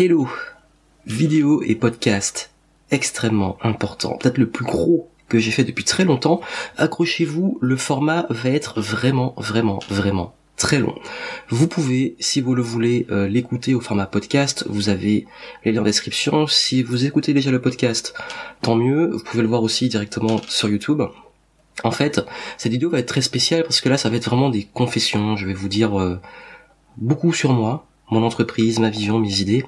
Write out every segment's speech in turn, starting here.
Hello Vidéo et podcast extrêmement important, peut-être le plus gros que j'ai fait depuis très longtemps. Accrochez-vous, le format va être vraiment, vraiment, vraiment très long. Vous pouvez, si vous le voulez, euh, l'écouter au format podcast. Vous avez les liens en description. Si vous écoutez déjà le podcast, tant mieux. Vous pouvez le voir aussi directement sur YouTube. En fait, cette vidéo va être très spéciale parce que là, ça va être vraiment des confessions. Je vais vous dire euh, beaucoup sur moi, mon entreprise, ma vision, mes idées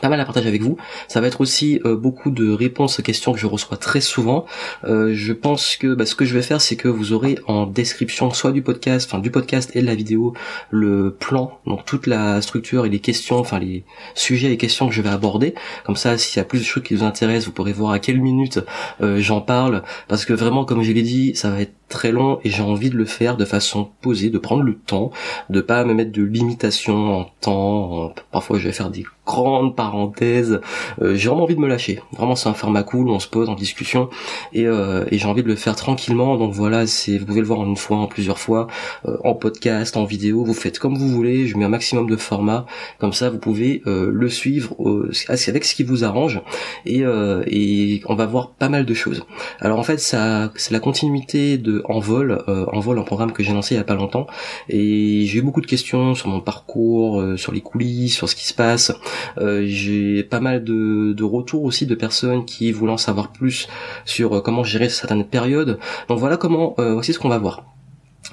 pas mal à partager avec vous. Ça va être aussi euh, beaucoup de réponses aux questions que je reçois très souvent. Euh, je pense que bah, ce que je vais faire, c'est que vous aurez en description soit du podcast, enfin du podcast et de la vidéo, le plan, donc toute la structure et les questions, enfin les sujets et questions que je vais aborder. Comme ça, s'il y a plus de choses qui vous intéressent, vous pourrez voir à quelle minute euh, j'en parle. Parce que vraiment, comme je l'ai dit, ça va être très long et j'ai envie de le faire de façon posée, de prendre le temps, de pas me mettre de limitation en temps. Parfois, je vais faire des grandes parenthèses. Euh, j'ai vraiment envie de me lâcher. Vraiment, c'est un format cool, on se pose en discussion et, euh, et j'ai envie de le faire tranquillement. Donc voilà, c'est vous pouvez le voir en une fois, en plusieurs fois, euh, en podcast, en vidéo. Vous faites comme vous voulez. Je mets un maximum de formats. Comme ça, vous pouvez le suivre avec ce qui vous arrange et, et on va voir pas mal de choses. Alors en fait, ça c'est la continuité de Envol, Envol, un programme que j'ai lancé il y a pas longtemps et j'ai eu beaucoup de questions sur mon parcours, sur les coulisses, sur ce qui se passe. Euh, j'ai pas mal de, de, retours aussi de personnes qui voulaient en savoir plus sur euh, comment gérer certaines périodes. Donc voilà comment, euh, voici ce qu'on va voir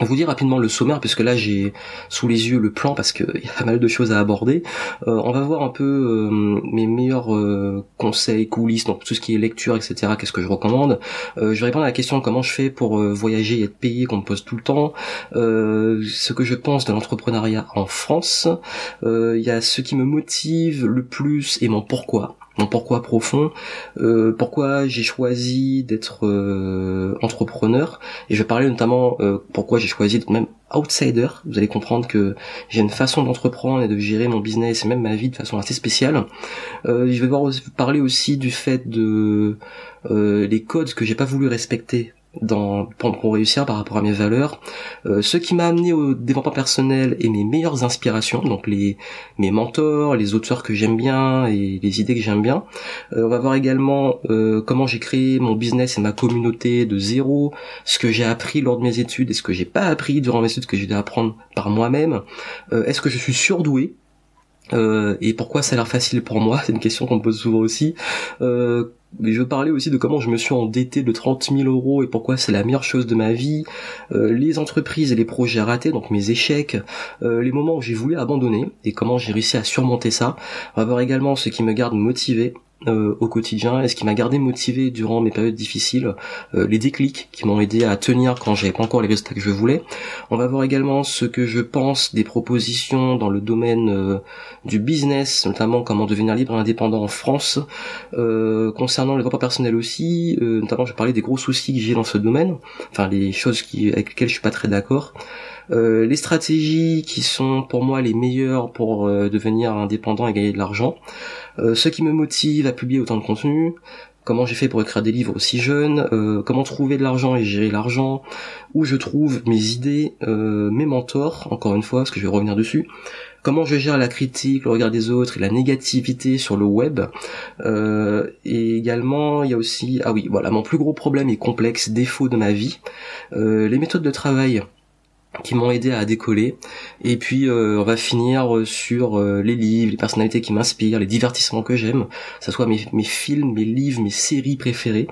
vous dire rapidement le sommaire puisque là j'ai sous les yeux le plan parce qu'il y a pas mal de choses à aborder. Euh, on va voir un peu euh, mes meilleurs euh, conseils, coulisses, donc tout ce qui est lecture, etc. Qu'est-ce que je recommande. je vais répondre à la question comment je fais pour voyager et être payé qu'on me pose tout le temps. ce que je pense de l'entrepreneuriat en France. Il y a ce qui me motive le plus et mon pourquoi mon pourquoi profond, euh, pourquoi j'ai choisi d'être euh, entrepreneur, et je vais parler notamment euh, pourquoi j'ai choisi d'être même outsider. Vous allez comprendre que j'ai une façon d'entreprendre et de gérer mon business et même ma vie de façon assez spéciale. je vais parler aussi du fait de les codes que j'ai pas voulu respecter dans, pour, réussir par rapport à mes valeurs. Euh, ce qui m'a amené au développement personnel et mes meilleures inspirations, donc les mes mentors, les auteurs que j'aime bien et les idées que j'aime bien. Euh, on va voir également euh, comment j'ai créé mon business et ma communauté de zéro, ce que j'ai appris lors de mes études et ce que j'ai pas appris durant mes études que j'ai dû apprendre par moi-même. Est-ce que je suis surdoué? Euh, et pourquoi ça a l'air facile pour moi? C'est une question qu'on me pose souvent aussi. Euh, mais je veux parler aussi de comment je me suis endetté de 30 000 euros et pourquoi c'est la meilleure chose de ma vie, euh, les entreprises et les projets ratés, donc mes échecs, euh, les moments où j'ai voulu abandonner et comment j'ai réussi à surmonter ça. On va voir également ce qui me garde motivé, euh, au quotidien et ce qui m'a gardé motivé durant mes périodes difficiles, euh, les déclics qui m'ont aidé à tenir quand j'avais pas encore les résultats que je voulais. On va voir également ce que je pense des propositions dans le domaine euh, du business, notamment comment devenir libre et indépendant en France. concernant le développement personnel aussi, notamment je vais parler des gros soucis que j'ai dans ce domaine, enfin les choses avec lesquelles je suis pas très d'accord. Euh, les stratégies qui sont pour moi les meilleures pour euh, devenir indépendant et gagner de l'argent, euh, ce qui me motive à publier autant de contenu, comment j'ai fait pour écrire des livres aussi jeunes, comment trouver de l'argent et gérer l'argent, où je trouve mes idées, mes mentors, encore une fois, parce que je vais revenir dessus, comment je gère la critique, le regard des autres et la négativité sur le web. et également, il y a aussi, ah oui, voilà, mon plus gros problème et complexe défaut de ma vie, les méthodes de travail qui m'ont aidé à décoller. Et puis euh, on va finir euh, sur euh, les livres, les personnalités qui m'inspirent, les divertissements que j'aime, que ce soit mes, films, mes livres, mes séries préférées,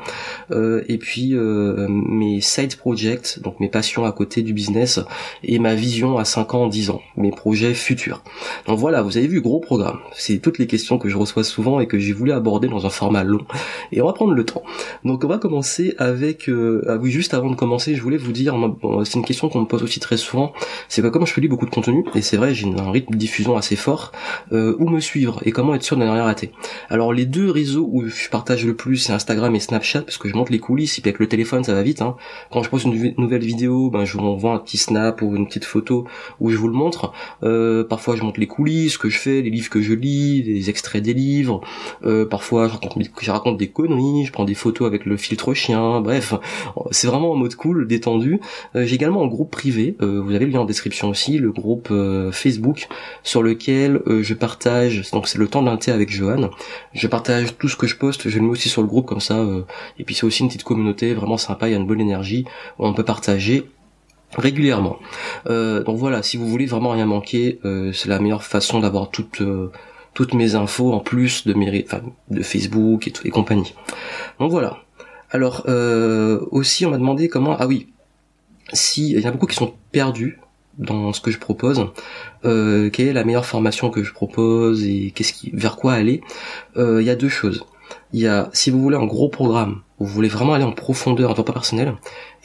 et puis mes side projects, donc mes passions à côté du business, et ma vision à 5 ans, 10 ans, mes projets futurs. Donc voilà, vous avez vu, gros programme. C'est toutes les questions que je reçois souvent et que j'ai voulu aborder dans un format long. Et on va prendre le temps. Donc on va commencer avec... ah oui, juste avant de commencer, je voulais vous dire, c'est une question qu'on me pose aussi très souvent, c'est que comme je publie beaucoup de contenu, et c'est vrai, j'ai un rythme de diffusion assez fort, euh, où me suivre et comment être sûr de ne rien rater. Alors les deux réseaux où je partage le plus, c'est Instagram et Snapchat, parce que je montre les coulisses, et puis avec le téléphone ça va vite. Hein. Quand je pose une nouvelle vidéo, ben je vous envoie un petit snap ou une petite photo où je vous le montre. Euh, parfois je montre les coulisses, ce que je fais, les livres que je lis, les extraits des livres. Euh, parfois je raconte, je raconte des conneries, je prends des photos avec le filtre chien, bref, c'est vraiment en mode cool, détendu. j'ai également un groupe privé vous avez le lien en description aussi, le groupe Facebook sur lequel je partage, donc c'est le temps d'un thé avec Johan, je partage tout ce que je poste, je le mets aussi sur le groupe comme ça, et puis c'est aussi une petite communauté vraiment sympa, il y a une bonne énergie, on peut partager régulièrement. donc voilà, si vous voulez vraiment rien manquer, c'est la meilleure façon d'avoir toute toutes mes infos en plus de de Facebook et, tout, et compagnie. Donc voilà. Alors euh, aussi on m'a demandé comment ah oui si il y a beaucoup qui sont perdus dans ce que je propose, euh, quelle est la meilleure formation que je propose et qu'est-ce qui vers quoi aller? Euh, il y a deux choses. Il y a si vous voulez un gros programme, vous voulez vraiment aller en profondeur en que personnel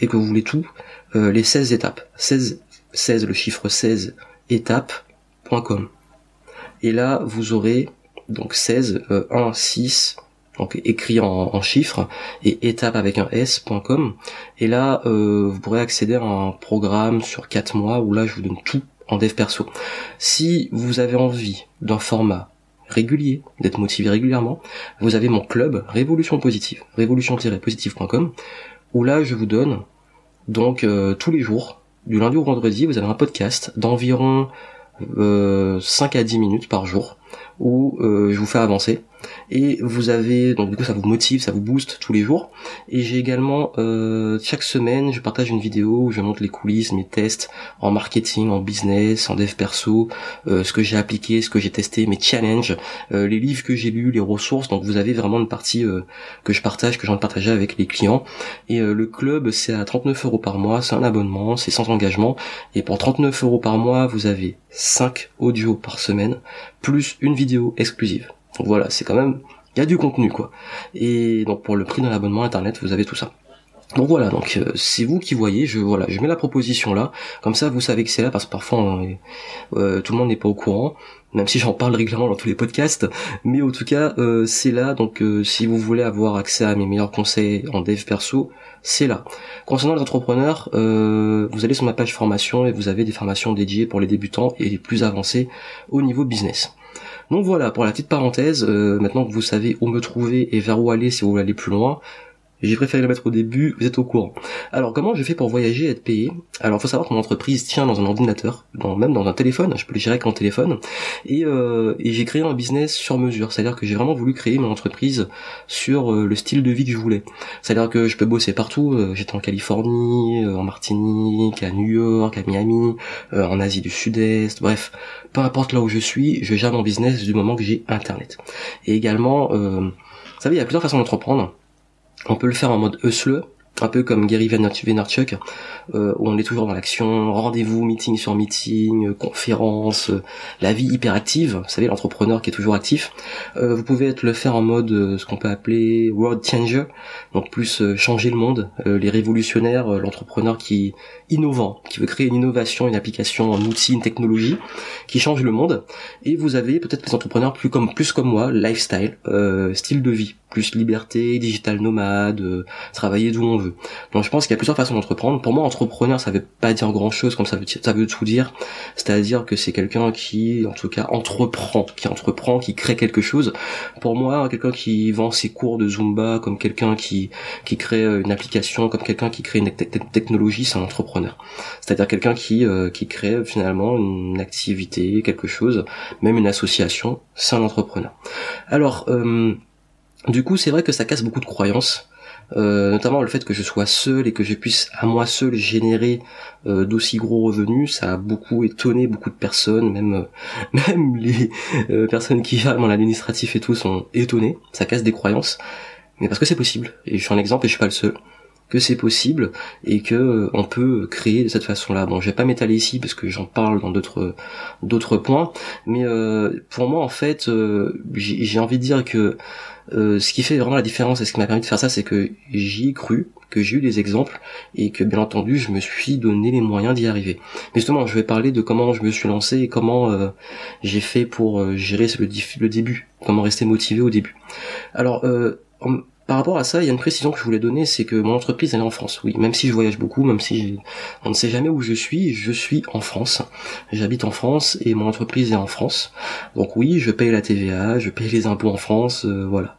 et que vous voulez tout, euh, les 16 étapes. 16 16 le chiffre 16 étapes.com. Et là, vous aurez donc 16, 1, 6, donc écrit en, chiffres, et étape avec un s.com. Et là, euh, vous pourrez accéder à un programme sur 4 mois où là, je vous donne tout en dev perso. Si vous avez envie d'un format régulier, d'être motivé régulièrement, vous avez mon club Révolution Positive, révolution-positive.com, où là, je vous donne donc euh, tous les jours, du lundi au vendredi, vous avez un podcast d'environ euh, 5 à 10 minutes par jour où euh, je vous fais avancer et vous avez donc du coup ça vous motive, ça vous booste tous les jours. Et j'ai également euh, chaque semaine je partage une vidéo où je montre les coulisses, mes tests en marketing, en business, en dev perso, euh, ce que j'ai appliqué, ce que j'ai testé, mes challenges, euh, les livres que j'ai lus, les ressources. Donc vous avez vraiment une partie que je partage, que j'en partager avec les clients. Et le club c'est à 39 euros par mois, c'est un abonnement, c'est sans engagement. Et pour 39 euros par mois vous avez 5 audios par semaine plus une vidéo exclusive. Voilà, c'est quand même, il y a du contenu quoi. Et donc pour le prix d'un abonnement internet, vous avez tout ça. Donc voilà, donc euh, c'est vous qui voyez, je voilà, je mets la proposition là, comme ça vous savez que c'est là parce que parfois euh, tout le monde n'est pas au courant, même si j'en parle régulièrement dans tous les podcasts, mais en tout cas euh, c'est là, donc si vous voulez avoir accès à mes meilleurs conseils en dev perso, c'est là. Concernant les entrepreneurs, vous allez sur ma page formation et vous avez des formations dédiées pour les débutants et les plus avancés au niveau business. Donc voilà, pour la petite parenthèse, euh, maintenant que vous savez où me trouver et vers où aller si vous voulez aller plus loin, j'ai préféré le mettre au début, vous êtes au courant. Alors comment je fais pour voyager et être payé? Alors faut savoir que mon entreprise tient dans un ordinateur, dans, même dans un téléphone, je peux le gérer avec mon téléphone, et, euh, et j'ai créé un business sur mesure, c'est-à-dire que j'ai vraiment voulu créer mon entreprise sur euh, le style de vie que je voulais. C'est-à-dire que je peux bosser partout, euh, j'étais en Californie, en Martinique, à New York, à Miami, en Asie du Sud-Est, bref, peu importe là où je suis, je gère mon business du moment que j'ai Internet. Et également, vous savez, il y a plusieurs façons d'entreprendre. On peut le faire en mode hustle, un peu comme Gary Vaynerchuk, euh, où on est toujours dans l'action, rendez-vous, meeting sur meeting, euh, conférence, euh, la vie hyperactive, vous savez l'entrepreneur qui est toujours actif. vous pouvez être le faire en mode ce qu'on peut appeler world changer, donc plus changer le monde, les révolutionnaires, l'entrepreneur qui innovant, qui veut créer une innovation, une application, un outil, une technologie qui change le monde. Et vous avez peut-être les entrepreneurs plus comme plus comme moi, lifestyle, style de vie, plus liberté, digital nomade, travailler d'où on veut. Donc je pense qu'il y a plusieurs façons d'entreprendre. Pour moi, entrepreneur, ça veut pas dire grand chose comme ça veut, ça veut tout dire. C'est-à-dire que c'est quelqu'un qui, en tout cas, entreprend, qui entreprend, qui crée quelque chose. Pour moi, quelqu'un qui vend ses cours de Zumba, comme quelqu'un qui, qui crée une application, comme quelqu'un qui crée une technologie, c'est un entrepreneur. C'est-à-dire quelqu'un qui, euh, qui crée finalement une activité, quelque chose, même une association, c'est un entrepreneur. Alors, euh, du coup, c'est vrai que ça casse beaucoup de croyances. Euh, notamment le fait que je sois seul et que je puisse à moi seul générer euh, d'aussi gros revenus, ça a beaucoup étonné beaucoup de personnes, même euh, même les personnes qui gèrent mon administratif et tout sont étonnées, ça casse des croyances, mais parce que c'est possible, et je suis un exemple et je suis pas le seul que c'est possible et que on peut créer de cette façon-là. Bon, je vais pas m'étaler ici parce que j'en parle dans d'autres d'autres points, mais pour moi en fait, j'ai envie de dire que euh, ce qui fait vraiment la différence et ce qui m'a permis de faire ça, c'est que j'y ai cru, que j'ai eu des exemples et que bien entendu je me suis donné les moyens d'y arriver. Mais justement, je vais parler de comment je me suis lancé et comment euh, j'ai fait pour euh, gérer le, le, début, comment rester motivé au début. Alors, par rapport à ça, il y a une précision que je voulais donner, c'est que mon entreprise elle est en France. Oui, même si je voyage beaucoup, même si on ne sait jamais où je suis, je suis en France. J'habite en France et mon entreprise est en France. Donc oui, je paye la TVA, je paye les impôts en France, euh, voilà.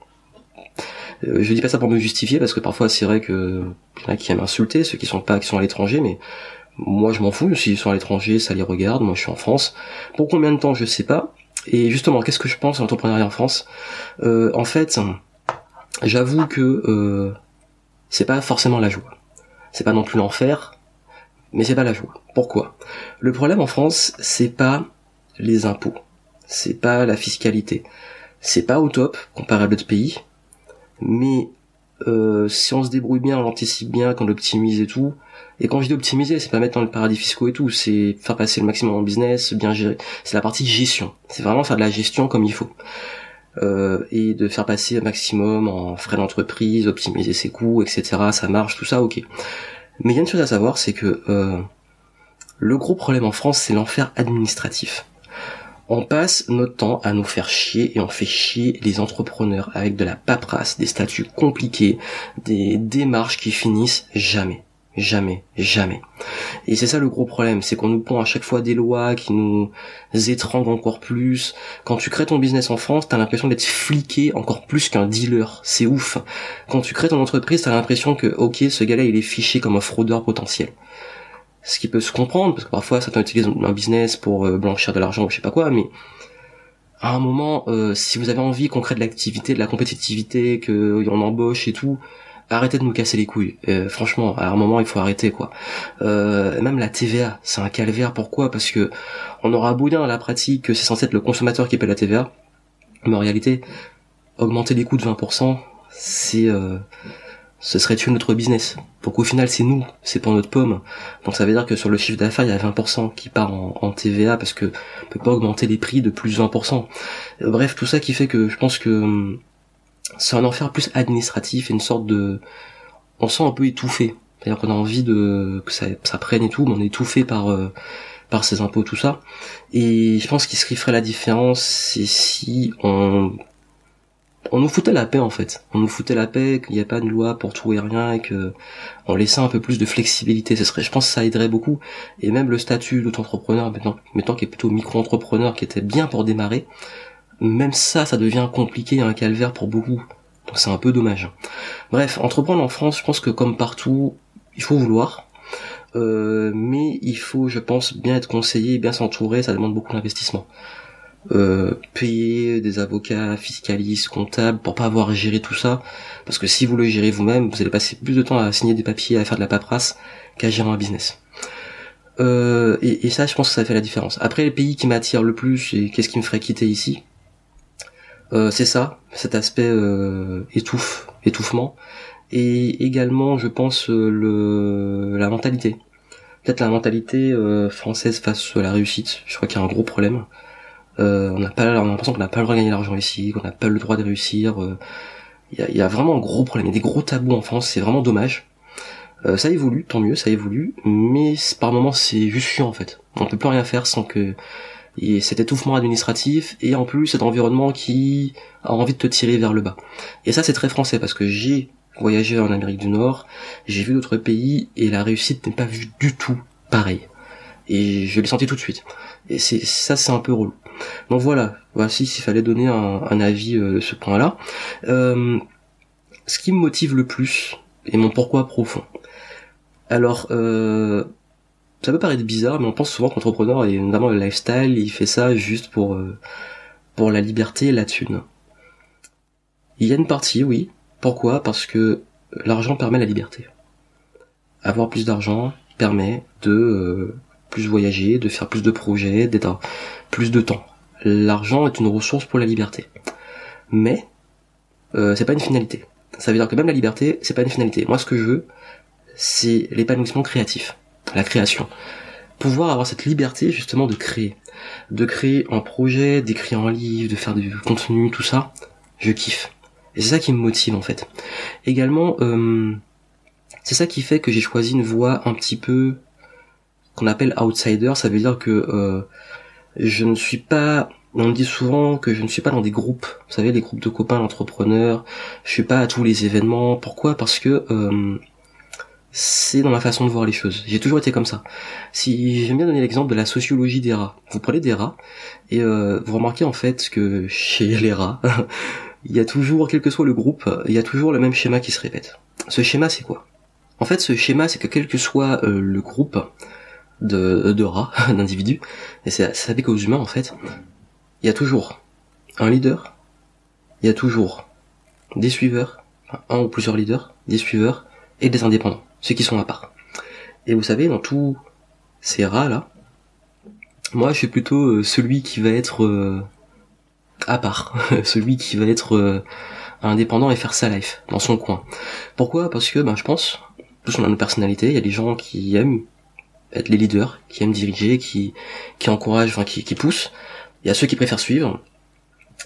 Euh, je dis pas ça pour me justifier parce que parfois c'est vrai que y en a qui aiment insulter ceux qui sont pas qui sont à l'étranger, mais Moi, je m'en fous. S'ils sont à l'étranger, ça les regarde. Moi, je suis en France. Pour combien de temps, je sais pas. Et justement, qu'est-ce que je pense de l'entrepreneuriat en France? Euh, En fait, j'avoue que euh, c'est pas forcément la joie. C'est pas non plus l'enfer, mais c'est pas la joie. Pourquoi? Le problème en France, c'est pas les impôts, c'est pas la fiscalité, c'est pas au top comparé à d'autres pays, mais euh, si on se débrouille bien, on l'anticipe bien, qu'on l'optimise et tout, et quand je dis optimiser, c'est pas mettre dans le paradis fiscaux et tout, c'est faire passer le maximum en business, bien gérer. C'est la partie gestion. C'est vraiment faire de la gestion comme il faut. Euh, et de faire passer un maximum en frais d'entreprise, optimiser ses coûts, etc. Ça marche, tout ça, ok. Mais il y a une chose à savoir, c'est que euh, le gros problème en France, c'est l'enfer administratif. On passe notre temps à nous faire chier et on fait chier les entrepreneurs avec de la paperasse, des statuts compliqués, des démarches qui finissent jamais. Jamais, jamais. Et c'est ça le gros problème, c'est qu'on nous pond à chaque fois des lois qui nous étranglent encore plus. Quand tu crées ton business en France, t'as l'impression d'être fliqué encore plus qu'un dealer. C'est ouf. Quand tu crées ton entreprise, t'as l'impression que, ok, ce gars-là, il est fiché comme un fraudeur potentiel. Ce qui peut se comprendre, parce que parfois certains utilisent un business pour euh, blanchir de l'argent ou je sais pas quoi, mais à un moment, euh, si vous avez envie qu'on crée de l'activité, de la compétitivité, qu'on embauche et tout, arrêtez de nous casser les couilles. Euh, franchement, à un moment, il faut arrêter quoi. Euh, même la TVA, c'est un calvaire. Pourquoi? Parce que on aura à la pratique que c'est censé être le consommateur qui paie la TVA, mais en réalité, augmenter les coûts de 20%, c'est euh, ce serait tuer notre business. Donc au final, c'est nous, c'est pour notre pomme. Donc ça veut dire que sur le chiffre d'affaires, il y a 20% qui part en, TVA parce que on peut pas augmenter les prix de plus de 20%. Bref, tout ça qui fait que je pense que hum, c'est un enfer plus administratif et une sorte de on sent un peu étouffé. C'est-à-dire qu'on a envie de que ça, ça prenne et tout mais on est étouffé par euh, par ces impôts tout ça. Et je pense qu'il ce qui ferait la différence c'est si on on nous foutait la paix en fait. On nous foutait la paix qu'il n'y a pas de loi pour tout et rien et que on laissait un peu plus de flexibilité. Ce serait je pense que ça aiderait beaucoup. Et même le statut d'auto-entrepreneur maintenant maintenant qui est plutôt micro-entrepreneur qui était bien pour démarrer même ça, ça devient compliqué, un calvaire pour beaucoup. Donc c'est un peu dommage. Bref, entreprendre en France, je pense que comme partout, il faut vouloir. Euh, mais il faut, je pense, bien être conseillé, bien s'entourer, ça demande beaucoup d'investissement. Euh, payer des avocats, fiscalistes, comptables, pour pas avoir à gérer tout ça. Parce que si vous le gérez vous-même, vous allez passer plus de temps à signer des papiers, à faire de la paperasse, qu'à gérer un business. Euh, et, et, ça, je pense que ça fait la différence. Après, les pays qui m'attirent le plus, et qu'est-ce qui me ferait quitter ici? Euh, c'est ça, cet aspect euh, étouffe, étouffement, et également, je pense, euh, le la mentalité. Peut-être la mentalité française face à la réussite. Je crois qu'il y a un gros problème. on n'a pas, on a l'impression qu'on n'a pas le droit de gagner l'argent ici, qu'on n'a pas le droit de réussir. Il y, a, vraiment un gros problème, il y a des gros tabous en France, c'est vraiment dommage. ça évolue, tant mieux, ça évolue, mais par moments c'est juste chiant en fait. On peut plus rien faire sans que et cet étouffement administratif et en plus cet environnement qui a envie de te tirer vers le bas. Et ça c'est très français parce que j'ai voyagé en Amérique du Nord, j'ai vu d'autres pays et la réussite n'est pas vue du tout pareil. Et je l'ai senti tout de suite. Et c'est ça c'est un peu relou. Donc voilà, voici s'il fallait donner un, avis euh, de ce point-là. Euh, ce qui me motive le plus et mon pourquoi profond. Alors euh, ça peut paraître bizarre, mais on pense souvent qu'entrepreneur, et notamment le lifestyle, il fait ça juste pour, euh, pour la liberté et la thune. Il y a une partie, oui. Pourquoi? Parce que l'argent permet la liberté. Avoir plus d'argent permet de euh, plus voyager, de faire plus de projets, d'être plus de temps. L'argent est une ressource pour la liberté. Mais euh, c'est pas une finalité. Ça veut dire que même la liberté, c'est pas une finalité. Moi, ce que je veux, c'est l'épanouissement créatif la création. Pouvoir avoir cette liberté justement de créer. De créer un projet, d'écrire un livre, de faire du contenu, tout ça, je kiffe. Et c'est ça qui me motive en fait. Également, euh, c'est ça qui fait que j'ai choisi une voie un petit peu qu'on appelle outsider. Ça veut dire que euh, je ne suis pas on me dit souvent que je ne suis pas dans des groupes, vous savez, les groupes de copains d'entrepreneurs, je suis pas à tous les événements. Pourquoi? Parce que euh, c'est dans ma façon de voir les choses. J'ai toujours été comme ça. Si j'aime bien donner l'exemple de la sociologie des rats. Vous prenez des rats et euh, vous remarquez en fait que chez les rats, il y a toujours, quel que soit le groupe, il y a toujours le même schéma qui se répète. Ce schéma, c'est quoi? En fait, ce schéma, c'est que quel que soit euh, le groupe, de, de rats, d'individus, et c'est avec aux humains en fait, il y a toujours un leader, il y a toujours des suiveurs, un ou plusieurs leaders, des suiveurs et des indépendants, ceux qui sont à part. Et vous savez, dans tous ces rats là, moi je suis plutôt euh, celui qui va être euh, à part, celui qui va être euh, indépendant et faire sa life dans son coin. Pourquoi? Parce que ben je pense, plus on a nos personnalités, il y a des gens qui aiment être les leaders, qui aiment diriger, qui qui encouragent, enfin qui, qui poussent. Il y a ceux qui préfèrent suivre,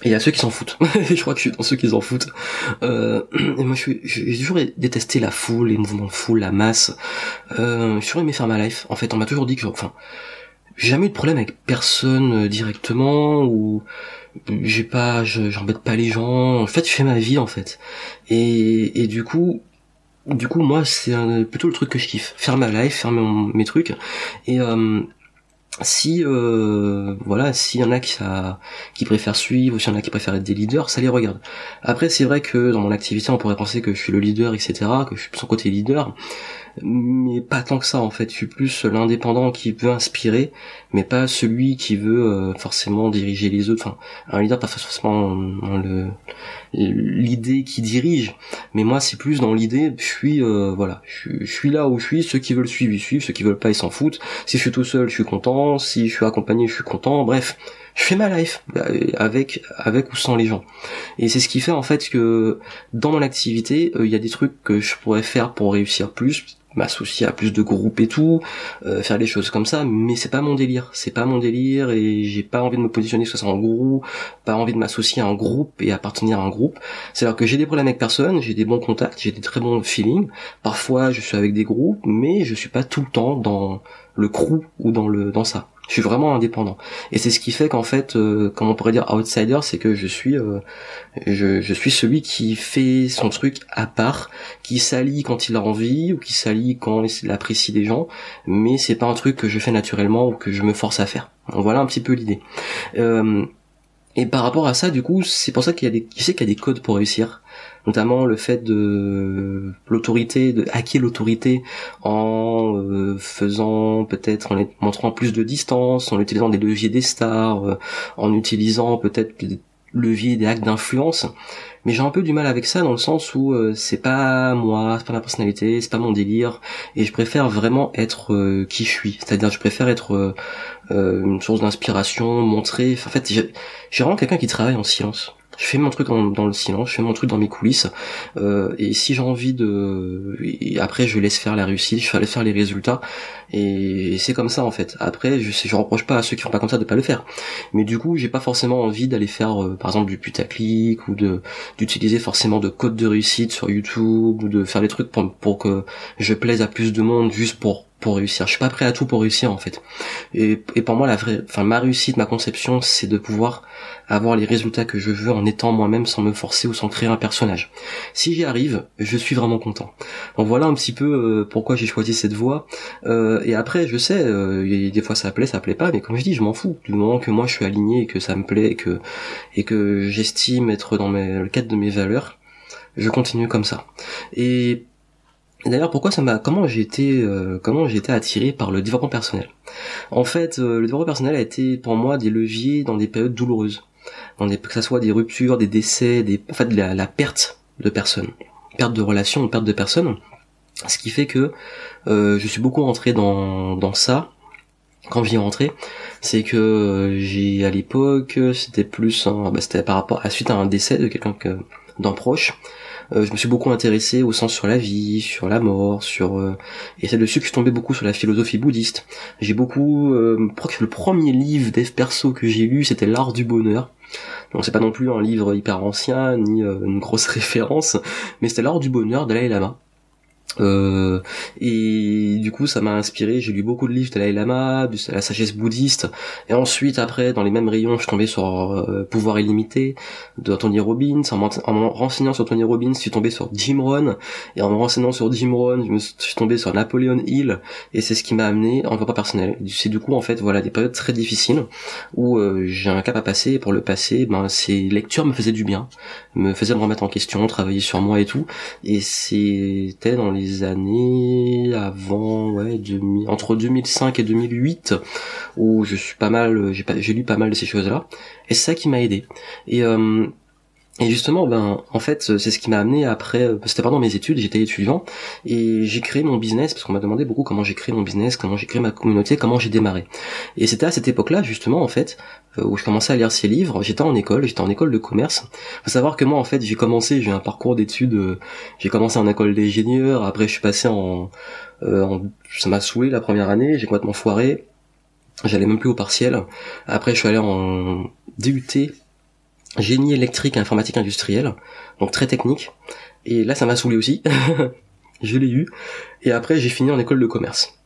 et il y a ceux qui s'en foutent. je crois que je suis dans ceux qui s'en foutent. Euh, et moi, j'ai toujours détesté la foule, les mouvements de foule, la masse. Euh, j'ai toujours aimé faire ma life. En fait, on m'a toujours dit que, enfin, j'ai jamais eu de problème avec personne euh, directement ou j'ai pas, j'embête pas les gens. En fait, je fais ma vie en fait. Et, et du coup, du coup, moi, c'est plutôt le truc que je kiffe. Faire ma life, faire mes trucs. Et euh, si euh, voilà s'il y en a qui, préfèrent suivre ou s'il y en a qui préfèrent être des leaders ça les regarde. Après c'est vrai que dans mon activité on pourrait penser que je suis le leader etc que je suis en côté leader mais pas tant que ça en fait. Je suis plus l'indépendant qui veut inspirer, mais pas celui qui veut euh, forcément diriger les autres. Enfin, un leader pas forcément l'idée qui dirige, mais moi c'est plus dans l'idée. Je suis euh, voilà, je, suis là où je suis. Ceux qui veulent suivre ils suivent, ceux qui veulent pas ils s'en foutent. Si je suis tout seul, je suis content. Si je suis accompagné, je suis content. Bref, je fais ma life euh, avec avec ou sans les gens et c'est ce qui fait en fait que dans mon activité il y a des trucs que je pourrais faire pour réussir plus m'associer à plus de groupes et tout, euh, faire des choses comme ça, mais c'est pas mon délire, c'est pas mon délire et j'ai pas envie de me positionner soit en groupe, pas envie de m'associer à un groupe et appartenir à un groupe. C'est alors que j'ai des problèmes avec personne, j'ai des bons contacts, j'ai des très bons feelings. Parfois je suis avec des groupes, mais je suis pas tout le temps dans le crew ou dans le dans ça. Je suis vraiment indépendant. Et c'est ce qui fait qu'en fait, euh, comme on pourrait dire outsider, c'est que je suis, euh, je, suis celui qui fait son truc à part, qui s'allie quand il a envie ou qui s'allie quand il apprécie des gens, mais c'est pas un truc que je fais naturellement ou que je me force à faire. Voilà un petit peu l'idée. Euh, et par rapport à ça, du coup, c'est pour ça qu'il y a des, sais qu'il y a des codes pour réussir. Notamment le fait de l'autorité, de hacker l'autorité en euh, faisant peut-être en montrant plus de distance, en utilisant des leviers des stars, euh, en utilisant peut-être des leviers des hacks d'influence. Mais j'ai un peu du mal avec ça dans le sens où euh, c'est pas moi, c'est pas ma personnalité, c'est pas mon délire, et je préfère vraiment être qui je suis. C'est-à-dire, je préfère être une source d'inspiration, montrer. En fait, j'ai vraiment quelqu'un qui travaille en silence je fais mon truc dans le silence, je fais mon truc dans mes coulisses, euh, et si j'ai envie de, et après je laisse faire la réussite, je laisse faire les résultats, et c'est comme ça en fait. Après, je je reproche pas à ceux qui font pas comme ça de pas le faire, mais du coup, j'ai pas forcément envie d'aller faire, euh, par exemple, du putaclic ou d'utiliser forcément de codes de réussite sur YouTube ou de faire des trucs pour pour que je plaise à plus de monde juste pour pour réussir. Je suis pas prêt à tout pour réussir en fait. Et, et pour moi, la vraie, enfin ma réussite, ma conception, c'est de pouvoir avoir les résultats que je veux en étant moi-même sans me forcer ou sans créer un personnage. Si j'y arrive, je suis vraiment content. Donc voilà un petit peu euh, pourquoi j'ai choisi cette voie. Euh, et après, je sais, euh, des fois ça plaît, ça plaît pas, mais comme je dis, je m'en fous. Du moment que moi je suis aligné et que ça me plaît et que et que j'estime être dans mes, le cadre de mes valeurs, je continue comme ça. Et D'ailleurs, pourquoi ça m'a, comment j'ai été, comment j'ai été attiré par le développement personnel? En fait, le développement personnel a été pour moi des leviers dans des périodes douloureuses que ça soit des ruptures, des décès, des, en fait, la, perte de personnes, perte de relations, perte de personnes. Ce qui fait que euh, je suis beaucoup rentré dans, dans ça. Quand j'y ai rentré, c'est que euh, j'ai à l'époque, c'était plus, bah, c'était par rapport à suite à un décès de quelqu'un d'un proche. Euh, je me suis beaucoup intéressé au sens sur la vie, sur la mort, sur euh, et c'est dessus que je suis tombé beaucoup sur la philosophie bouddhiste. J'ai beaucoup, euh, le premier livre dev perso que j'ai lu, c'était l'art du bonheur donc c'est pas non plus un livre hyper ancien ni euh, une grosse référence, mais c'était l'art du bonheur d'Alain Lama. Euh, et du coup, ça m'a inspiré. J'ai lu beaucoup de livres de Dalai Lama, de la sagesse bouddhiste. Et ensuite, après, dans les mêmes rayons, je suis tombé sur euh, Pouvoir illimité de Tony Robbins. En, me renseignant sur Tony Robbins, je suis tombé sur Jim Rohn. Et en me renseignant sur Jim Rohn, je me suis tombé sur Napoleon Hill. Et c'est ce qui m'a amené en pas personnel. C'est du coup, en fait, voilà, des périodes très difficiles où euh, j'ai un cap à passer. Et pour le passer, ben, ces lectures me faisaient du bien, me faisaient me remettre en question, travailler sur moi et tout. Et c'était dans les les années avant, ouais, entre 2005 et 2008, où je suis pas mal, j'ai j'ai lu pas mal de ces choses-là, et c'est ça qui m'a aidé. Et euh, et justement, ben, en fait, c'est ce qui m'a amené après, euh, c'était pendant mes études, j'étais étudiant, et j'ai créé mon business, parce qu'on m'a demandé beaucoup comment j'ai créé mon business, comment j'ai créé ma communauté, comment j'ai démarré. Et c'était à cette époque-là, justement, en fait, euh, où je commençais à lire ces livres, j'étais en école, j'étais en école de commerce. Faut savoir que moi, en fait, j'ai commencé, j'ai un parcours d'études, euh, j'ai commencé en école d'ingénieur, après je suis passé en, en ça m'a saoulé la première année, j'ai complètement foiré, j'allais même plus au partiel. Après, je suis allé en DUT génie électrique et informatique industrielle, donc très technique. Et là, ça m'a saoulé aussi. je l'ai eu. Et après, j'ai fini en école de commerce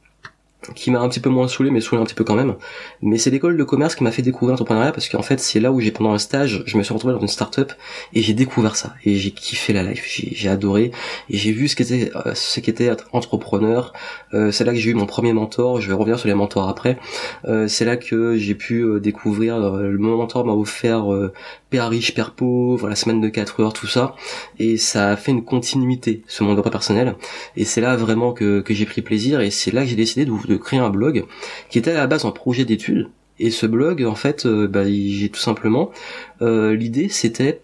qui m'a un petit peu moins saoulé, mais saoulé un petit peu quand même. Mais c'est l'école de commerce qui m'a fait découvrir l'entrepreneuriat parce qu'en fait, c'est là où j'ai pendant un stage, je me suis retrouvé dans une start-up et j'ai découvert ça et j'ai kiffé la life, j'ai adoré et j'ai vu ce qu'était euh, ce qu'était être entrepreneur. Euh, c'est là que j'ai eu mon premier mentor. Je vais revenir sur les mentors après. Euh, c'est là que j'ai pu découvrir. le mon mentor m'a offert père riche, père pauvre, la semaine de 4 heures, tout ça. Et ça a fait une continuité, ce monde personnel. Et c'est là vraiment que, que j'ai pris plaisir et c'est là que j'ai décidé de de créer un blog qui était à la base un projet d'étude. Et ce blog, en fait, euh, bah, j'ai tout simplement euh, l'idée, c'était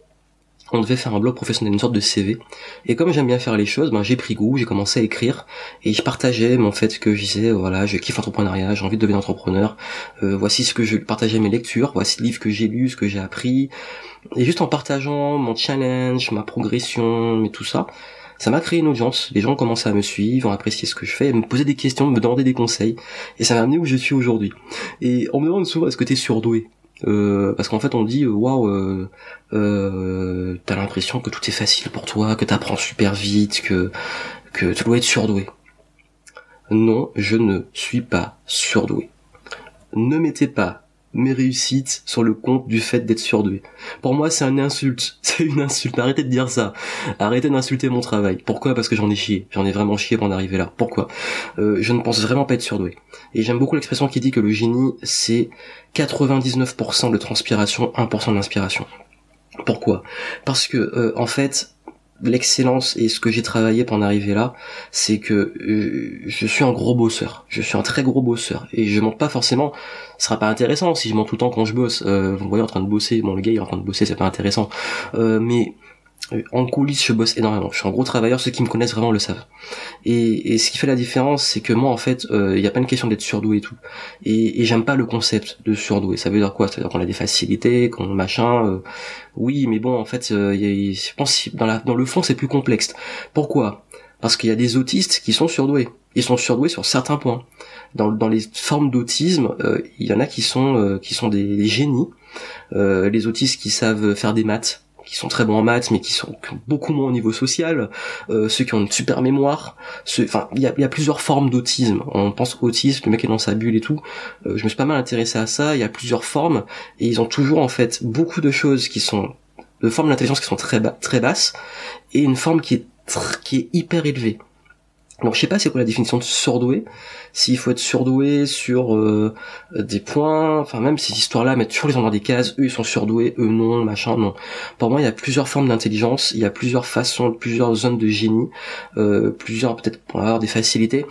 on devait faire un blog professionnel, une sorte de CV. Et comme j'aime bien faire les choses, ben j'ai pris goût, j'ai commencé à écrire et je partageais mon fait que je disais voilà, je kiffe l'entrepreneuriat, j'ai envie de devenir entrepreneur. Euh, voici ce que je partageais mes lectures, voici le livre que j'ai lu, ce que j'ai appris. Et juste en partageant mon challenge, ma progression, mais tout ça, ça m'a créé une audience. Les gens ont commencé à me suivre, ont apprécié ce que je fais, me poser des questions, me demander des conseils. Et ça m'a amené où je suis aujourd'hui. Et on me demande souvent est-ce que t'es surdoué? Euh, parce qu'en fait on dit waouh euh, euh, t'as l'impression que tout est facile pour toi que t'apprends super vite que que tu dois être surdoué non je ne suis pas surdoué ne mettez pas mes réussites sur le compte du fait d'être surdoué. Pour moi, c'est une insulte. C'est une insulte. Arrêtez de dire ça. Arrêtez d'insulter mon travail. Pourquoi? Parce que j'en ai chié. J'en ai vraiment chié pour en arriver là. Pourquoi? Euh, Je ne pense vraiment pas être surdoué. Et j'aime beaucoup l'expression qui dit que le génie, c'est 99% de transpiration, 1% d'inspiration. Pourquoi? Parce que, euh, en fait, l'excellence et ce que j'ai travaillé pour en arriver là, c'est que euh, je suis un gros bosseur. Je suis un très gros bosseur et je monte pas forcément. Ce sera pas intéressant si je monte tout le temps quand je bosse. Euh, vous me voyez en train de bosser. Bon, le gars il est en train de bosser, c'est pas intéressant. Euh, mais en coulisses, je bosse énormément. Je suis un gros travailleur. Ceux qui me connaissent vraiment le savent. Et, et ce qui fait la différence, c'est que moi, en fait, il n'y a pas une question d'être surdoué et tout. Et, et j'aime pas le concept de surdoué. Ça veut dire quoi? Ça veut dire qu'on a des facilités, qu'on machin. Euh, oui, mais bon, en fait, euh, je pense dans, la, dans le fond, c'est plus complexe. Pourquoi? Parce qu'il y a des autistes qui sont surdoués. Ils sont surdoués sur certains points. Dans, dans les formes d'autisme, il y en a qui sont qui sont des, des génies. les autistes qui savent faire des maths qui sont très bons en maths mais qui sont beaucoup moins au niveau social, euh, ceux qui ont une super mémoire, enfin il y a, plusieurs formes d'autisme. On pense autisme, le mec est dans sa bulle et tout. Euh, je me suis pas mal intéressé à ça. Il y a plusieurs formes et ils ont toujours en fait beaucoup de choses qui sont de formes d'intelligence qui sont très très basses et une forme qui est qui est hyper élevée. Donc je sais pas c'est quoi la définition de surdoué, s'il faut être surdoué sur euh, des points, enfin même ces histoires-là mettent toujours les gens dans des cases, eux ils sont surdoués, eux non, machin, non. Pour moi il y a plusieurs formes d'intelligence, il y a plusieurs façons, plusieurs zones de génie, euh, plusieurs peut-être pour avoir des facilités,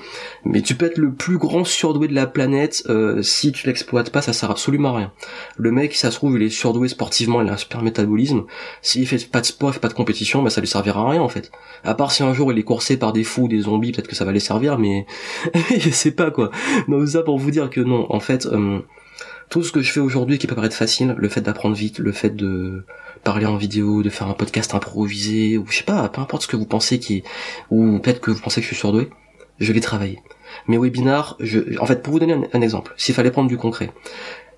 mais tu peux être le plus grand surdoué de la planète, euh, si tu l'exploites pas ça sert absolument à rien. Le mec ça se trouve il est surdoué sportivement, il a un super métabolisme, s'il fait pas de sport, il fait pas de compétition, bah ça lui servira à rien en fait. À part si un jour il est coursé par des fous, des zombies, peut-être que ça va les servir, mais je sais pas quoi. Donc ça pour vous dire que non, en fait, euh, tout ce que je fais aujourd'hui qui peut paraître facile, le fait d'apprendre vite, le fait de parler en vidéo, de faire un podcast improvisé, ou je sais pas, peu importe ce que vous pensez qui, ou peut-être que vous pensez que je suis surdoué, je l'ai travaillé. Mes webinars, je, en fait, pour vous donner un exemple, s'il fallait prendre du concret,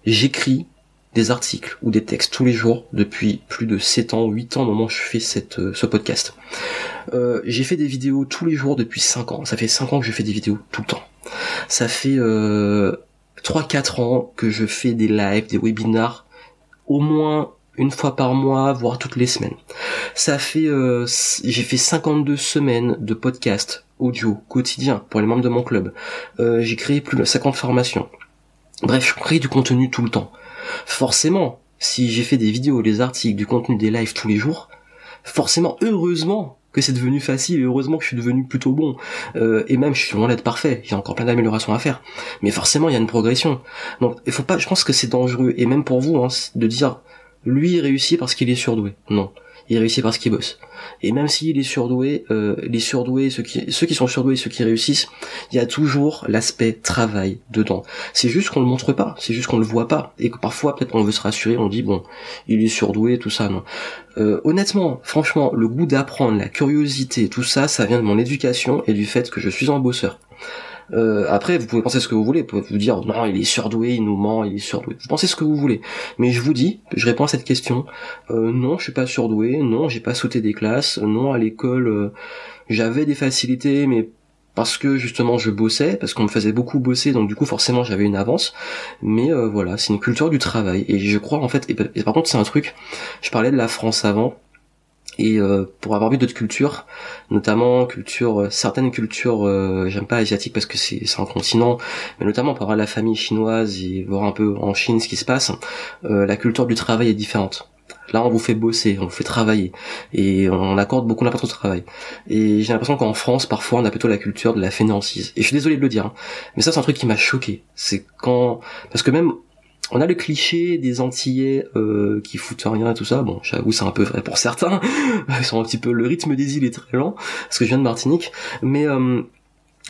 j'écris des articles ou des textes tous les jours depuis plus de 7 ans, 8 ans au moment où je fais cette, euh, ce podcast. Euh, j'ai fait des vidéos tous les jours depuis 5 ans. Ça fait 5 ans que je fais des vidéos tout le temps. Ça fait euh, 3-4 ans que je fais des lives, des webinars, au moins une fois par mois, voire toutes les semaines. Ça fait, euh, j'ai fait 52 semaines de podcast audio quotidien pour les membres de mon club. Euh, j'ai créé plus de 50 formations. Bref, je crée du contenu tout le temps. Forcément, si j'ai fait des vidéos, des articles, du contenu, des lives tous les jours, forcément, heureusement, que c'est devenu facile heureusement que je suis devenu plutôt bon. Euh, et même je suis loin d'être parfait. J'ai encore plein d'améliorations à faire. Mais forcément il y a une progression. Donc il faut pas je pense que c'est dangereux. Et même pour vous hein, de dire lui il réussit parce qu'il est surdoué. Non il réussit parce qu'il bosse. Et même s'il est surdoué, euh, les surdoués, ceux qui, ceux qui sont surdoués, ceux qui réussissent, il y a toujours l'aspect travail dedans. C'est juste qu'on le montre pas, c'est juste qu'on le voit pas, et que parfois peut-être on veut se rassurer, on dit bon, il est surdoué, tout ça, non. Euh, honnêtement, franchement, le goût d'apprendre, la curiosité, tout ça, ça vient de mon éducation et du fait que je suis un bosseur. Euh, après, vous pouvez penser ce que vous voulez, vous pouvez vous dire non, il est surdoué, il nous ment, il est surdoué. Vous pensez ce que vous voulez, mais je vous dis, je réponds à cette question. Euh, non, je suis pas surdoué, non, j'ai pas sauté des classes, non, à l'école, euh, j'avais des facilités, mais parce que justement je bossais, parce qu'on me faisait beaucoup bosser, donc du coup forcément j'avais une avance. Mais voilà, c'est une culture du travail, et je crois en fait, et par contre c'est un truc, je parlais de la France avant et euh, pour avoir vu d'autres cultures, notamment euh, certaines cultures, euh, j'aime pas asiatiques parce que c'est un continent, mais notamment pour avoir la famille chinoise et voir un peu en Chine ce qui se passe, la culture du travail est différente. Là, on vous fait bosser, on vous fait travailler, et on accorde beaucoup d'importance au travail. Et j'ai l'impression qu'en France, parfois, on a plutôt la culture de la fainéantise. Et je suis désolé de le dire, hein, mais ça, c'est un truc qui m'a choqué. C'est quand, parce que même on a le cliché des Antillais euh, qui foutent rien et tout ça. Bon, j'avoue, c'est un peu vrai pour certains. Ils un petit peu le rythme des îles est très lent parce que je viens de Martinique. Mais euh,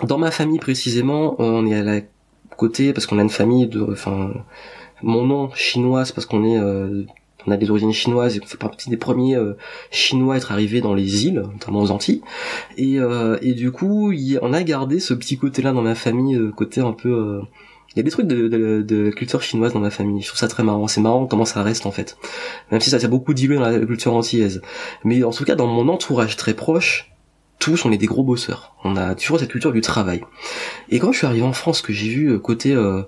dans ma famille précisément, on est à la côté parce qu'on a une famille de, enfin, mon nom chinois, parce qu'on est euh, on a des origines chinoises et on fait partie des premiers chinois à être arrivés dans les îles, notamment aux Antilles. Et, et du coup, on a gardé ce petit côté-là dans ma famille, côté un peu il y a des trucs de, de, culture chinoise dans ma famille. Je trouve ça très marrant. C'est marrant comment ça reste en fait. Même si ça s'est beaucoup dilué dans la culture antillaise. Mais en tout cas, dans mon entourage très proche, tous on est des gros bosseurs. On a toujours cette culture du travail. Et quand je suis arrivé en France, que j'ai vu euh, côté euh,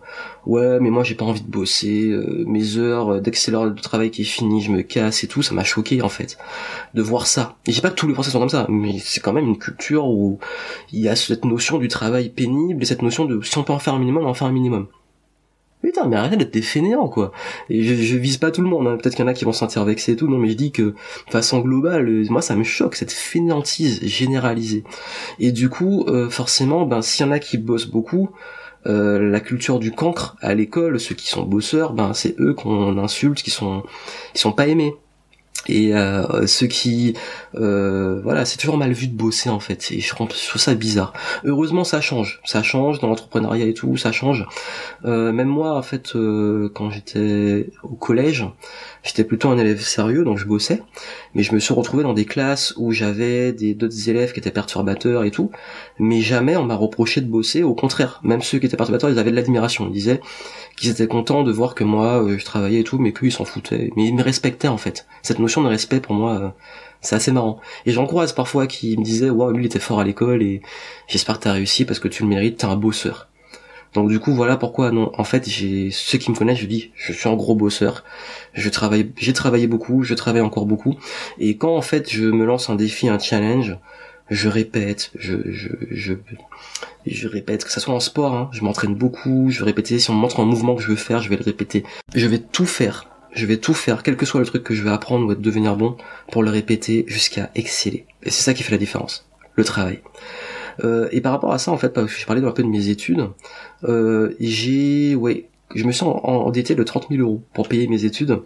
ouais mais moi j'ai pas envie de bosser, euh, mes heures, l'heure de travail qui est fini, je me casse et tout, ça m'a choqué en fait de voir ça. Et j'ai pas que tous les Français sont comme ça, mais c'est quand même une culture où il y a cette notion du travail pénible et cette notion de si on peut en faire un minimum, on en fait un minimum. Putain, mais arrêtez d'être des fainéants, quoi. Et je, je vise pas tout le monde, hein. peut-être qu'il y en a qui vont se sentir vexés et tout, non, mais je dis que, de façon globale, moi, ça me choque, cette fainéantise généralisée. Et du coup, euh, forcément, ben, s'il y en a qui bossent beaucoup, euh, la culture du cancre à l'école, ceux qui sont bosseurs, ben, c'est eux qu'on insulte, qui sont, qui sont pas aimés et euh, ceux qui euh, voilà c'est toujours mal vu de bosser en fait. Et je trouve, ça bizarre. Heureusement ça change. Ça change dans l'entrepreneuriat et tout ça change. Euh, même moi en fait euh, quand j'étais au collège j'étais plutôt un élève sérieux donc je bossais mais je me suis retrouvé dans des classes où j'avais des d'autres élèves qui étaient perturbateurs et tout. Mais jamais on m'a reproché de bosser. Au contraire même ceux qui étaient perturbateurs ils avaient de l'admiration. Ils disaient qu'ils étaient contents de voir que moi euh, je travaillais et tout mais qu'eux ils s'en foutaient. Mais ils me respectaient en fait. Cette notion de respect pour moi euh, c'est assez marrant. Et j'en croise parfois qui me disaient waouh lui il était fort à l'école et j'espère que t'as réussi parce que tu le mérites t'es un bosseur donc du coup voilà pourquoi non en fait j'ai ceux qui me connaissent je dis je suis un gros bosseur je travaille j'ai travaillé beaucoup je travaille encore beaucoup et quand en fait je me lance un défi un challenge je répète, je, je, je, répète, que ça soit en sport, hein, je m'entraîne beaucoup, je vais répéter, si on me montre un mouvement que je veux faire, je vais le répéter. Je vais tout faire, je vais tout faire, quel que soit le truc que je vais apprendre ou devenir bon, pour le répéter jusqu'à exceller. Et c'est ça qui fait la différence, le travail. Euh, et par rapport à ça, en fait, parce que j'ai parlé un peu de mes études, euh, j'ai, ouais, je me suis endetté de 30 000 euros pour payer mes études.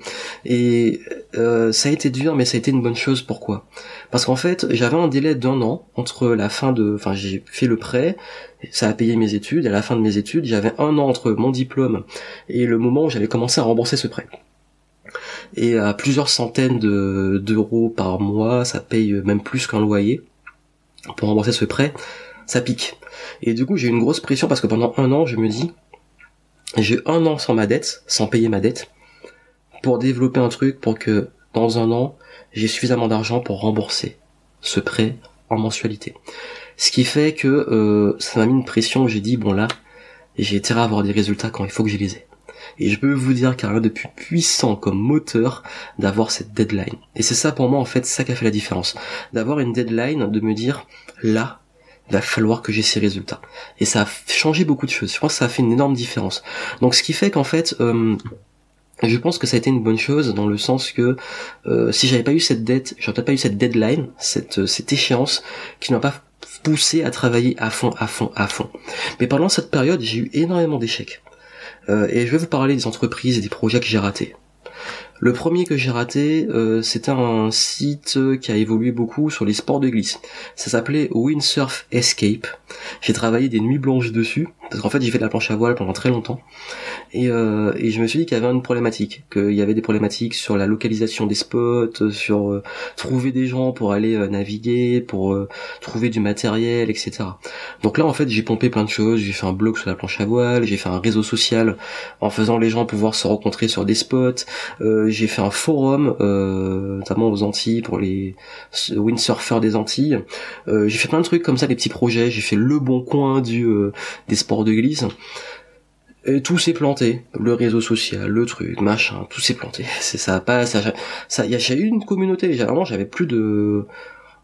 Et euh, ça a été dur mais ça a été une bonne chose. Pourquoi? Parce qu'en fait j'avais un délai d'un an entre la fin de enfin j'ai fait le prêt ça a payé mes études et à la fin de mes études j'avais un an entre mon diplôme et le moment où j'allais commencer à rembourser ce prêt. Et à plusieurs centaines d'euros par mois ça paye même plus qu'un loyer pour rembourser ce prêt ça pique et du coup j'ai une grosse pression parce que pendant un an je me dis j'ai un an sans ma dette, sans payer ma dette, pour développer un truc pour que dans un an, j'ai suffisamment d'argent pour rembourser ce prêt en mensualité. Ce qui fait que euh, ça m'a mis une pression j'ai dit bon là, j'ai intérêt à avoir des résultats quand il faut que je les ai. Et je peux vous dire qu'il n'y a rien de plus puissant comme moteur d'avoir cette deadline. Et c'est ça pour moi en fait, ça qui a fait la différence. D'avoir une deadline, de me dire là, il va falloir que j'ai ces résultats. Et ça a changé beaucoup de choses. Je pense que ça a fait une énorme différence. Donc ce qui fait qu'en fait, euh, je pense que ça a été une bonne chose dans le sens que euh, si j'avais pas eu cette dette, j'aurais peut-être pas eu cette deadline, cette, euh, cette échéance qui m'a pas poussé à travailler à fond, à fond, à fond. Mais pendant cette période, j'ai eu énormément d'échecs. Euh, et je vais vous parler des entreprises et des projets que j'ai ratés. Le premier que j'ai raté, euh, c'était un site qui a évolué beaucoup sur les sports de glisse. Ça s'appelait Windsurf Escape. J'ai travaillé des nuits blanches dessus, parce qu'en fait j'ai fait de la planche à voile pendant très longtemps. Et, euh, et je me suis dit qu'il y avait une problématique, qu'il y avait des problématiques sur la localisation des spots, sur euh, trouver des gens pour aller euh, naviguer, pour euh, trouver du matériel, etc. Donc là en fait j'ai pompé plein de choses, j'ai fait un blog sur la planche à voile, j'ai fait un réseau social en faisant les gens pouvoir se rencontrer sur des spots, j'ai fait un forum, notamment aux Antilles pour les windsurfers des Antilles, j'ai fait plein de trucs comme ça, des petits projets, j'ai fait le bon coin du des sports de glisse. Et tout s'est planté, le réseau social, le truc, machin, tout s'est planté. C'est ça, pas ça, ça, y a, eu une communauté. Vraiment, j'avais plus de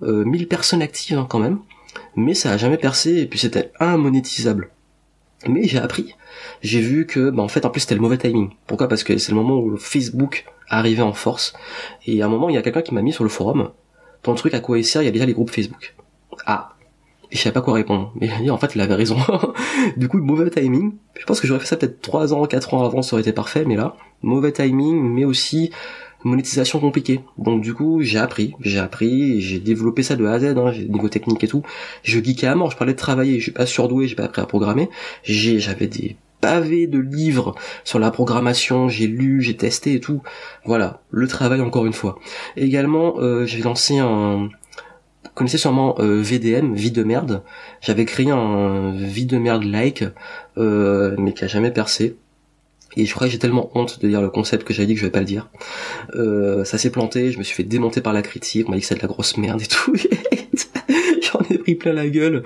euh, 1000 personnes actives hein, quand même, mais ça a jamais percé. Et puis c'était immonétisable. Mais j'ai appris. J'ai vu que, bah en fait, en plus c'était le mauvais timing. Pourquoi? Parce que c'est le moment où Facebook arrivait en force. Et à un moment, il y a quelqu'un qui m'a mis sur le forum. Ton truc à quoi il sert? Il y a déjà les groupes Facebook. Ah, je savais pas quoi répondre. Mais en fait, il avait raison. du coup, mauvais timing. Je pense que j'aurais fait ça peut-être 3 ans, 4 ans avant, ça aurait été parfait, mais là, mauvais timing, mais aussi monétisation compliquée. Donc du coup, j'ai appris, j'ai appris, j'ai développé ça de A à Z, hein, niveau technique et tout. Je geekais à mort, je parlais de travailler, je suis pas surdoué, j'ai pas appris à programmer. J'avais des pavés de livres sur la programmation, j'ai lu, j'ai testé et tout. Voilà, le travail encore une fois. également, euh, j'ai lancé un, connaissez sûrement euh, VDM, vie de merde. J'avais créé un vie de merde like, euh, mais qui a jamais percé. Et je crois que j'ai tellement honte de dire le concept que j'avais dit que je vais pas le dire. Euh, ça s'est planté, je me suis fait démonter par la critique, on m'a dit que c'était de la grosse merde et tout. Ai pris plein la gueule.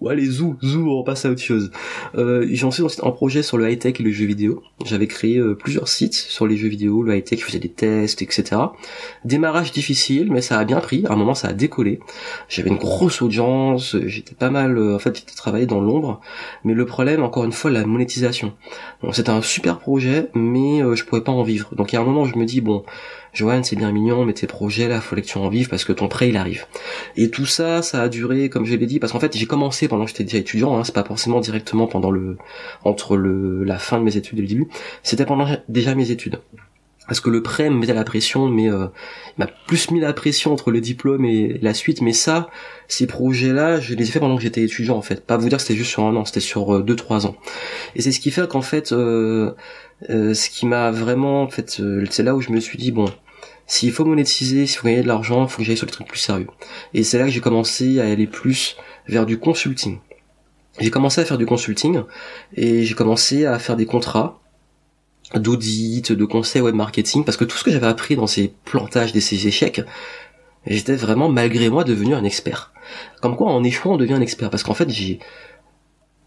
Ouais, allez, zou, zou, on passe à autre chose. Euh, j'en suis en projet sur le high-tech et le jeu vidéo. J'avais créé euh, plusieurs sites sur les jeux vidéo, le high-tech, je faisais des tests, etc. Démarrage difficile, mais ça a bien pris. À un moment, ça a décollé. J'avais une grosse audience, j'étais pas mal, euh, en fait, j'étais travaillé dans l'ombre. Mais le problème, encore une fois, la monétisation. Bon, c'était un super projet, mais euh, je pouvais pas en vivre. Donc, il y a un moment, je me dis, bon, Joanne, c'est bien mignon, mais tes projets là, faut que tu en vives parce que ton prêt il arrive. Et tout ça, ça a duré, comme je l'ai dit, parce qu'en fait j'ai commencé pendant que j'étais déjà étudiant, hein, c'est pas forcément directement pendant le entre le la fin de mes études et le début, c'était pendant déjà mes études. Parce que le prêt me mettait la pression, mais euh, il m'a plus mis la pression entre le diplôme et la suite. Mais ça, ces projets-là, je les ai fait pendant que j'étais étudiant en fait. Pas vous dire que c'était juste sur un an, c'était sur euh, deux trois ans. Et c'est ce qui fait qu'en fait, euh, euh, ce qui m'a vraiment, en fait, euh, c'est là où je me suis dit bon, s'il faut monétiser, s'il faut gagner de l'argent, il faut que j'aille sur des trucs plus sérieux. Et c'est là que j'ai commencé à aller plus vers du consulting. J'ai commencé à faire du consulting et j'ai commencé à faire des contrats d'audit, de conseil web marketing, parce que tout ce que j'avais appris dans ces plantages, de ces échecs, j'étais vraiment malgré moi devenu un expert. Comme quoi en échouant on devient un expert, parce qu'en fait j'ai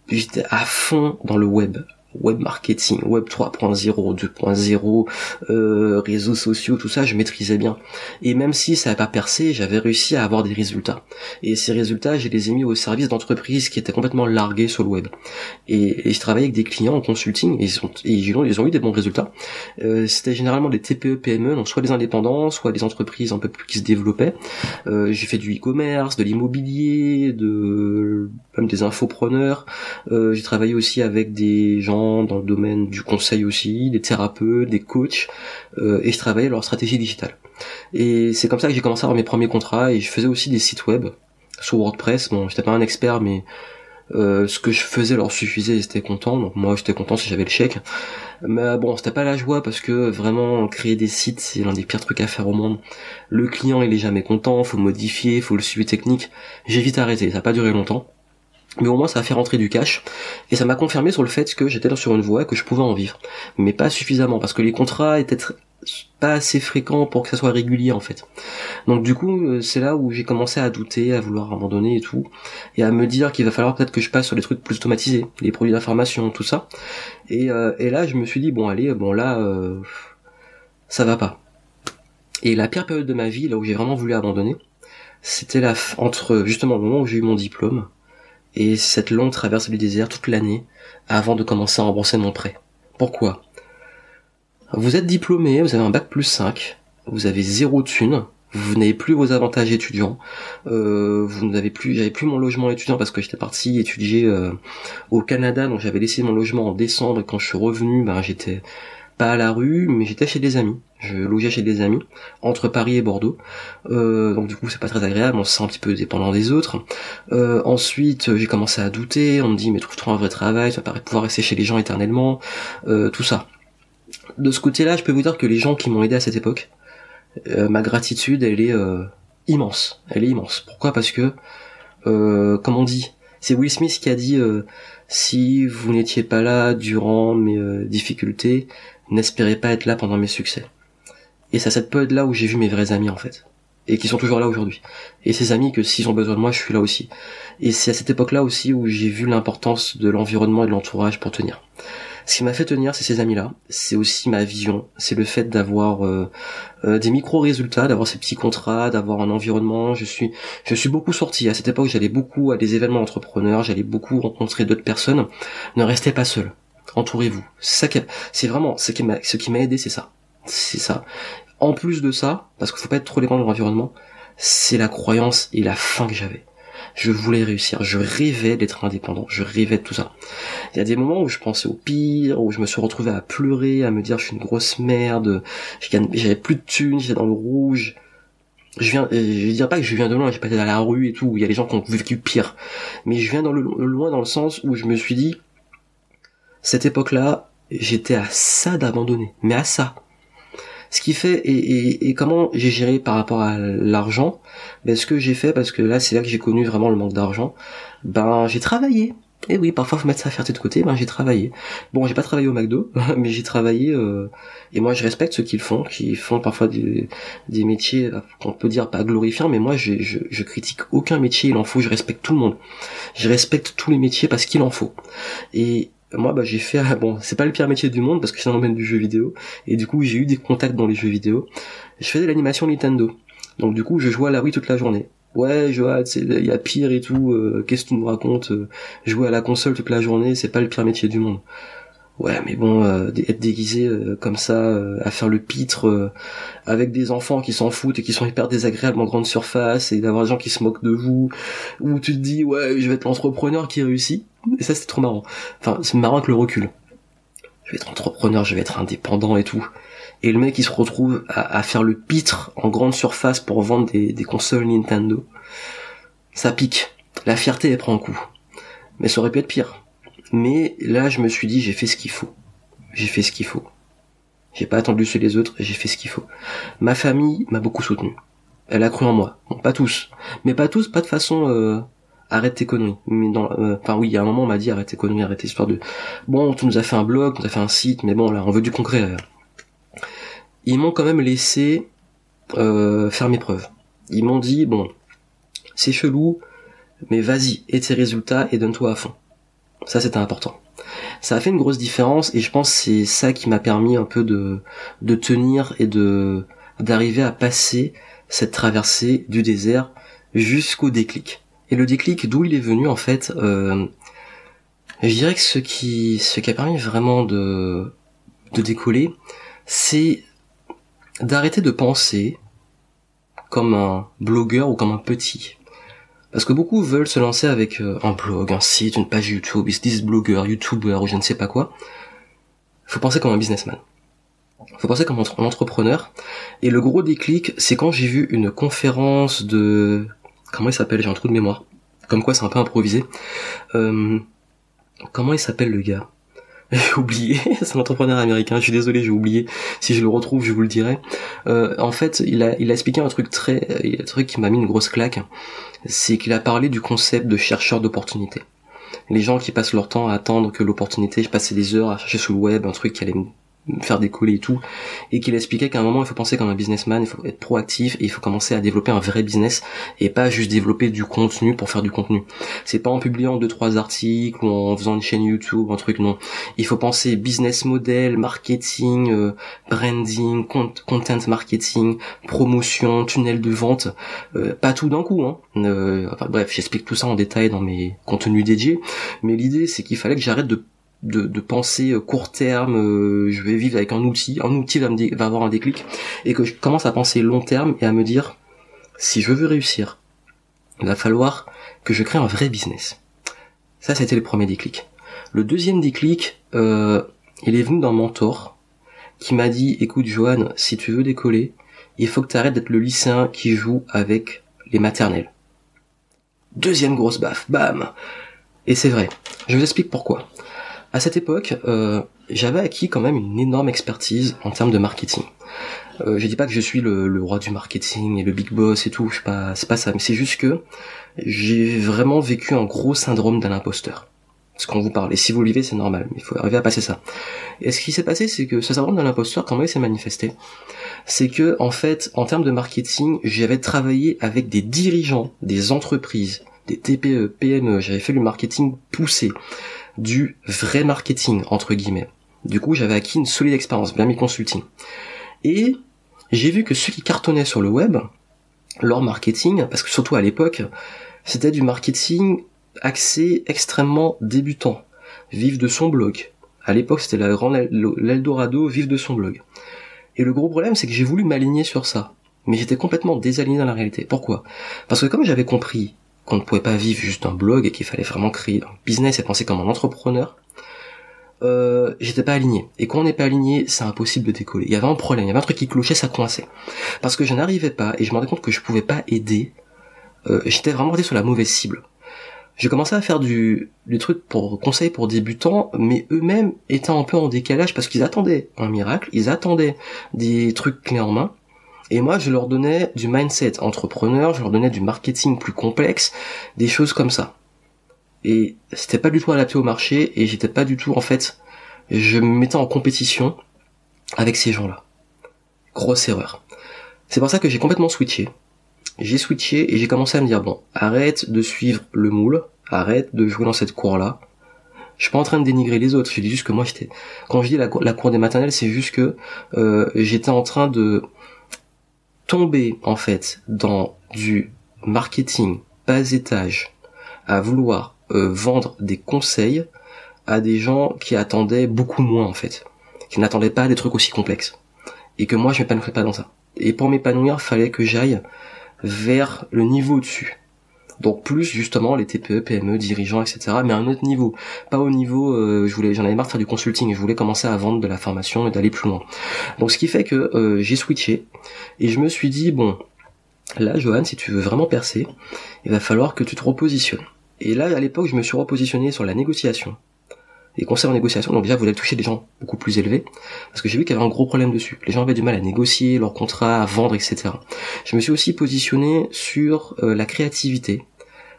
j'étais à fond dans le web, web marketing, web 3.0, 2.0, euh, réseaux sociaux, tout ça, je maîtrisais bien. Et même si ça n'a pas percé, j'avais réussi à avoir des résultats. Et ces résultats, je les ai mis au service d'entreprises qui étaient complètement larguées sur le web. Et, et je travaillais avec des clients en consulting, et ils, ont, ils, ont, ils ont eu des bons résultats. Euh, C'était généralement des TPE, PME, donc soit des indépendants, soit des entreprises un peu plus qui se développaient. Euh, J'ai fait du e-commerce, de l'immobilier, de même des infopreneurs. Euh, J'ai travaillé aussi avec des gens dans le domaine du conseil aussi, des thérapeutes, des coachs, euh, et je travaillais leur stratégie digitale. Et c'est comme ça que j'ai commencé à avoir mes premiers contrats, et je faisais aussi des sites web sur WordPress. Bon, j'étais pas un expert, mais euh, ce que je faisais leur suffisait et j'étais content. Donc moi j'étais content si j'avais le chèque. Mais bon, c'était pas la joie parce que vraiment créer des sites c'est l'un des pires trucs à faire au monde. Le client il est jamais content, faut modifier, faut le suivi technique. J'ai vite arrêté, ça a pas duré longtemps. Mais au moins ça a fait rentrer du cash et ça m'a confirmé sur le fait que j'étais sur une voie que je pouvais en vivre. Mais pas suffisamment parce que les contrats étaient pas assez fréquents pour que ça soit régulier en fait. Donc du coup euh, c'est là où j'ai commencé à douter, à vouloir abandonner et tout, et à me dire qu'il va falloir peut-être que je passe sur des trucs plus automatisés, les produits d'information, tout ça. Et, euh, et, là je me suis dit bon allez, bon là euh, ça va pas. Et la pire période de ma vie, là où j'ai vraiment voulu abandonner, c'était la entre justement le moment où j'ai eu mon diplôme et cette longue traversée du désert toute l'année avant de commencer à rembourser mon prêt. Pourquoi? Vous êtes diplômé, vous avez un bac plus 5, vous avez zéro thune, vous n'avez plus vos avantages étudiants, euh, vous n'avez plus, j'avais plus mon logement étudiant parce que j'étais parti étudier euh, au Canada, donc j'avais laissé mon logement en décembre et quand je suis revenu, ben j'étais pas à la rue, mais j'étais chez des amis. Je logeais chez des amis entre Paris et Bordeaux, euh, donc du coup c'est pas très agréable, on se sent un petit peu dépendant des autres. Euh, ensuite j'ai commencé à douter, on me dit mais trouve-toi un vrai travail, tu vas pas pouvoir rester chez les gens éternellement, euh, tout ça. De ce côté-là, je peux vous dire que les gens qui m'ont aidé à cette époque, ma gratitude, elle est immense. Elle est immense. Pourquoi? Parce que, comme on dit, c'est Will Smith qui a dit si vous n'étiez pas là durant mes difficultés, n'espérez pas être là pendant mes succès. Et c'est à cette période-là où j'ai vu mes vrais amis en fait, et qui sont toujours là aujourd'hui. Et ces amis que s'ils ont besoin de moi, je suis là aussi. Et c'est à cette époque-là aussi où j'ai vu l'importance de l'environnement et de l'entourage pour tenir. Ce qui m'a fait tenir, c'est ces amis-là. C'est aussi ma vision. C'est le fait d'avoir euh, euh, des micro-résultats, d'avoir ces petits contrats, d'avoir un environnement. Je suis, je suis beaucoup sorti. À cette époque, j'allais beaucoup à des événements entrepreneurs. J'allais beaucoup rencontrer d'autres personnes. Ne restez pas seul. Entourez-vous. C'est vraiment ce qui m'a, aidé, c'est ça. C'est ça. En plus de ça, parce qu'il faut pas être trop dépendant de l'environnement, c'est la croyance et la faim que j'avais je voulais réussir, je rêvais d'être indépendant, je rêvais de tout ça. Il y a des moments où je pensais au pire, où je me suis retrouvé à pleurer, à me dire je suis une grosse merde, j'avais plus de thunes, j'étais dans le rouge. Je viens, je vais dire pas que je viens de loin, j'ai pas été dans la rue et tout, où il y a des gens qui ont vécu pire. Mais je viens dans le loin dans le sens où je me suis dit, cette époque-là, j'étais à ça d'abandonner, mais à ça. Ce qui fait et, comment j'ai géré par rapport à l'argent, ben ce que j'ai fait parce que là c'est là que j'ai connu vraiment le manque d'argent, ben j'ai travaillé. Et oui, parfois faut mettre sa fierté de côté, ben j'ai travaillé. Bon, j'ai pas travaillé au McDo, mais j'ai travaillé euh, et moi je respecte ceux qui le font, qui font parfois des, métiers qu'on peut dire pas glorifiants, mais moi je, je, je critique aucun métier, il en faut, je respecte tout le monde. Je respecte tous les métiers parce qu'il en faut. Et moi bah j'ai fait bon c'est pas le pire métier du monde parce que c'est dans le domaine du jeu vidéo. Et du coup j'ai eu des contacts dans les jeux vidéo. Je faisais de l'animation Nintendo. Donc du coup je jouais à la Wii toute la journée. Ouais vois il y a pire et tout euh, qu'est-ce que tu nous racontes euh, jouer à la console toute la journée c'est pas le pire métier du monde ouais mais bon euh, être déguisé comme ça à faire le pitre avec des enfants qui s'en foutent et qui sont hyper désagréables en grande surface et d'avoir des gens qui se moquent de vous ou tu te dis ouais je vais être l'entrepreneur qui réussit et ça, c'est trop marrant. Enfin, c'est marrant avec le recul. Je vais être entrepreneur, je vais être indépendant et tout. Et le mec, il se retrouve à, faire le pitre en grande surface pour vendre des, consoles Nintendo. Ça pique. La fierté, elle prend un coup. Mais ça aurait pu être pire. Mais là, je me suis dit, j'ai fait ce qu'il faut. J'ai fait ce qu'il faut. J'ai pas attendu sur les autres, j'ai fait ce qu'il faut. Ma famille m'a beaucoup soutenu. Elle a cru en moi. Bon, pas tous. Mais pas tous, pas de façon euh, arrête tes conneries. Mais dans, euh, enfin oui, il y a un moment on m'a dit arrête tes conneries, arrête tes histoires de. Bon, tu nous as fait un blog, tu nous as fait un site, mais bon là, on veut du concret. Ils m'ont quand même laissé euh, faire mes preuves. Ils m'ont dit bon, c'est chelou, mais vas-y, et tes résultats et donne-toi à fond. Ça c'était important. Ça a fait une grosse différence et je pense c'est ça qui m'a permis un peu de de tenir et de d'arriver à passer cette traversée du désert jusqu'au déclic. Et le déclic, d'où il est venu en fait, euh, je dirais que ce qui, ce qui a permis vraiment de, de décoller, c'est d'arrêter de penser comme un blogueur ou comme un petit. Parce que beaucoup veulent se lancer avec euh, un blog, un site, une page YouTube, ils se disent blogueur, youtubeur ou je ne sais pas quoi. Faut penser comme un businessman. Faut penser comme un entrepreneur. Et le gros déclic, c'est quand j'ai vu une conférence de comment il s'appelle J'ai un trou de mémoire. Comme quoi c'est un peu improvisé. Euh, comment il s'appelle le gars? J'ai oublié, c'est un entrepreneur américain, je suis désolé, j'ai oublié. Si je le retrouve, je vous le dirai. Euh, en fait, il a, il a expliqué un truc très, un truc qui m'a mis une grosse claque. C'est qu'il a parlé du concept de chercheur d'opportunité. Les gens qui passent leur temps à attendre que l'opportunité, je passais des heures à chercher sur le web un truc qui allait faire décoller et tout, et qu'il expliquait qu'à un moment il faut penser comme un businessman, il faut être proactif et il faut commencer à développer un vrai business et pas juste développer du contenu pour faire du contenu. C'est pas en publiant deux trois articles ou en faisant une chaîne YouTube, un truc non. Il faut penser business model, marketing, euh, branding, content marketing, promotion, tunnel de vente, euh, pas tout d'un coup. Hein. Euh, enfin bref, j'explique tout ça en détail dans mes contenus dédiés, mais l'idée c'est qu'il fallait que j'arrête de de, de pensée court terme, je vais vivre avec un outil, un outil va, me va avoir un déclic, et que je commence à penser long terme et à me dire, si je veux réussir, il va falloir que je crée un vrai business. Ça, c'était le premier déclic. Le deuxième déclic, euh, il est venu d'un mentor qui m'a dit, écoute Johan, si tu veux décoller, il faut que tu arrêtes d'être le lycéen qui joue avec les maternelles. Deuxième grosse baffe, bam Et c'est vrai. Je vous explique pourquoi. À cette époque, euh, j'avais acquis quand même une énorme expertise en termes de marketing. Euh, je dis pas que je suis le, roi du marketing et le big boss et tout, pas, c'est pas ça, mais c'est juste que j'ai vraiment vécu un gros syndrome d'un imposteur. Ce qu'on vous parle. Et si vous le vivez, c'est normal, mais il faut arriver à passer ça. Et ce qui s'est passé, c'est que ce syndrome d'un imposteur, comment il s'est manifesté C'est que, en fait, en termes de marketing, j'avais travaillé avec des dirigeants, des entreprises, des TPE, PME, j'avais fait le marketing poussé, du vrai marketing, entre guillemets. Du coup, j'avais acquis une solide expérience, bien mes consulting. Et j'ai vu que ceux qui cartonnaient sur le web, leur marketing, parce que surtout à l'époque, c'était du marketing axé extrêmement débutant, vive de son blog. À l'époque, c'était la grande l'Eldorado, vive de son blog. Et le gros problème, c'est que j'ai voulu m'aligner sur ça. Mais j'étais complètement désaligné dans la réalité. Pourquoi? Parce que comme j'avais compris qu'on ne pouvait pas vivre juste d'un blog et qu'il fallait vraiment créer un business et penser comme un entrepreneur, euh, j'étais pas aligné. Et quand on n'est pas aligné, c'est impossible de décoller. Il y avait un problème, il y avait un truc qui clochait, ça coinçait. Parce que je n'arrivais pas et je me rendais compte que je pouvais pas aider. Euh, j'étais vraiment sur la mauvaise cible. J'ai commencé à faire du, du truc pour conseils pour débutants, mais eux-mêmes étaient un peu en décalage parce qu'ils attendaient un miracle, ils attendaient des trucs clés en main. Et moi, je leur donnais du mindset entrepreneur, je leur donnais du marketing plus complexe, des choses comme ça et c'était pas du tout adapté au marché et j'étais pas du tout en fait je me mettais en compétition avec ces gens-là. Grosse erreur. C'est pour ça que j'ai complètement switché. J'ai switché et j'ai commencé à me dire bon, arrête de suivre le moule, arrête de jouer dans cette cour-là. Je suis pas en train de dénigrer les autres, je dis juste que moi j'étais quand je dis la, la cour des maternelles, c'est juste que euh, j'étais en train de tomber en fait dans du marketing bas étage à vouloir euh, vendre des conseils à des gens qui attendaient beaucoup moins en fait, qui n'attendaient pas des trucs aussi complexes. Et que moi je m'épanouirais pas dans ça. Et pour m'épanouir, fallait que j'aille vers le niveau dessus. Donc plus justement les TPE, PME, dirigeants, etc. Mais à un autre niveau, pas au niveau. Euh, je voulais, j'en avais marre de faire du consulting. Je voulais commencer à vendre de la formation et d'aller plus loin. Donc ce qui fait que euh, j'ai switché et je me suis dit bon, là, Johan, si tu veux vraiment percer, il va falloir que tu te repositionnes. Et là, à l'époque, je me suis repositionné sur la négociation. Les conseils en négociation, donc déjà, voulais toucher des gens beaucoup plus élevés, parce que j'ai vu qu'il y avait un gros problème dessus. Les gens avaient du mal à négocier leurs contrats, à vendre, etc. Je me suis aussi positionné sur euh, la créativité,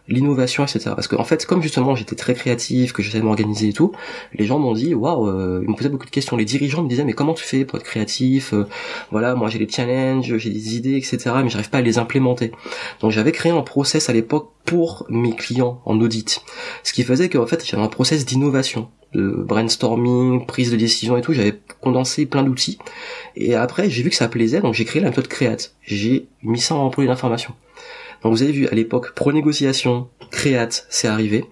l'innovation, etc. Parce que en fait, comme justement j'étais très créatif, que j'essayais de m'organiser et tout, les gens m'ont dit waouh, euh, ils me posaient beaucoup de questions. Les dirigeants me disaient mais comment tu fais pour être créatif euh, Voilà, moi j'ai des challenges, j'ai des idées, etc. Mais j'arrive pas à les implémenter. Donc j'avais créé un process à l'époque pour mes clients en audit, ce qui faisait qu'en fait j'avais un process d'innovation de brainstorming, prise de décision et tout, j'avais condensé plein d'outils. Et après, j'ai vu que ça plaisait, donc j'ai créé la méthode Créate. J'ai mis ça en produit d'information. Donc vous avez vu à l'époque pro-négociation, créate, c'est arrivé.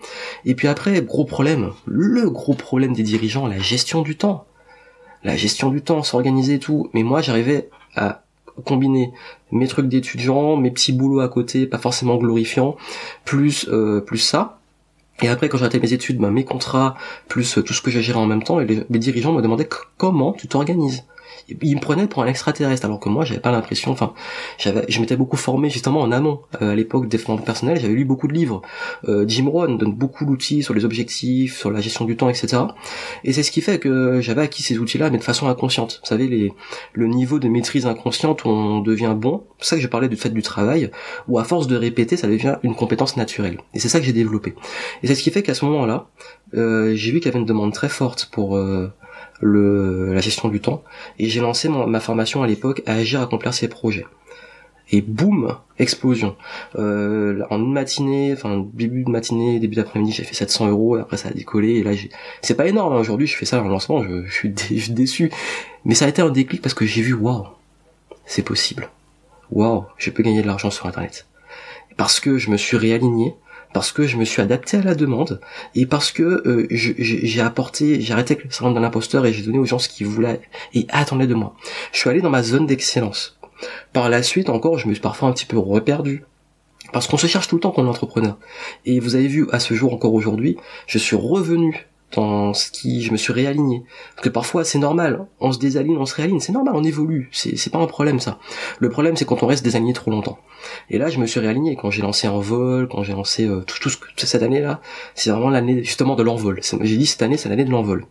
Et puis après, gros problème, le gros problème des dirigeants, la gestion du temps. La gestion du temps, s'organiser et tout. Mais moi, j'arrivais à combiner mes trucs d'étudiant, mes petits boulots à côté, pas forcément glorifiants, plus euh, plus ça. Et après, quand j'arrêtais mes études, ben, mes contrats, plus tout ce que j'ai géré en même temps, les dirigeants me demandaient comment tu t'organises? Il me prenait pour un extraterrestre alors que moi j'avais pas l'impression enfin j'avais je m'étais beaucoup formé justement en amont euh, à l'époque des développement personnel j'avais lu beaucoup de livres euh, Jim Rohn donne beaucoup d'outils sur les objectifs sur la gestion du temps etc et c'est ce qui fait que j'avais acquis ces outils là mais de façon inconsciente. Vous savez les le niveau de maîtrise inconsciente où on devient bon c'est ça que je parlais du fait du travail où à force de répéter ça devient une compétence naturelle. Et c'est ça que j'ai développé. Et c'est ce qui fait qu'à ce moment là euh, j'ai vu qu'il y avait une demande très forte pour le, la gestion du temps, et j'ai lancé ma formation à l'époque à agir, accomplir ses projets. Et boum, explosion. Euh, en une matinée, enfin début de matinée, début d'après-midi, j'ai fait 700 euros. Après ça a décollé. Et là, c'est pas énorme. Hein. Aujourd'hui, je fais ça en lancement, je, je, suis déçu. Mais ça a été un déclic parce que j'ai vu, waouh, c'est possible. Waouh, je peux gagner de l'argent sur Internet. Parce que je me suis réaligné parce que je me suis adapté à la demande et parce que euh, j'ai apporté, j'ai arrêté avec le syndrome de l'imposteur et j'ai donné aux gens ce qu'ils voulaient et attendaient de moi. Je suis allé dans ma zone d'excellence. Par la suite encore, je me suis parfois un petit peu reperdu. Parce qu'on se cherche tout le temps comme entrepreneur. Et vous avez vu, à ce jour encore aujourd'hui, je suis revenu dans ce qui je me suis réaligné. Parce que parfois c'est normal, on se désaligne, on se réaligne, c'est normal, on évolue, c'est, pas un problème ça. Le problème c'est quand on reste désaligné trop longtemps. Et là je me suis réaligné quand j'ai lancé un vol, quand j'ai lancé euh, tout, tout ce que cette année là, c'est vraiment l'année justement de l'envol. J'ai dit cette année c'est l'année de l'envol.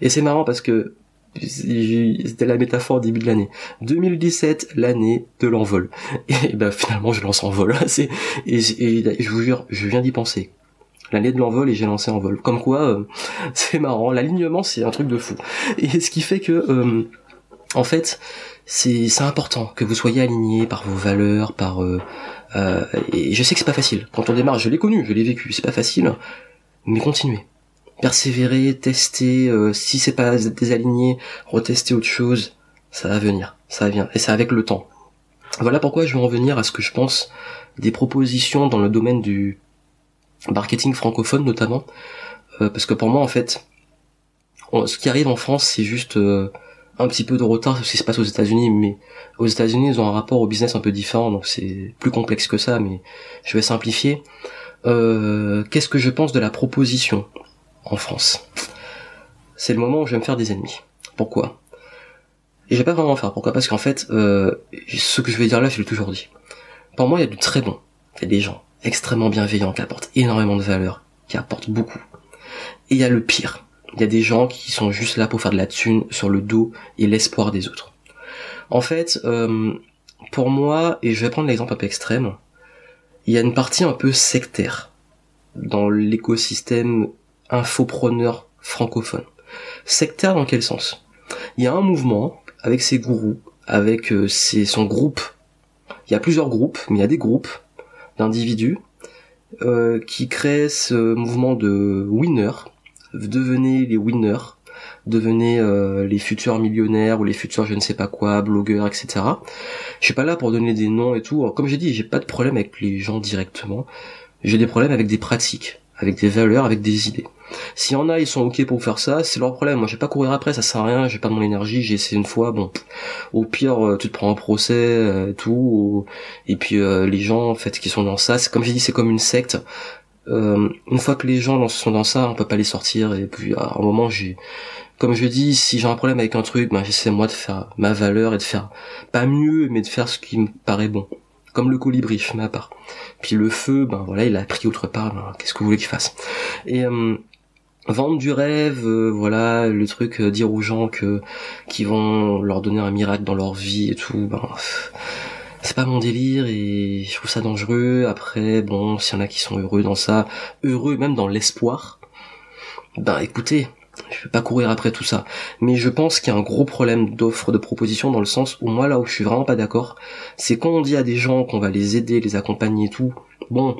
Et c'est marrant parce que c'était la métaphore au début de l'année. 2017, l'année de l'envol. Et ben finalement je lance en vol. et, et, je vous jure, je viens d'y penser l'année de l'envol et j'ai lancé en vol. Comme quoi, euh, c'est marrant. L'alignement, c'est un truc de fou. Et ce qui fait que, euh, en fait, c'est important que vous soyez aligné par vos valeurs, par euh, et je sais que c'est pas facile. Quand on démarre, je l'ai connu, je l'ai vécu, c'est pas facile, mais continuez. Persévérer, tester, si c'est pas désaligné, retester autre chose, ça va venir, ça venir, et c'est avec le temps. Voilà pourquoi je vais en venir à ce que je pense des propositions dans le domaine du marketing francophone notamment, euh, parce que pour moi en fait, ce qui arrive en France c'est juste euh, un petit peu de retard sur ce qui se passe aux États-Unis, mais aux États-Unis ils ont un rapport au business un peu différent, donc c'est plus complexe que ça, mais je vais simplifier. Euh, Qu'est-ce que je pense de la proposition en France? C'est le moment où je vais me faire des ennemis. Pourquoi? Et je vais pas vraiment en faire. Pourquoi? Parce qu'en fait, euh, ce que je vais dire là, je l'ai toujours dit. Pour moi, il y a du très bon. Il y a des gens extrêmement bienveillant, qui apporte énormément de valeur, qui apporte beaucoup. Et il y a le pire. Il y a des gens qui sont juste là pour faire de la thune sur le dos et l'espoir des autres. En fait, euh, pour moi, et je vais prendre l'exemple un peu extrême, il y a une partie un peu sectaire dans l'écosystème infopreneur francophone. Sectaire dans quel sens? Il y a un mouvement avec ses gourous, avec euh, ses, son groupe. Il y a plusieurs groupes, mais il y a des groupes d'individus euh, qui créent ce mouvement de winners. Devenez les winners, devenez euh, les futurs millionnaires ou les futurs je ne sais pas quoi, blogueurs, etc. Je suis pas là pour donner des noms et tout. comme j'ai dit, j'ai pas de problème avec les gens directement. J'ai des problèmes avec des pratiques, avec des valeurs, avec des idées. S'il y en a, ils sont ok pour faire ça, c'est leur problème. Moi, je vais pas courir après, ça sert à rien. J'ai pas de mon énergie. J'ai essayé une fois, bon. Au pire, euh, tu te prends un procès, euh, tout. Et puis euh, les gens, en fait, qui sont dans ça, c'est comme j'ai dit, c'est comme une secte. une fois que les gens sont dans ça, on peut pas les sortir. Et puis à un moment, j'ai, comme je dis, si j'ai un problème avec un truc, ben j'essaie moi de faire ma valeur et de faire pas mieux, mais de faire ce qui me paraît bon comme le colibri, ma part. Puis le feu, ben voilà, il a pris autre part, ben, qu'est-ce que vous voulez qu'il fasse? Et vendre du rêve, euh, voilà, le truc euh, dire aux gens que qui vont leur donner un miracle dans leur vie et tout, ben c'est pas mon délire et je trouve ça dangereux. Après, bon, s'il y en a qui sont heureux dans ça, heureux même dans l'espoir, ben écoutez, je vais pas courir après tout ça. Mais je pense qu'il y a un gros problème d'offre de proposition dans le sens où moi là où je suis vraiment pas d'accord, c'est quand on dit à des gens qu'on va les aider, les accompagner et tout, bon,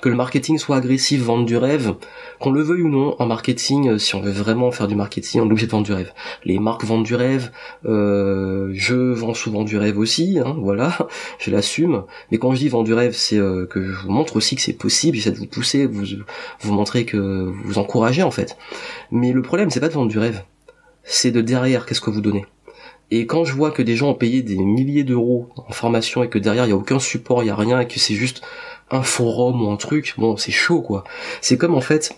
que le marketing soit agressif, vendre du rêve, qu'on le veuille ou non, en marketing, euh, si on veut vraiment faire du marketing, on est obligé de vendre du rêve. Les marques vendent du rêve, euh, je vends souvent du rêve aussi, hein, voilà, je l'assume. Mais quand je dis vendre du rêve, c'est euh, que je vous montre aussi que c'est possible, j'essaie de vous pousser, vous vous montrer que vous encouragez en fait. Mais le problème, c'est pas de vendre du rêve, c'est de derrière, qu'est-ce que vous donnez. Et quand je vois que des gens ont payé des milliers d'euros en formation et que derrière il y a aucun support, il y a rien et que c'est juste un forum ou un truc, bon, c'est chaud, quoi. C'est comme, en fait,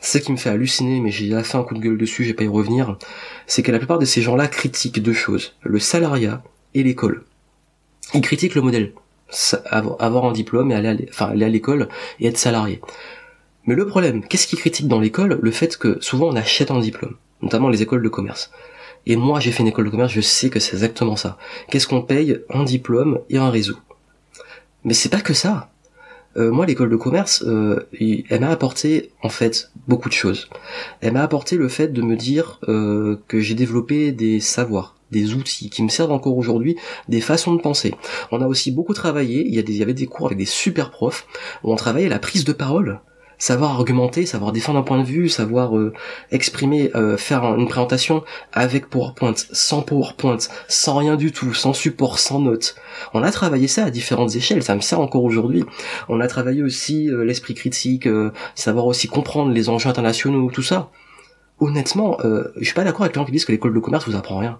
ce qui me fait halluciner, mais j'ai fait un coup de gueule dessus, j'ai pas y revenir, c'est que la plupart de ces gens-là critiquent deux choses, le salariat et l'école. Ils critiquent le modèle, avoir un diplôme et aller à, enfin, aller à l'école et être salarié. Mais le problème, qu'est-ce qu'ils critiquent dans l'école? Le fait que souvent on achète un diplôme, notamment les écoles de commerce. Et moi j'ai fait une école de commerce, je sais que c'est exactement ça. Qu'est-ce qu'on paye? Un diplôme et un réseau. Mais c'est pas que ça. Euh, moi l'école de commerce, euh, elle m'a apporté en fait beaucoup de choses. Elle m'a apporté le fait de me dire euh, que j'ai développé des savoirs, des outils qui me servent encore aujourd'hui, des façons de penser. On a aussi beaucoup travaillé, il y, a des, il y avait des cours avec des super profs où on travaillait la prise de parole savoir argumenter, savoir défendre un point de vue, savoir euh, exprimer, euh, faire une présentation avec PowerPoint, sans PowerPoint, sans rien du tout, sans support, sans notes. On a travaillé ça à différentes échelles, ça me sert encore aujourd'hui. On a travaillé aussi euh, l'esprit critique, savoir aussi comprendre les enjeux internationaux, tout ça. Honnêtement, je suis pas d'accord avec les gens qui disent que l'école de commerce vous apprend rien.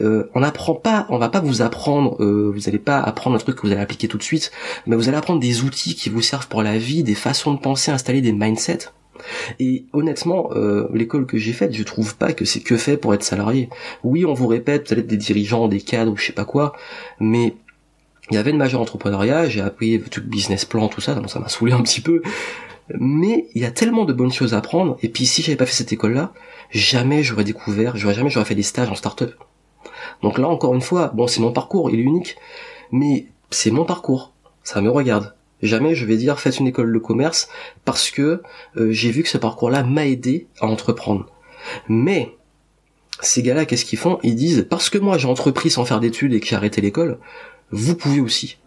Euh, on n'apprend pas, on va pas vous apprendre, euh, vous n'allez pas apprendre un truc que vous allez appliquer tout de suite, mais vous allez apprendre des outils qui vous servent pour la vie, des façons de penser, installer des mindsets. Et honnêtement, euh, l'école que j'ai faite, je trouve pas que c'est que fait pour être salarié. Oui, on vous répète, vous allez être des dirigeants, des cadres ou je sais pas quoi, mais il y avait une majeure entrepreneuriat, j'ai appris tout business plan, tout ça, donc ça m'a saoulé un petit peu. Mais il y a tellement de bonnes choses à apprendre, et puis si j'avais pas fait cette école-là, jamais j'aurais découvert, j'aurais jamais j'aurais fait des stages en start-up. Donc là, encore une fois, bon, c'est mon parcours, il est unique, mais c'est mon parcours, ça me regarde. Jamais je vais dire faites une école de commerce parce que euh, j'ai vu que ce parcours-là m'a aidé à entreprendre. Mais ces gars-là, qu'est-ce qu'ils font? Ils disent parce que moi j'ai entrepris sans faire d'études et que j'ai arrêté l'école, vous pouvez aussi.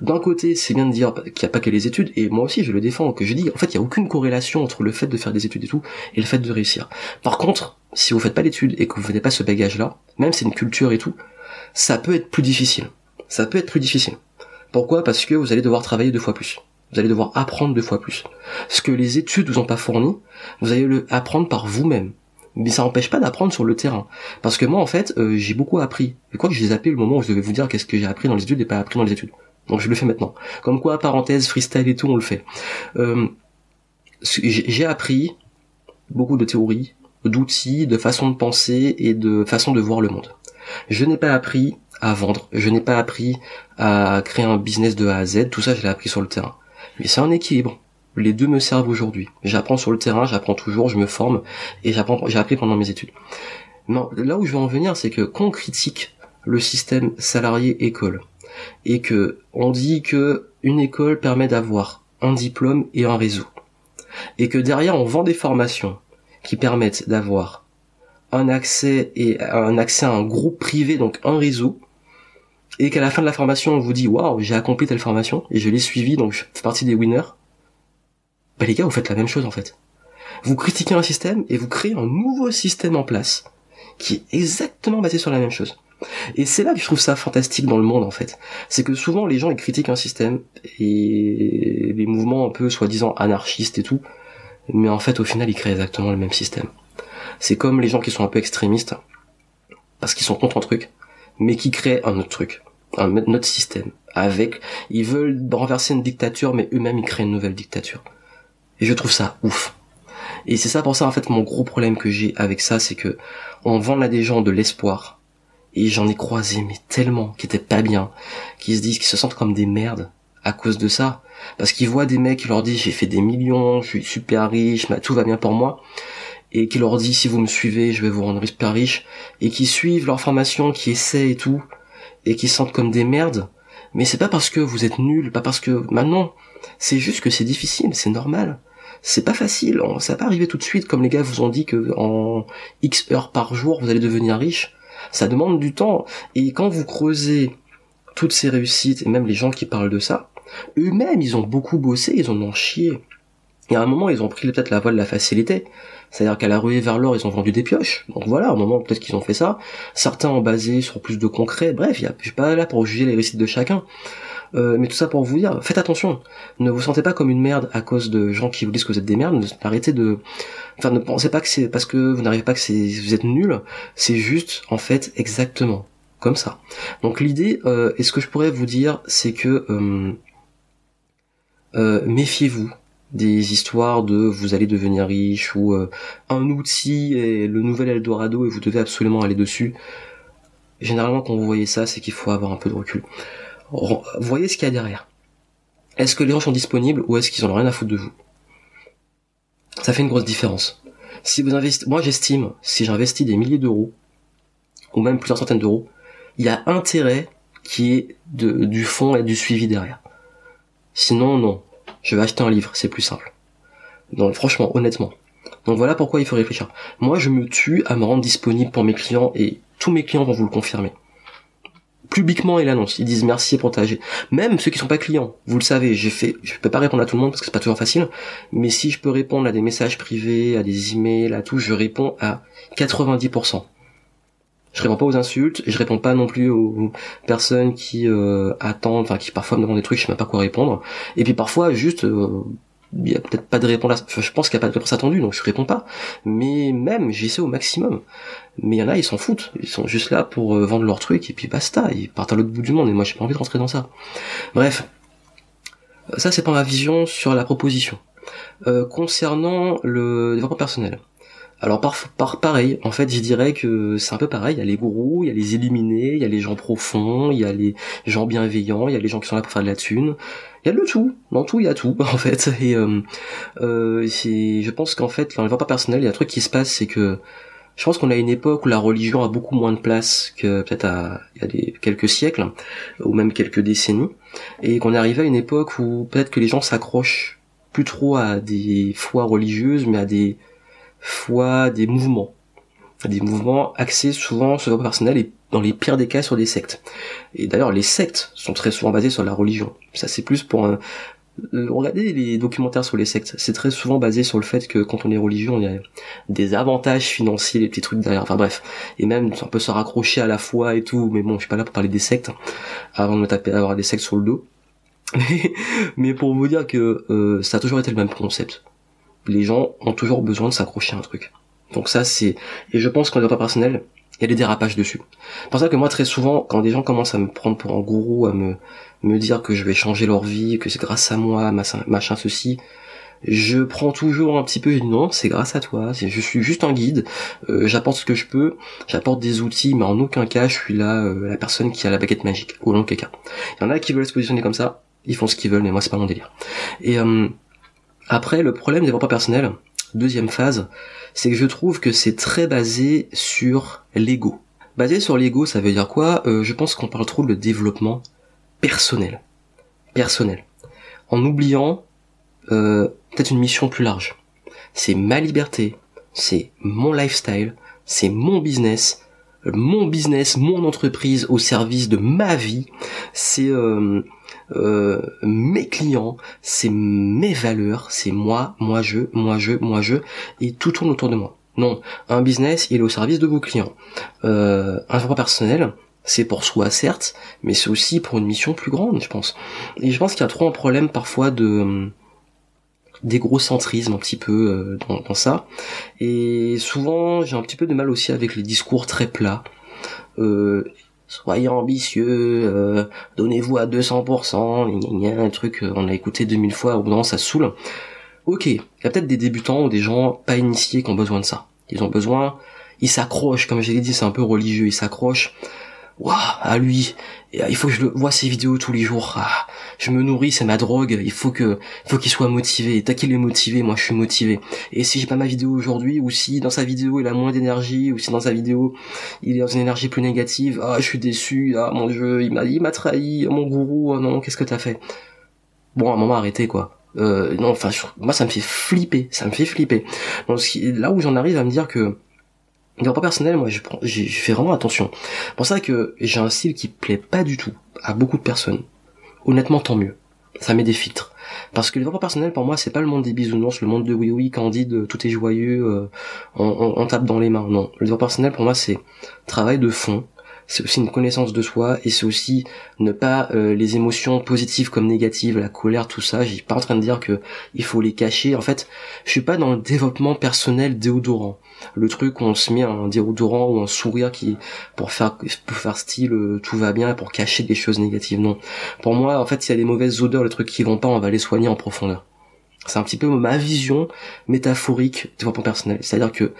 D'un côté, c'est bien de dire qu'il n'y a pas que les études, et moi aussi je le défends, que je dis, en fait, il n'y a aucune corrélation entre le fait de faire des études et tout, et le fait de réussir. Par contre, si vous faites pas d'études et que vous n'avez pas ce bagage-là, même si c'est une culture et tout, ça peut être plus difficile. Ça peut être plus difficile. Pourquoi? Parce que vous allez devoir travailler deux fois plus. Vous allez devoir apprendre deux fois plus. Ce que les études vous ont pas fourni, vous allez le apprendre par vous-même. Mais ça n'empêche pas d'apprendre sur le terrain. Parce que moi, en fait, euh, j'ai beaucoup appris. Et quoi que j'ai zappé le moment où je devais vous dire qu'est-ce que j'ai appris dans les études et pas appris dans les études. Donc je le fais maintenant. Comme quoi, parenthèse, freestyle et tout, on le fait. Euh, j'ai appris beaucoup de théories, d'outils, de façons de penser et de façon de voir le monde. Je n'ai pas appris à vendre, je n'ai pas appris à créer un business de A à Z, tout ça je l'ai appris sur le terrain. Mais c'est un équilibre. Les deux me servent aujourd'hui. J'apprends sur le terrain, j'apprends toujours, je me forme et j'apprends, j'ai appris pendant mes études. Non, là où je veux en venir, c'est que quand on critique le système salarié école, et que on dit que une école permet d'avoir un diplôme et un réseau et que derrière on vend des formations qui permettent d'avoir un accès et un accès à un groupe privé donc un réseau et qu'à la fin de la formation on vous dit waouh j'ai accompli telle formation et je l'ai suivi donc je fais partie des winners. Bah les gars vous faites la même chose en fait. Vous critiquez un système et vous créez un nouveau système en place qui est exactement basé sur la même chose. Et c'est là que je trouve ça fantastique dans le monde en fait. C'est que souvent les gens ils critiquent un système et les mouvements un peu soi-disant anarchistes et tout, mais en fait au final ils créent exactement le même système. C'est comme les gens qui sont un peu extrémistes parce qu'ils sont contre un truc, mais qui créent un autre truc, un autre système. Avec, ils veulent renverser une dictature, mais eux-mêmes ils créent une nouvelle dictature. Et je trouve ça ouf. Et c'est ça pour ça en fait mon gros problème que j'ai avec ça, c'est que on vend à des gens de l'espoir et j'en ai croisé, mais tellement, qui étaient pas bien, qui se disent, qui se sentent comme des merdes à cause de ça. Parce qu'ils voient des mecs qui leur disent, j'ai fait des millions, je suis super riche, tout va bien pour moi. Et qui leur dit, si vous me suivez, je vais vous rendre super riche. Et qui suivent leur formation, qui essaient et tout. Et qui se sentent comme des merdes. Mais c'est pas parce que vous êtes nuls, pas parce que, maintenant, c'est juste que c'est difficile, c'est normal c'est pas facile, ça va pas arriver tout de suite comme les gars vous ont dit que en X heures par jour vous allez devenir riche ça demande du temps. Et quand vous creusez toutes ces réussites, et même les gens qui parlent de ça, eux-mêmes, ils ont beaucoup bossé, ils en ont chié. Et à un moment, ils ont pris peut-être la voie de la facilité. C'est-à-dire qu'à la ruée vers l'or, ils ont vendu des pioches. Donc voilà, un moment, peut-être qu'ils ont fait ça. Certains ont basé sur plus de concret. Bref, je suis pas là pour juger les réussites de chacun. Euh, mais tout ça pour vous dire, faites attention. Ne vous sentez pas comme une merde à cause de gens qui vous disent que vous êtes des merdes. Arrêtez de, enfin, ne pensez pas que c'est parce que vous n'arrivez pas que vous êtes nul. C'est juste, en fait, exactement comme ça. Donc l'idée, euh, et ce que je pourrais vous dire, c'est que euh, euh méfiez-vous des histoires de vous allez devenir riche ou un outil est le nouvel Eldorado et vous devez absolument aller dessus. Généralement quand vous voyez ça, c'est qu'il faut avoir un peu de recul voyez ce qu'il y a derrière. Est-ce que les gens sont disponibles ou est-ce qu'ils en ont rien à foutre de vous? Ça fait une grosse différence. Si vous investissez, moi j'estime, si j'investis des milliers d'euros, ou même plusieurs centaines d'euros, il y a intérêt qui est de, du fond et du suivi derrière. Sinon, non. Je vais acheter un livre, c'est plus simple. Donc franchement, honnêtement. Donc voilà pourquoi il faut réfléchir. Moi, je me tue à me rendre disponible pour mes clients et tous mes clients vont vous le confirmer publiquement ils l'annoncent, ils disent merci pour ta même ceux qui sont pas clients, vous le savez, j'ai fait je peux pas répondre à tout le monde parce que c'est pas toujours facile, mais si je peux répondre à des messages privés, à des emails, à tout, je réponds à 90%. Je réponds pas aux insultes, et je réponds pas non plus aux personnes qui euh, attendent, enfin qui parfois me demandent des trucs, je sais même pas quoi répondre. Et puis parfois juste euh, il y a peut-être pas de réponse je pense qu'il n'y a pas de réponse attendue donc je réponds pas. Mais même j'essaie au maximum. Mais il y en a ils s'en foutent. Ils sont juste là pour euh, vendre leur truc et puis basta. Ils partent à l'autre bout du monde et moi j'ai pas envie de rentrer dans ça. Bref. Ça c'est pas ma vision sur la proposition. Euh, concernant le développement personnel alors par, par pareil, en fait, je dirais que c'est un peu pareil. Il y a les gourous, il y a les illuminés, il y a les gens profonds, il y a les gens bienveillants, il y a les gens qui sont là pour faire de la thune. Il y a le tout. Dans tout, il y a tout, en fait. Et euh, euh, je pense qu'en fait, dans les pas personnel, il y a un truc qui se passe, c'est que je pense qu'on a une époque où la religion a beaucoup moins de place que peut-être il y a des, quelques siècles, ou même quelques décennies, et qu'on est arrivé à une époque où peut-être que les gens s'accrochent plus trop à des foi religieuses, mais à des fois des mouvements. Des mouvements axés souvent sur le personnel et dans les pires des cas sur des sectes. Et d'ailleurs, les sectes sont très souvent basées sur la religion. Ça, c'est plus pour un... Euh, regardez les documentaires sur les sectes. C'est très souvent basé sur le fait que quand on est religieux, il y a des avantages financiers, les petits trucs derrière. Enfin bref. Et même, on peut se raccrocher à la foi et tout. Mais bon, je suis pas là pour parler des sectes. Avant de me taper avoir des sectes sur le dos. Mais, pour vous dire que euh, ça a toujours été le même concept les gens ont toujours besoin de s'accrocher à un truc. Donc ça c'est et je pense qu'en développement personnel, il y a des dérapages dessus. C'est pour ça que moi très souvent quand des gens commencent à me prendre pour un gourou, à me me dire que je vais changer leur vie, que c'est grâce à moi, machin, ceci, je prends toujours un petit peu non c'est grâce à toi je suis juste un guide euh, j'apporte ce que je peux j'apporte des outils mais en aucun cas je suis là euh, la personne qui a la baguette magique au long cas il y en a qui veulent se positionner comme ça ils font ce qu'ils veulent mais moi c'est pas mon délire et euh, après, le problème des développement personnel, deuxième phase, c'est que je trouve que c'est très basé sur l'ego. Basé sur l'ego, ça veut dire quoi? Euh, Je pense qu'on parle trop de développement personnel. Personnel. En oubliant euh, peut-être une mission plus large. C'est ma liberté, c'est mon lifestyle, c'est mon business, mon business, mon entreprise au service de ma vie, c'est euh, euh, mes clients, c'est mes valeurs, c'est moi, moi je, moi je, moi je, et tout tourne autour de moi. Non, un business, il est au service de vos clients. Euh, un développement personnel, c'est pour soi certes, mais c'est aussi pour une mission plus grande, je pense. Et je pense qu'il y a trop un problème parfois de d'égocentrisme un petit peu euh, dans, dans, ça. Et souvent, j'ai un petit peu de mal aussi avec les discours très plats. Euh, soyez ambitieux, euh, donnez-vous à 200%, un truc euh, on a écouté 2000 fois, au bout ça saoule. Ok, il y a peut-être des débutants ou des gens pas initiés qui ont besoin de ça. Ils ont besoin, ils s'accrochent, comme j'ai dit, c'est un peu religieux, ils s'accrochent waouh, à lui, euh, il faut que je le vois ses vidéos tous les jours. Ah, je me nourris, c'est ma drogue. Il faut que, faut qu'il soit motivé. T'as qu'il est motivé, moi je suis motivé. Et si j'ai pas ma vidéo aujourd'hui, ou si dans sa vidéo il a moins d'énergie, ou si dans sa vidéo il est dans une énergie plus négative, ah je suis déçu, ah mon dieu, il m'a, il m'a trahi, mon gourou, oh non, qu'est-ce que t'as fait? Bon, à un moment arrêtez quoi. Euh, non, enfin, moi ça me fait flipper, ça me fait flipper. Donc là où j'en arrive à me dire que pas personnel, moi, je, prends, je fais vraiment attention. C'est pour ça que j'ai un style qui plaît pas du tout à beaucoup de personnes. Honnêtement, tant mieux. Ça met des filtres. Parce que le développement personnel, pour moi, c'est pas le monde des bisounours, le monde de oui oui, candide, tout est joyeux, euh, on, on, tape dans les mains. Non. Le développement personnel, pour moi, c'est travail de fond, c'est aussi une connaissance de soi et c'est aussi ne pas euh, les émotions positives comme négatives, la colère, tout ça. J'ai pas en train de dire que il faut les cacher. En fait, je suis pas dans le développement personnel déodorant. Le truc où on se met un déodorant ou un sourire qui pour faire pour faire style euh, tout va bien pour cacher des choses négatives. Non. Pour moi, en fait, s'il y a des mauvaises odeurs, les trucs qui vont pas, on va les soigner en profondeur. C'est un petit peu ma vision métaphorique du développement personnel. C'est-à-dire que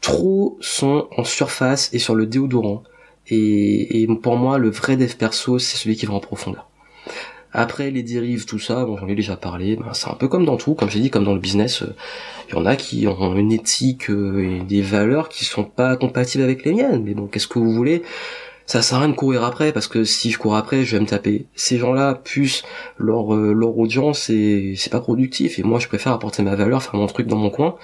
trop sont en surface et sur le déodorant et, pour moi, le vrai dev perso, c'est celui qui va en profondeur. Après les dérives, tout ça, bon j'en ai déjà parlé, ben, c'est un peu comme dans tout, comme j'ai dit, comme dans le business, il y en a qui ont une éthique euh, et des valeurs qui sont pas compatibles avec les miennes, mais bon, qu'est-ce que vous voulez? Ça sert à rien de courir après parce que si je cours après je vais me taper. Ces gens-là plus leur euh, leur audience c'est c'est pas productif et moi je préfère apporter ma valeur faire mon truc dans mon coin.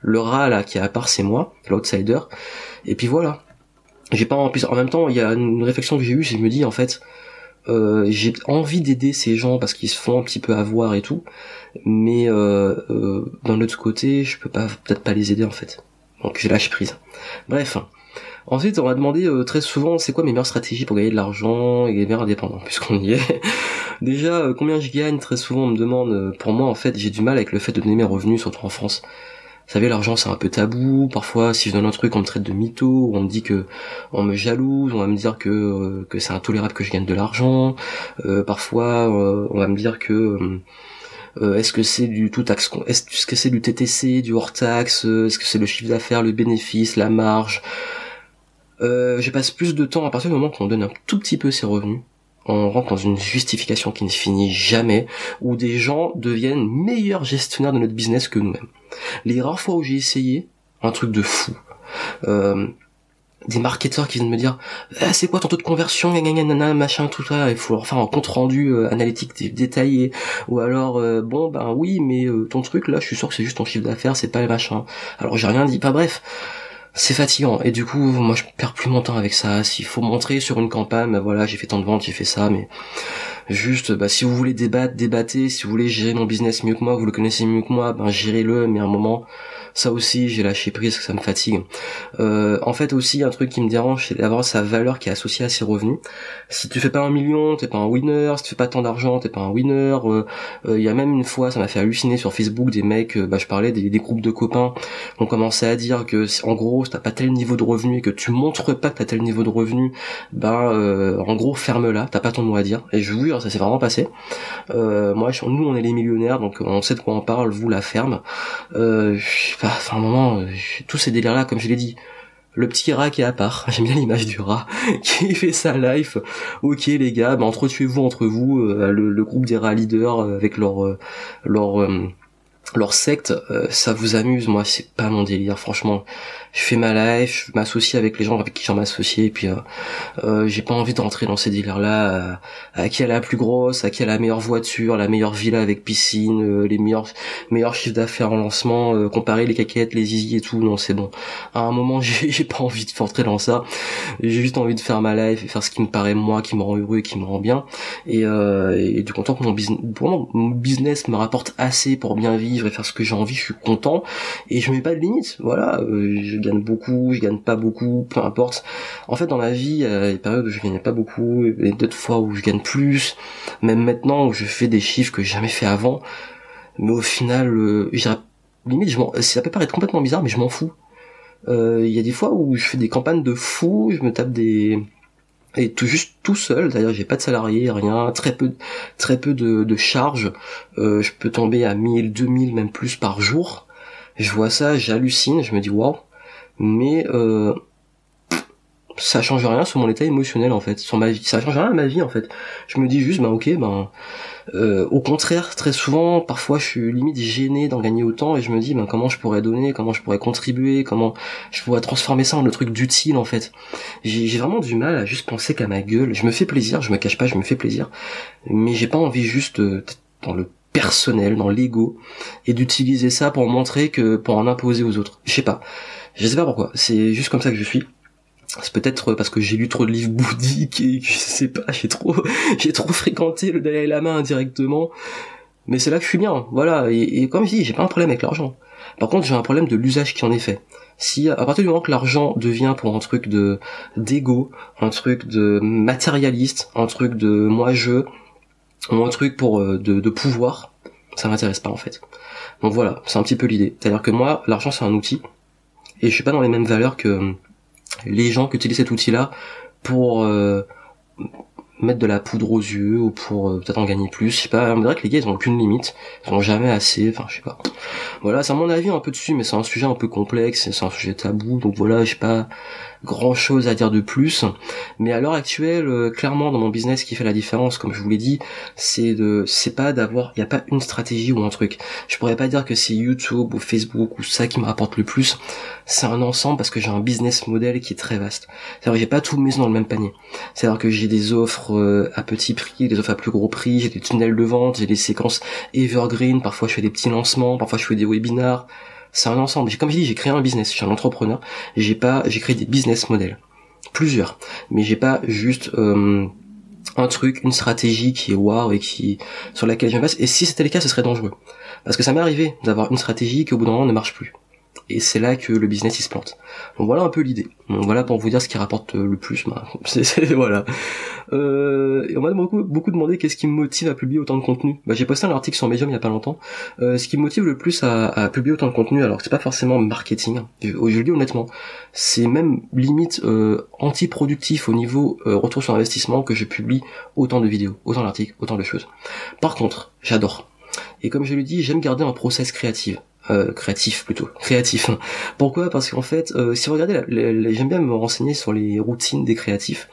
Le rat là qui est à part c'est moi l'outsider. Et puis voilà. J'ai pas en plus en même temps il y a une réflexion que j'ai eue je me dis en fait euh, j'ai envie d'aider ces gens parce qu'ils se font un petit peu avoir et tout. Mais euh, euh, d'un autre côté je peux pas peut-être pas les aider en fait. Donc j'ai lâche prise. Bref. Ensuite on m'a demandé euh, très souvent c'est quoi mes meilleures stratégies pour gagner de l'argent et devenir indépendant puisqu'on y est. Déjà euh, combien je gagne très souvent on me demande pour moi en fait j'ai du mal avec le fait de donner mes revenus surtout en France vous savez, l'argent c'est un peu tabou. Parfois, si je donne un truc, on me traite de mytho, on me dit que on me jalouse, on va me dire que euh, que c'est intolérable que je gagne de l'argent. Euh, parfois, euh, on va me dire que est-ce que c'est du tout taxe, est-ce que c'est du TTC, du hors taxe, est-ce que c'est le chiffre d'affaires, le bénéfice, la marge? je passe plus de temps à partir du moment qu'on donne un tout petit peu ses revenus on rentre dans une justification qui ne finit jamais, où des gens deviennent meilleurs gestionnaires de notre business que nous-mêmes. Les rares fois où j'ai essayé, un truc de fou, euh, des marketeurs qui viennent me dire ah, c'est quoi ton taux de conversion machin tout ça? Il faut leur faire un compte rendu euh, analytique détaillé. Ou alors euh, bon ben oui mais ton truc là je suis sûr que c'est juste ton chiffre d'affaires c'est pas le machin alors j'ai rien dit. Pas bref c'est fatigant. Et du coup moi je perds plus mon temps avec ça. S'il faut montrer sur une campagne bah voilà j'ai fait tant de ventes j'ai fait ça mais juste bah si vous voulez débattre débattez. Si vous voulez gérer mon business mieux que moi vous le connaissez mieux que moi ben gérez-le. Mais à un moment ça aussi j'ai lâché prise ça me fatigue. Euh, en fait aussi un truc qui me dérange c'est d'avoir sa valeur qui est associée à ses revenus. Si tu fais pas un million t'es pas un winner. Si tu fais pas tant d'argent t'es pas un winner. Euh, euh, il y a même une fois ça m'a fait halluciner sur Facebook des mecs bah je parlais des, groupes de copains ont commencé à dire que en gros si t'as pas tel niveau de revenu et que tu montres pas que t'as tel niveau de revenu ben en gros ferme là t'as pas ton mot à dire. Et je vous jure ça s'est vraiment passé moi nous on est les millionnaires donc on sait de quoi on parle vous la ferme euh, enfin, un moment, euh, tous ces délires-là, comme je l'ai dit, le petit rat qui est à part, j'aime bien l'image du rat qui fait sa life. Ok les gars, bah, entretuez-vous entre vous, euh, le, groupe des rats leaders euh, avec leur leur leur secte, ça vous amuse, moi c'est pas mon délire, franchement. Je fais ma life, je m'associe avec les gens avec qui j'en m'associe, et puis euh, euh, j'ai pas envie d'entrer dans ces délires là euh, à, qui a la plus grosse, à qui a la meilleure voiture, la meilleure villa avec piscine, euh, les meilleurs meilleurs chiffres d'affaires en lancement, comparer les caquettes, les zizi et tout, non c'est bon. À un moment j'ai pas envie de rentrer dans ça, j'ai juste envie de faire ma life et faire ce qui me paraît moi, qui me rend heureux et qui me rend bien, et, et du content que mon business, mon business me rapporte assez pour bien vivre et faire ce que j'ai envie, je suis content et je mets pas de limite, voilà. Je, gagne beaucoup, je gagne pas beaucoup, peu importe. En fait, dans ma vie, il y a des périodes où je gagnais pas beaucoup, et d'autres fois où je gagne plus. Même maintenant où je fais des chiffres que j'ai jamais fait avant. Mais au final, euh, limite, je ça peut paraître complètement bizarre, mais je m'en fous. Euh, il y a des fois où je fais des campagnes de fou, je me tape des et tout juste tout seul d'ailleurs j'ai pas de salarié rien très peu très peu de, charges. Euh, je peux tomber à 1000 2000 même plus par jour. Je vois ça j'hallucine je me dis waouh. Mais euh, ça change rien sur mon état émotionnel en fait, sur ma vie. Ça change rien à ma vie en fait. Je me dis juste, ben ok, ben euh, au contraire, très souvent, parfois je suis limite gêné d'en gagner autant et je me dis, ben comment je pourrais donner, comment je pourrais contribuer, comment je pourrais transformer ça en un truc d'utile en fait. J'ai vraiment du mal à juste penser qu'à ma gueule. Je me fais plaisir, je me cache pas, je me fais plaisir, mais j'ai pas envie juste euh, dans le personnel, dans l'ego, et d'utiliser ça pour montrer que pour en imposer aux autres. Je sais pas. Je sais pas pourquoi, c'est juste comme ça que je suis. C'est peut-être parce que j'ai lu trop de livres bouddhiques et que je sais pas, j'ai trop, j'ai trop fréquenté le Dalai Lama indirectement. Mais c'est là que je suis bien, voilà. Et, comme je dis, j'ai pas un problème avec l'argent. Par contre, j'ai un problème de l'usage qui en est fait. Si à partir du moment que l'argent devient pour un truc de d'ego, un truc de matérialiste, un truc de moi je, ou un truc pour euh, de, de pouvoir, ça m'intéresse pas en fait. Donc voilà, c'est un petit peu l'idée. C'est-à-dire que moi, l'argent c'est un outil et je suis pas dans les mêmes valeurs que les gens qui utilisent cet outil-là pour euh, mettre de la poudre aux yeux ou pour euh, peut-être en gagner plus. Je sais pas, on dirait que les gars ils ont aucune limite, ils ont jamais assez, enfin je sais pas. Voilà, c'est à mon avis un peu dessus, mais c'est un sujet un peu complexe, c'est un sujet tabou, donc voilà, j'ai pas grand chose à dire de plus. Mais à l'heure actuelle, euh, clairement dans mon business, qui fait la différence, comme je vous l'ai dit, c'est de, c'est pas d'avoir, il y a pas une stratégie ou un truc. Je pourrais pas dire que c'est YouTube ou Facebook ou ça qui me rapporte le plus. C'est un ensemble parce que j'ai un business model qui est très vaste. C'est-à-dire que j'ai pas tout mes dans le même panier. C'est-à-dire que j'ai des offres euh, à petit prix, des offres à plus gros prix, j'ai des tunnels de vente, j'ai des séquences evergreen, parfois je fais des petits lancements, parfois je fais des webinars, c'est un ensemble. Comme je dis, j'ai créé un business, je suis un entrepreneur, j'ai pas, j'ai créé des business models. Plusieurs, mais j'ai pas juste euh, un truc, une stratégie qui est wow et qui sur laquelle je me base. Et si c'était le cas, ce serait dangereux, parce que ça m'est arrivé d'avoir une stratégie qui au bout d'un moment ne marche plus et c'est là que le business il se plante. Donc voilà un peu l'idée. Donc voilà pour vous dire ce qui rapporte le plus. Bah, voilà. Euh, et on m'a beaucoup, beaucoup demandé qu'est-ce qui me motive à publier autant de contenu. Bah, j'ai posté un article sur Medium il y a pas longtemps. Euh, ce qui me motive le plus à, à publier autant de contenu, alors c'est pas forcément marketing. Je, je le dis honnêtement, c'est même limite euh, anti-productif au niveau euh, retour sur investissement que je publie autant de vidéos, autant d'articles, autant de choses. Par contre, j'adore. Et comme je le dis, j'aime garder un process créatif. Euh, créatif plutôt. Créatif pourquoi? Parce qu'en fait euh, si vous regardez j'aime bien me renseigner sur les routines des créatifs.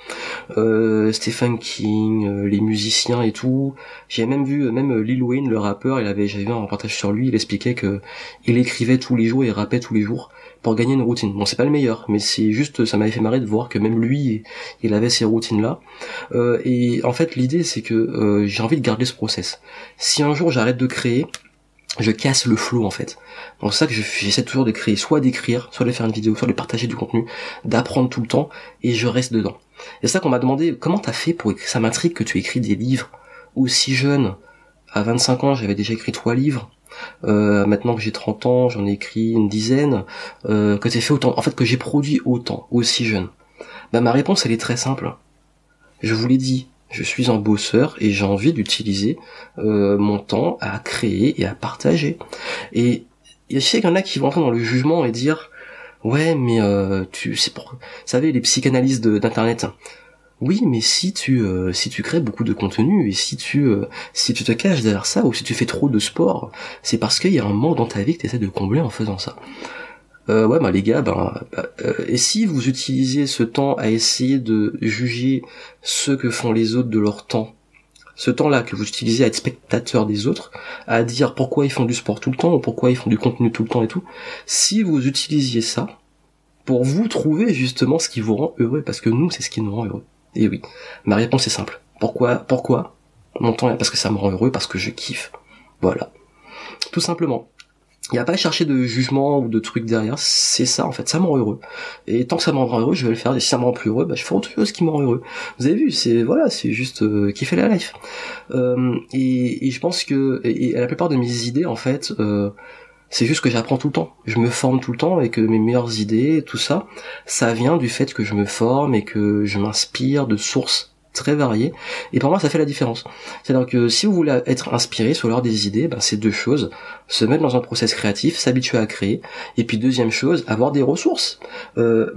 Euh, Stephen King euh, les musiciens et tout. J'ai même vu même Lil Wayne le rappeur il avait j'avais vu un reportage sur lui il expliquait que il écrivait tous les jours et rappait tous les jours pour gagner une routine. Bon c'est pas le meilleur mais c'est juste ça m'avait fait marrer de voir que même lui il avait ces routines là et en fait l'idée c'est que j'ai envie de garder ce process. Si un jour j'arrête de créer je casse le flow en fait. Donc ça que j'essaie toujours de créer, soit d'écrire, soit de faire une vidéo, soit de partager du contenu, d'apprendre tout le temps, et je reste dedans. Et c'est ça qu'on m'a demandé, comment t'as fait pour écrire, ça m'intrigue que tu écris des livres aussi jeunes. À 25 ans, j'avais déjà écrit trois livres. Euh, maintenant que j'ai 30 ans, j'en ai écrit une dizaine. Euh, que fait autant, en fait que j'ai produit autant, aussi jeune. Bah ma réponse elle est très simple. Je vous l'ai dit, je suis un bosseur et j'ai envie d'utiliser euh, mon temps à créer et à partager. Et je sais qu'il y en a qui vont entrer dans le jugement et dire ouais mais euh, tu c'est pour vous savez les psychanalystes d'internet oui mais si tu euh, si tu crées beaucoup de contenu et si tu si tu te caches derrière ça ou si tu fais trop de sport c'est parce qu'il y a un manque dans ta vie que tu essaies de combler en faisant ça euh, ouais bah les gars ben euh, et si vous utilisez ce temps à essayer de juger ce que font les autres de leur temps? Ce temps-là que vous utilisez à être spectateur des autres, à dire pourquoi ils font du sport tout le temps ou pourquoi ils font du contenu tout le temps et tout, si vous utilisiez ça pour vous trouver justement ce qui vous rend heureux, parce que nous c'est ce qui nous rend heureux. Et oui, ma réponse est simple. Pourquoi Pourquoi Mon temps parce que ça me rend heureux, parce que je kiffe. Voilà. Tout simplement. Il n'y a pas à chercher de jugement ou de trucs derrière, c'est ça en fait, ça me rend heureux. Et tant que ça me rend heureux, je vais le faire, et si ça me rend plus heureux, bah, je ferai autre chose qui me rend heureux. Vous avez vu, c'est voilà, c'est juste euh, kiffer la life. Euh, et, et, je pense que et, la plupart de mes idées en fait, euh, c'est juste que j'apprends tout le temps. Je me forme tout le temps et que mes meilleures idées, tout ça, ça vient du fait que je me forme et que je m'inspire de sources très variés. Et pour moi, ça fait la différence. C'est-à-dire que si vous voulez être inspiré sur l'heure des idées, ben, c'est deux choses. Se mettre dans un process créatif, s'habituer à créer. Et puis deuxième chose, avoir des ressources. Euh,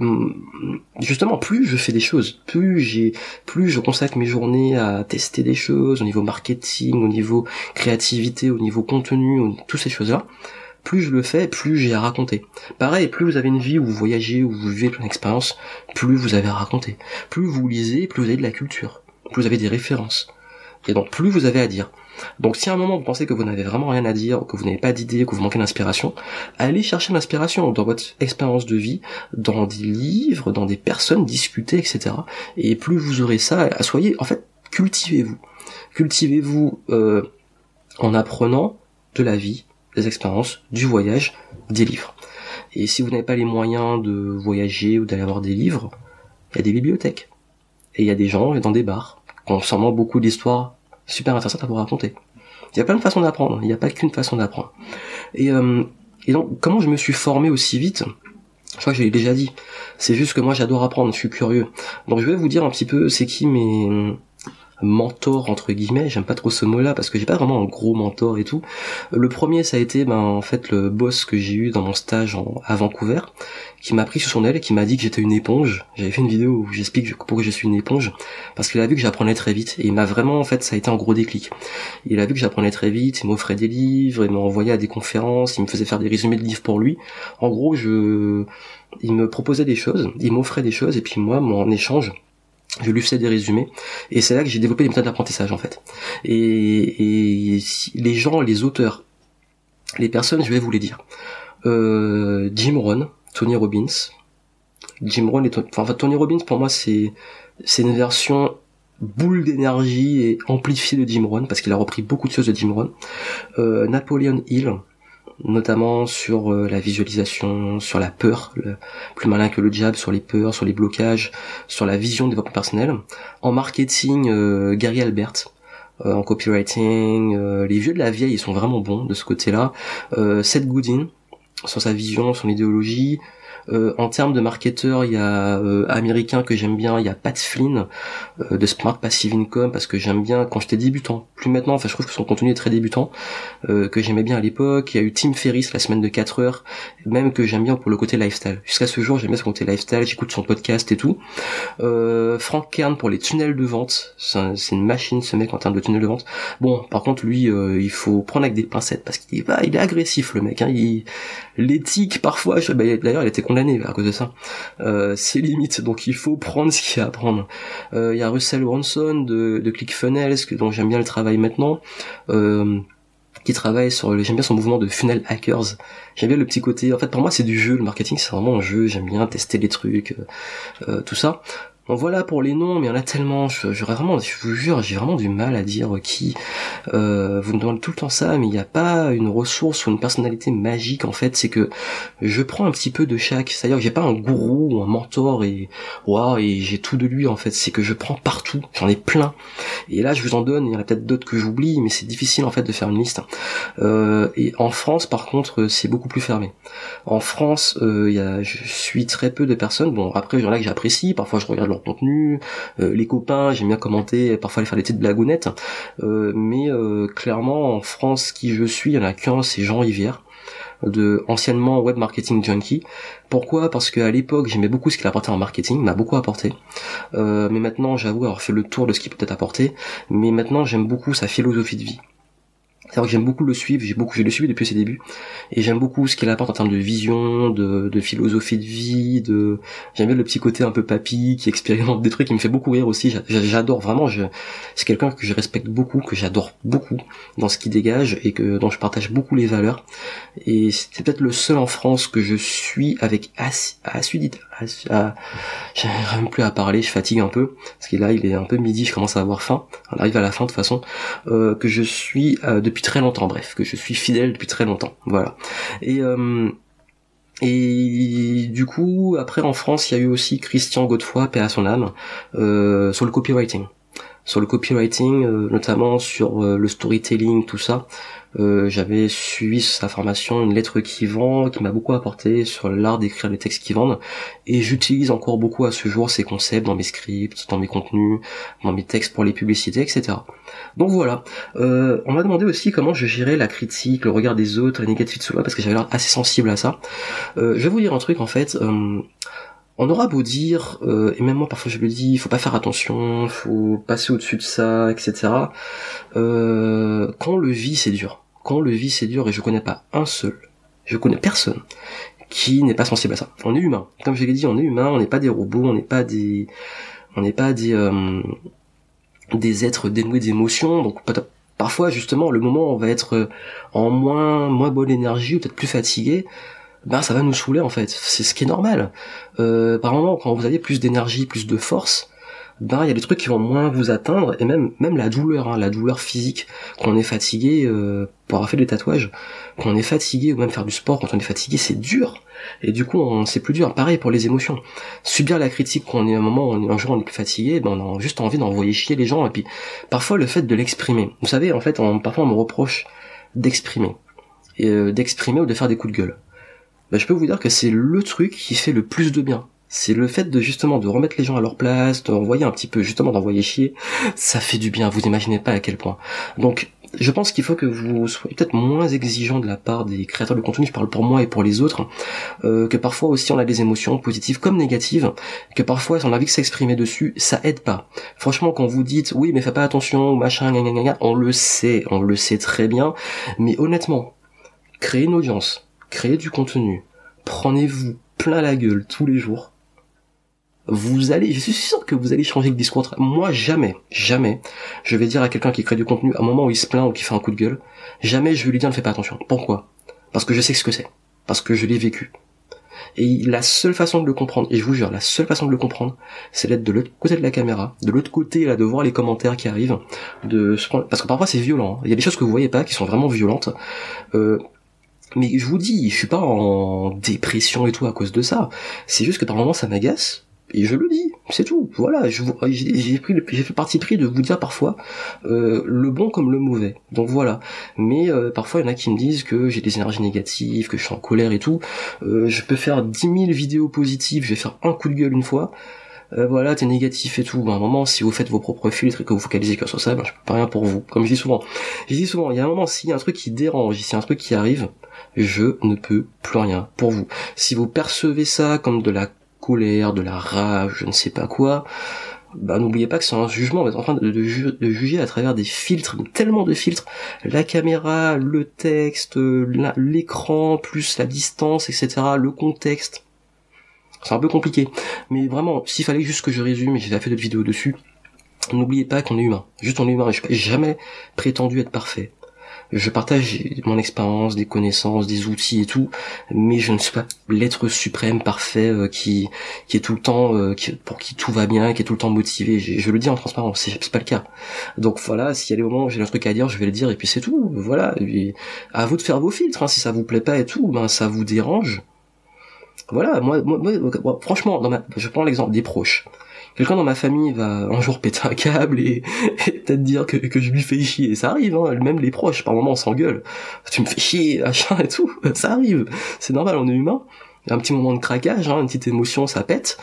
justement, plus je fais des choses, plus j'ai, plus je consacre mes journées à tester des choses au niveau marketing, au niveau créativité, au niveau contenu, toutes ces choses-là plus je le fais, plus j'ai à raconter. Pareil, plus vous avez une vie où vous voyagez, où vous vivez plein d'expériences, plus vous avez à raconter. Plus vous lisez, plus vous avez de la culture, plus vous avez des références. Et donc plus vous avez à dire. Donc si à un moment vous pensez que vous n'avez vraiment rien à dire, que vous n'avez pas d'idée, que vous manquez d'inspiration, allez chercher l'inspiration dans votre expérience de vie, dans des livres, dans des personnes, discuter, etc. Et plus vous aurez ça, soyez, en fait, cultivez-vous. Cultivez-vous euh, en apprenant de la vie, des expériences, du voyage, des livres. Et si vous n'avez pas les moyens de voyager ou d'aller avoir des livres, il y a des bibliothèques. Et il y a des gens dans des bars qui ont sûrement beaucoup d'histoires super intéressantes à vous raconter. Il y a plein de façons d'apprendre, il n'y a pas qu'une façon d'apprendre. Et, euh, et donc, comment je me suis formé aussi vite je crois que je l'ai déjà dit. C'est juste que moi j'adore apprendre, je suis curieux. Donc je vais vous dire un petit peu c'est qui mes mentor entre guillemets, j'aime pas trop ce mot-là parce que j'ai pas vraiment un gros mentor et tout. Le premier ça a été ben en fait le boss que j'ai eu dans mon stage à Vancouver qui m'a pris sur son aile et qui m'a dit que j'étais une éponge. J'avais fait une vidéo où j'explique pourquoi je suis une éponge parce qu'il a vu que j'apprenais très vite et il m'a vraiment en fait ça a été un gros déclic. Il a vu que j'apprenais très vite, il m'offrait des livres, il m'a envoyé à des conférences, il me faisait faire des résumés de livres pour lui. En gros, je il me proposait des choses, il m'offrait des choses et puis moi en échange je lui faisais des résumés. Et c'est là que j'ai développé des méthodes d'apprentissage en fait. Et, les gens les auteurs les personnes je vais vous les dire. Euh, Jim Rohn Tony Robbins. Jim Rohn et enfin Tony Robbins pour moi c'est c'est une version boule d'énergie et amplifiée de Jim Rohn parce qu'il a repris beaucoup de choses de Jim Rohn. Euh, Napoleon Hill notamment sur euh, la visualisation, sur la peur, plus malin que le jab, sur les peurs, sur les blocages, sur la vision de développement personnel. En marketing, euh, Gary Albert. Euh, en copywriting, les vieux de la vieille, ils sont vraiment bons de ce côté-là. Seth Godin, sur sa vision, son idéologie, euh, en termes de marketeur, il y a euh, américain que j'aime bien, il y a Pat Flynn euh, de Smart Passive Income parce que j'aime bien quand j'étais débutant. Plus maintenant, enfin je trouve que son contenu est très débutant, que j'aimais bien à l'époque. Il y a eu Tim Ferriss la semaine de 4 heures, même que j'aime bien pour le côté lifestyle. Jusqu'à ce jour, j'aime bien ce côté lifestyle, j'écoute son podcast et tout. Frank Kern pour les tunnels de vente, c'est une machine ce mec en termes de tunnels de vente. Bon, par contre lui, il faut prendre avec des pincettes parce qu'il est, il est agressif le mec. Hein. l'éthique parfois, bah, d'ailleurs il était condamné à cause de ça. Euh, c'est limite, donc il faut prendre ce qu'il y a à prendre. Euh, il y a Russell Ronson de, de ClickFunnels, dont j'aime bien le travail maintenant. Euh, qui travaille sur j'aime bien son mouvement de funnel hackers j'aime bien le petit côté en fait pour moi c'est du jeu le marketing c'est vraiment un jeu j'aime bien tester les trucs tout ça Bon voilà pour les noms, mais il y en a tellement. Je, vraiment, je vous jure, j'ai vraiment du mal à dire qui. Euh, vous me demandez tout le temps ça, mais il n'y a pas une ressource ou une personnalité magique en fait. C'est que je prends un petit peu de chaque. C'est-à-dire que j'ai pas un gourou ou un mentor et waouh et j'ai tout de lui en fait. C'est que je prends partout. J'en ai plein. Et là, je vous en donne. Il y en a peut-être d'autres que j'oublie, mais c'est difficile en fait de faire une liste. Euh, et en France, par contre, c'est beaucoup plus fermé. En France, euh, il y a, je suis très peu de personnes. Bon, après, il y en a que j'apprécie. Parfois, je regarde contenu, euh, les copains, j'aime bien commenter, parfois aller faire des petites blagounettes, euh, mais euh, clairement en France, qui je suis, il y en a qu'un, c'est Jean Rivière de anciennement web marketing junkie. Pourquoi? Parce qu'à l'époque j'aimais beaucoup ce qu'il apportait en marketing, m'a beaucoup apporté. mais maintenant j'avoue avoir fait le tour de ce qu'il peut être apporté. Mais maintenant j'aime beaucoup sa philosophie de vie cest que j'aime beaucoup le suivre, j'ai beaucoup, je le suivi depuis ses débuts, et j'aime beaucoup ce qu'il apporte en termes de vision, de, de philosophie de vie, de, j'aime bien le petit côté un peu papy qui expérimente des trucs, qui me fait beaucoup rire aussi. J'adore vraiment, c'est quelqu'un que je respecte beaucoup, que j'adore beaucoup dans ce qu'il dégage et que dont je partage beaucoup les valeurs. Et c'est peut-être le seul en France que je suis avec assiduité. J'arrive même plus à parler, je fatigue un peu parce que là il est un peu midi, je commence à avoir faim. On arrive à la fin de toute façon euh, que je suis euh, depuis très longtemps, bref, que je suis fidèle depuis très longtemps. Voilà. Et euh, et du coup, après en France, il y a eu aussi Christian Godefroy, paix à son âme, euh, sur le copywriting. Sur le copywriting, euh, notamment sur le storytelling, tout ça. Euh, j'avais suivi sa formation une lettre qui vend qui m'a beaucoup apporté sur l'art d'écrire les textes qui vendent et j'utilise encore beaucoup à ce jour ces concepts dans mes scripts, dans mes contenus, dans mes textes pour les publicités, etc. Donc voilà. Euh, on m'a demandé aussi comment je gérais la critique, le regard des autres, la négativité de soi parce que j'avais l'air assez sensible à ça. Euh, je vais vous dire un truc en fait. On aura beau dire, euh, et même moi parfois je le dis, il faut pas faire attention, faut passer au-dessus de ça, etc. Euh, quand le vit, c'est dur quand le vit c'est dur et je connais pas un seul, je connais personne qui n'est pas sensible à ça. On est humain. Comme je l'ai dit, on est humain, on n'est pas des robots, on n'est pas des, on n'est pas des, euh, des êtres dénoués d'émotions. Donc parfois justement le moment où on va être en moins, moins bonne énergie ou peut-être plus fatigué, ben ça va nous saouler en fait. C'est ce qui est normal. Euh, par moment quand vous avez plus d'énergie, plus de force, ben il y a des trucs qui vont moins vous atteindre et même même la douleur, hein, la douleur physique quand on est fatigué euh, pour avoir fait des tatouages, quand on est fatigué ou même faire du sport quand on est fatigué, c'est dur. Et du coup, on c'est plus dur. Pareil pour les émotions. Subir la critique quand on est un moment, on, un jour on est fatigué, ben on a juste envie d'envoyer chier les gens. Et puis parfois le fait de l'exprimer. Vous savez, en fait, parfois on me reproche d'exprimer, euh, d'exprimer ou de faire des coups de gueule. Ben, je peux vous dire que c'est le truc qui fait le plus de bien c'est le fait de justement de remettre les gens à leur place, d'envoyer un petit peu justement d'envoyer chier, ça fait du bien, vous imaginez pas à quel point. Donc je pense qu'il faut que vous soyez peut-être moins exigeant de la part des créateurs de contenu, je parle pour moi et pour les autres, euh, que parfois aussi on a des émotions positives comme négatives, que parfois si on a envie de s'exprimer dessus, ça aide pas. Franchement quand vous dites oui mais fais pas attention, machin, on le sait, on le sait très bien, mais honnêtement, créez une audience, créez du contenu, prenez-vous plein la gueule tous les jours, vous allez, je suis sûr que vous allez changer de discours. Moi, jamais, jamais, je vais dire à quelqu'un qui crée du contenu à un moment où il se plaint ou qui fait un coup de gueule, jamais je vais lui dire ne fais pas attention. Pourquoi? Parce que je sais ce que c'est. Parce que je l'ai vécu. Et la seule façon de le comprendre, et je vous jure, la seule façon de le comprendre, c'est d'être de l'autre côté de la caméra, de l'autre côté, là, de voir les commentaires qui arrivent, de parce que parfois c'est violent. Hein. Il y a des choses que vous voyez pas qui sont vraiment violentes. Euh, Mais je vous dis, je suis pas en dépression et tout à cause de ça. C'est juste que par moments ça m'agace. Et je le dis, c'est tout. Voilà, j'ai pris, j'ai fait parti pris de vous dire parfois euh, le bon comme le mauvais. Donc voilà. Mais euh, parfois il y en a qui me disent que j'ai des énergies négatives, que je suis en colère et tout. Euh, je peux faire 10 000 vidéos positives, je vais faire un coup de gueule une fois. Euh, voilà, t'es négatif et tout. Ben, à un moment, si vous faites vos propres filtres et que vous focalisez que sur ça, ben, je peux pas rien pour vous. Comme je dis souvent. Je dis souvent, il y a un moment, s'il y a un truc qui dérange, s'il y a un truc qui arrive, je ne peux plus rien pour vous. Si vous percevez ça comme de la colère, de la rage, je ne sais pas quoi, bah n'oubliez pas que c'est un jugement, vous êtes en train de, de, juger à travers des filtres, tellement de filtres, la caméra, le texte, l'écran, plus la distance, etc., le contexte. C'est un peu compliqué. Mais vraiment, s'il fallait juste que je résume, et j'ai fait d'autres vidéos dessus, n'oubliez pas qu'on est humain. Juste on est humain. Je n'ai jamais prétendu être parfait je partage mon expérience, des connaissances, des outils et tout, mais je ne suis pas l'être suprême parfait euh, qui qui est tout le temps euh, qui, pour qui tout va bien, qui est tout le temps motivé. Je, le dis en transparence, c'est pas le cas. Donc voilà, s'il y a des moments où j'ai un truc à dire, je vais le dire et puis c'est tout. Voilà, à vous de faire vos filtres. Hein, si ça vous plaît pas et tout, ben ça vous dérange. Voilà, moi, moi, franchement, dans ma, je prends l'exemple des proches quelqu'un dans ma famille va un jour péter un câble et, peut-être dire que, que je lui fais chier. Et ça arrive, hein, même les proches, par moments on s'engueule. Tu me fais chier, machin et tout. Ça arrive. C'est normal, on est humain. Un petit moment de craquage, hein, une petite émotion, ça pète.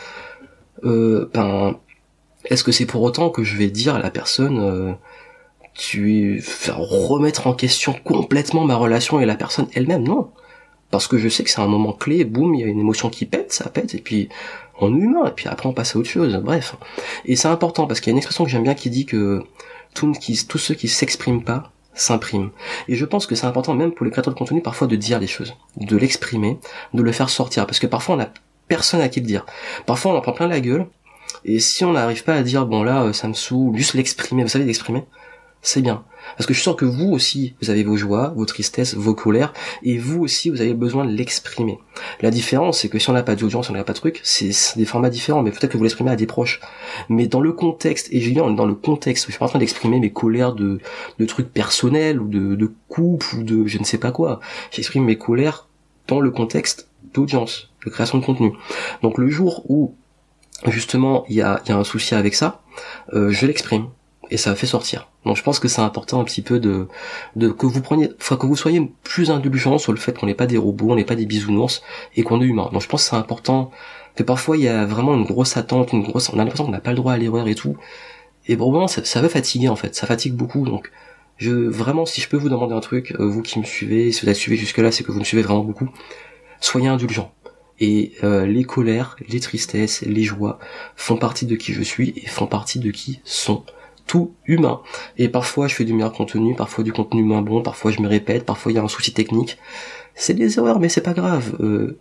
Euh, ben, est-ce que c'est pour autant que je vais dire à la personne, euh, tu faire remettre en question complètement ma relation et la personne elle-même? Non. Parce que je sais que c'est un moment clé, boum, il y a une émotion qui pète, ça pète, et puis on est humain, et puis après on passe à autre chose, bref. Et c'est important, parce qu'il y a une expression que j'aime bien qui dit que tous ceux qui s'expriment pas s'impriment. Et je pense que c'est important même pour les créateurs de contenu parfois de dire des choses, de l'exprimer, de le faire sortir, parce que parfois on a personne à qui le dire. Parfois on en prend plein la gueule, et si on n'arrive pas à dire bon là euh, ça me saoule, juste l'exprimer, vous savez l'exprimer, c'est bien. Parce que je sens que vous aussi, vous avez vos joies, vos tristesses, vos colères, et vous aussi, vous avez besoin de l'exprimer. La différence, c'est que si on n'a pas d'audience, on n'a pas de truc, c'est des formats différents, mais peut-être que vous l'exprimez à des proches. Mais dans le contexte, et Julien, dans le contexte, je suis pas en train d'exprimer mes colères de, de trucs personnels, ou de, de couple, ou de je ne sais pas quoi. J'exprime mes colères dans le contexte d'audience, de création de contenu. Donc le jour où, justement, il y a, y a un souci avec ça, euh, je l'exprime et ça fait sortir. Donc je pense que c'est important un petit peu de, de que vous preniez, enfin que vous soyez plus indulgent sur le fait qu'on n'est pas des robots, on n'est pas des bisounours et qu'on est humain. Donc je pense que c'est important que parfois il y a vraiment une grosse attente, une grosse, on a l'impression qu'on n'a pas le droit à l'erreur et tout. Et pour moi ça, ça va fatiguer en fait, ça fatigue beaucoup. Donc je vraiment si je peux vous demander un truc, euh, vous qui me suivez, si vous avez suivi jusque là, c'est que vous me suivez vraiment beaucoup. Soyez indulgent. Et euh, les colères, les tristesses, les joies font partie de qui je suis et font partie de qui sont humain. Et parfois je fais du meilleur contenu, parfois du contenu moins bon, parfois je me répète, parfois il y a un souci technique. C'est des erreurs, mais c'est pas grave. Euh,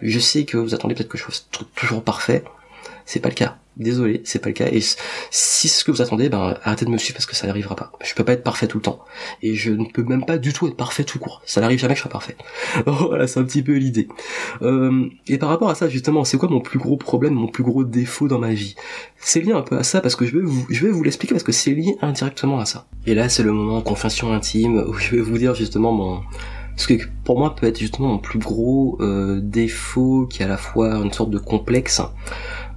je sais que vous attendez peut-être que je fasse toujours parfait. C'est pas le cas. Désolé, c'est pas le cas. Et si c'est ce que vous attendez, ben arrêtez de me suivre parce que ça n'arrivera pas. Je peux pas être parfait tout le temps. Et je ne peux même pas du tout être parfait tout court. Ça n'arrive jamais que je sois parfait. voilà, c'est un petit peu l'idée. Euh, et par rapport à ça, justement, c'est quoi mon plus gros problème, mon plus gros défaut dans ma vie? C'est lié un peu à ça parce que je vais vous, je vais vous l'expliquer parce que c'est lié indirectement à ça. Et là, c'est le moment confession intime où je vais vous dire justement mon ce que pour moi peut être justement mon plus gros euh, défaut qui est à la fois une sorte de complexe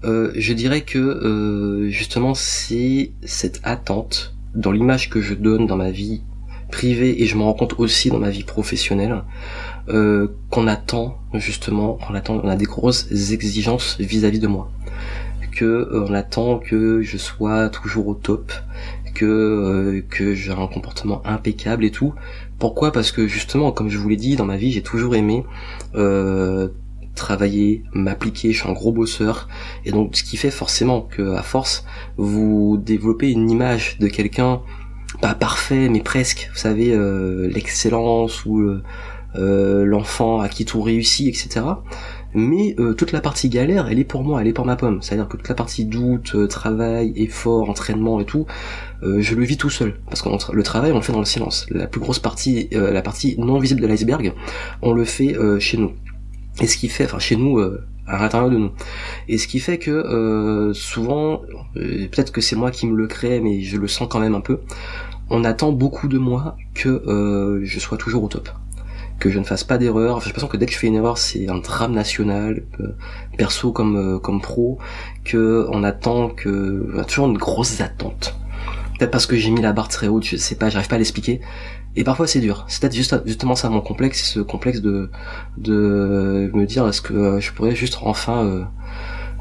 euh, je dirais que euh, justement c'est cette attente dans l'image que je donne dans ma vie privée et je me rends compte aussi dans ma vie professionnelle euh, qu'on attend justement on attend on a des grosses exigences vis-à-vis de moi. Que on attend que je sois toujours au top que que j'ai un comportement impeccable et tout. Pourquoi? Parce que justement comme je vous l'ai dit dans ma vie j'ai toujours aimé travailler, m'appliquer, je suis un gros bosseur et donc ce qui fait forcément que à force vous développez une image de quelqu'un pas parfait mais presque, vous savez euh, l'excellence ou euh, euh, l'enfant à qui tout réussit, etc. Mais toute la partie galère, elle est pour moi, elle est pour ma pomme. C'est-à-dire que toute la partie doute, travail, effort, entraînement et tout, je le vis tout seul. Parce que le travail, on le fait dans le silence. La plus grosse partie, la partie non visible de l'iceberg, on le fait chez nous. Et ce qui fait, enfin chez nous, euh, à l'intérieur de nous. Et ce qui fait que euh, souvent, euh, peut-être que c'est moi qui me le crée, mais je le sens quand même un peu, on attend beaucoup de moi que je sois toujours au top. que je ne fasse pas d'erreur. Enfin, j'ai l'impression que dès que je fais une erreur, c'est un drame national, euh, perso comme euh, comme pro, que on attend que y a toujours une grosse attente. Peut-être parce que j'ai mis la barre très haute, je sais pas, j'arrive pas à l'expliquer. Et parfois c'est dur. C'est peut-être juste, justement ça mon complexe, ce complexe de de me dire est-ce que je pourrais juste enfin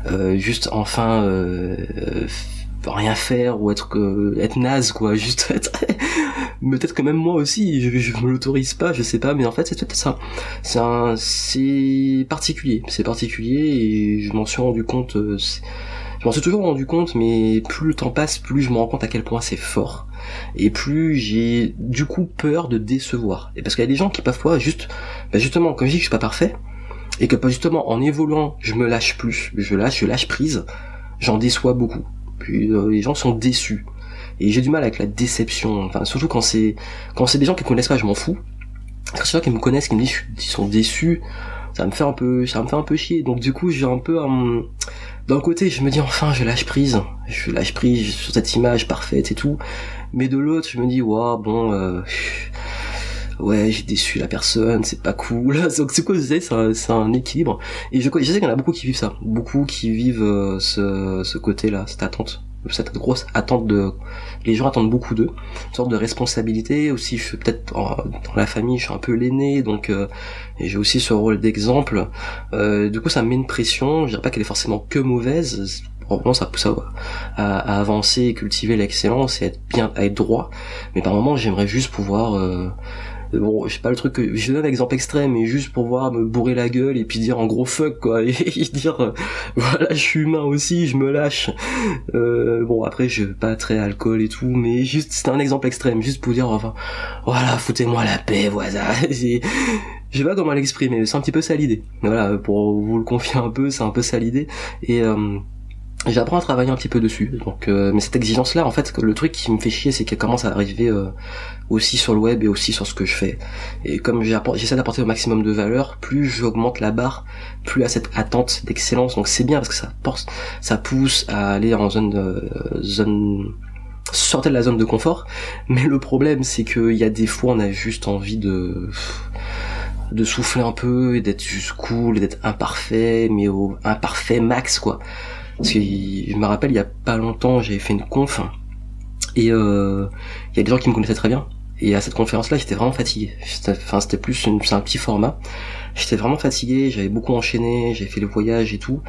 euh, juste enfin rien faire ou être que être naze quoi. Juste être peut-être que même moi aussi je, je me l'autorise pas je sais pas mais en fait c'est peut-être ça. C'est un c'est particulier. C'est particulier et je m'en suis rendu compte euh, je m'en suis toujours rendu compte mais plus le temps passe plus je me rends compte à quel point c'est fort. Et plus j'ai du coup peur de décevoir. Et parce qu'il y a des gens qui parfois juste bah justement comme je dis que je suis pas parfait et que justement en évoluant je me lâche plus. Je lâche je lâche prise. J'en déçois beaucoup. Puis euh, les gens sont déçus. Et j'ai du mal avec la déception, enfin surtout quand c'est quand c'est des gens qui connaissent pas, je m'en fous. Quand c'est des qui me connaissent, qui me disent qu'ils sont déçus, ça me fait un peu ça me fait un peu chier. Donc du coup, j'ai un peu un d'un côté, je me dis enfin, je lâche prise, je lâche prise sur cette image parfaite et tout. Mais de l'autre, je me dis waouh, bon euh, ouais j'ai déçu la personne c'est pas cool. Donc c'est quoi c'est un, c'est un équilibre. Et je, je sais qu'il y en a beaucoup qui vivent ça. Beaucoup qui vivent euh, ce, ce côté là cette attente cette grosse attente de les gens attendent beaucoup d'eux une sorte de responsabilité aussi je suis peut-être dans la famille je suis un peu l'aîné donc euh, et j'ai aussi ce rôle d'exemple. Euh, du coup ça me met une pression je dirais pas qu'elle est forcément que mauvaise probablement ça pousse à, à, avancer et cultiver l'excellence et être bien à être droit mais par moments j'aimerais juste pouvoir euh, bon, je sais pas le truc que je donne un exemple extrême, mais juste pour voir me bourrer la gueule et puis dire en gros fuck quoi, et, dire euh, voilà je suis humain aussi, je me lâche. Euh, bon après je pas très alcool et tout, mais juste c'est un exemple extrême, juste pour dire enfin voilà foutez-moi la paix voilà. je sais pas comment l'exprimer, c'est un petit peu ça l'idée. Voilà pour vous le confier un peu, c'est un peu ça l'idée et euh, j'apprends à travailler un petit peu dessus. Donc euh, mais cette exigence là en fait le truc qui me fait chier c'est qu'elle commence à arriver euh, aussi sur le web et aussi sur ce que je fais. Et comme j'essaie d'apporter au maximum de valeur plus j'augmente la barre plus à cette attente d'excellence. Donc c'est bien parce que ça porte ça pousse à aller en zone de zone sortir de la zone de confort. Mais le problème c'est qu'il y a des fois on a juste envie de de souffler un peu et d'être juste cool d'être imparfait mais au imparfait max quoi parce que je me rappelle, il y a pas longtemps, j'avais fait une conf et euh, il y a des gens qui me connaissaient très bien. Et à cette conférence-là, j'étais vraiment fatigué. Enfin, c'était plus une, un petit format. J'étais vraiment fatigué, j'avais beaucoup enchaîné, j'ai fait le voyage et tout.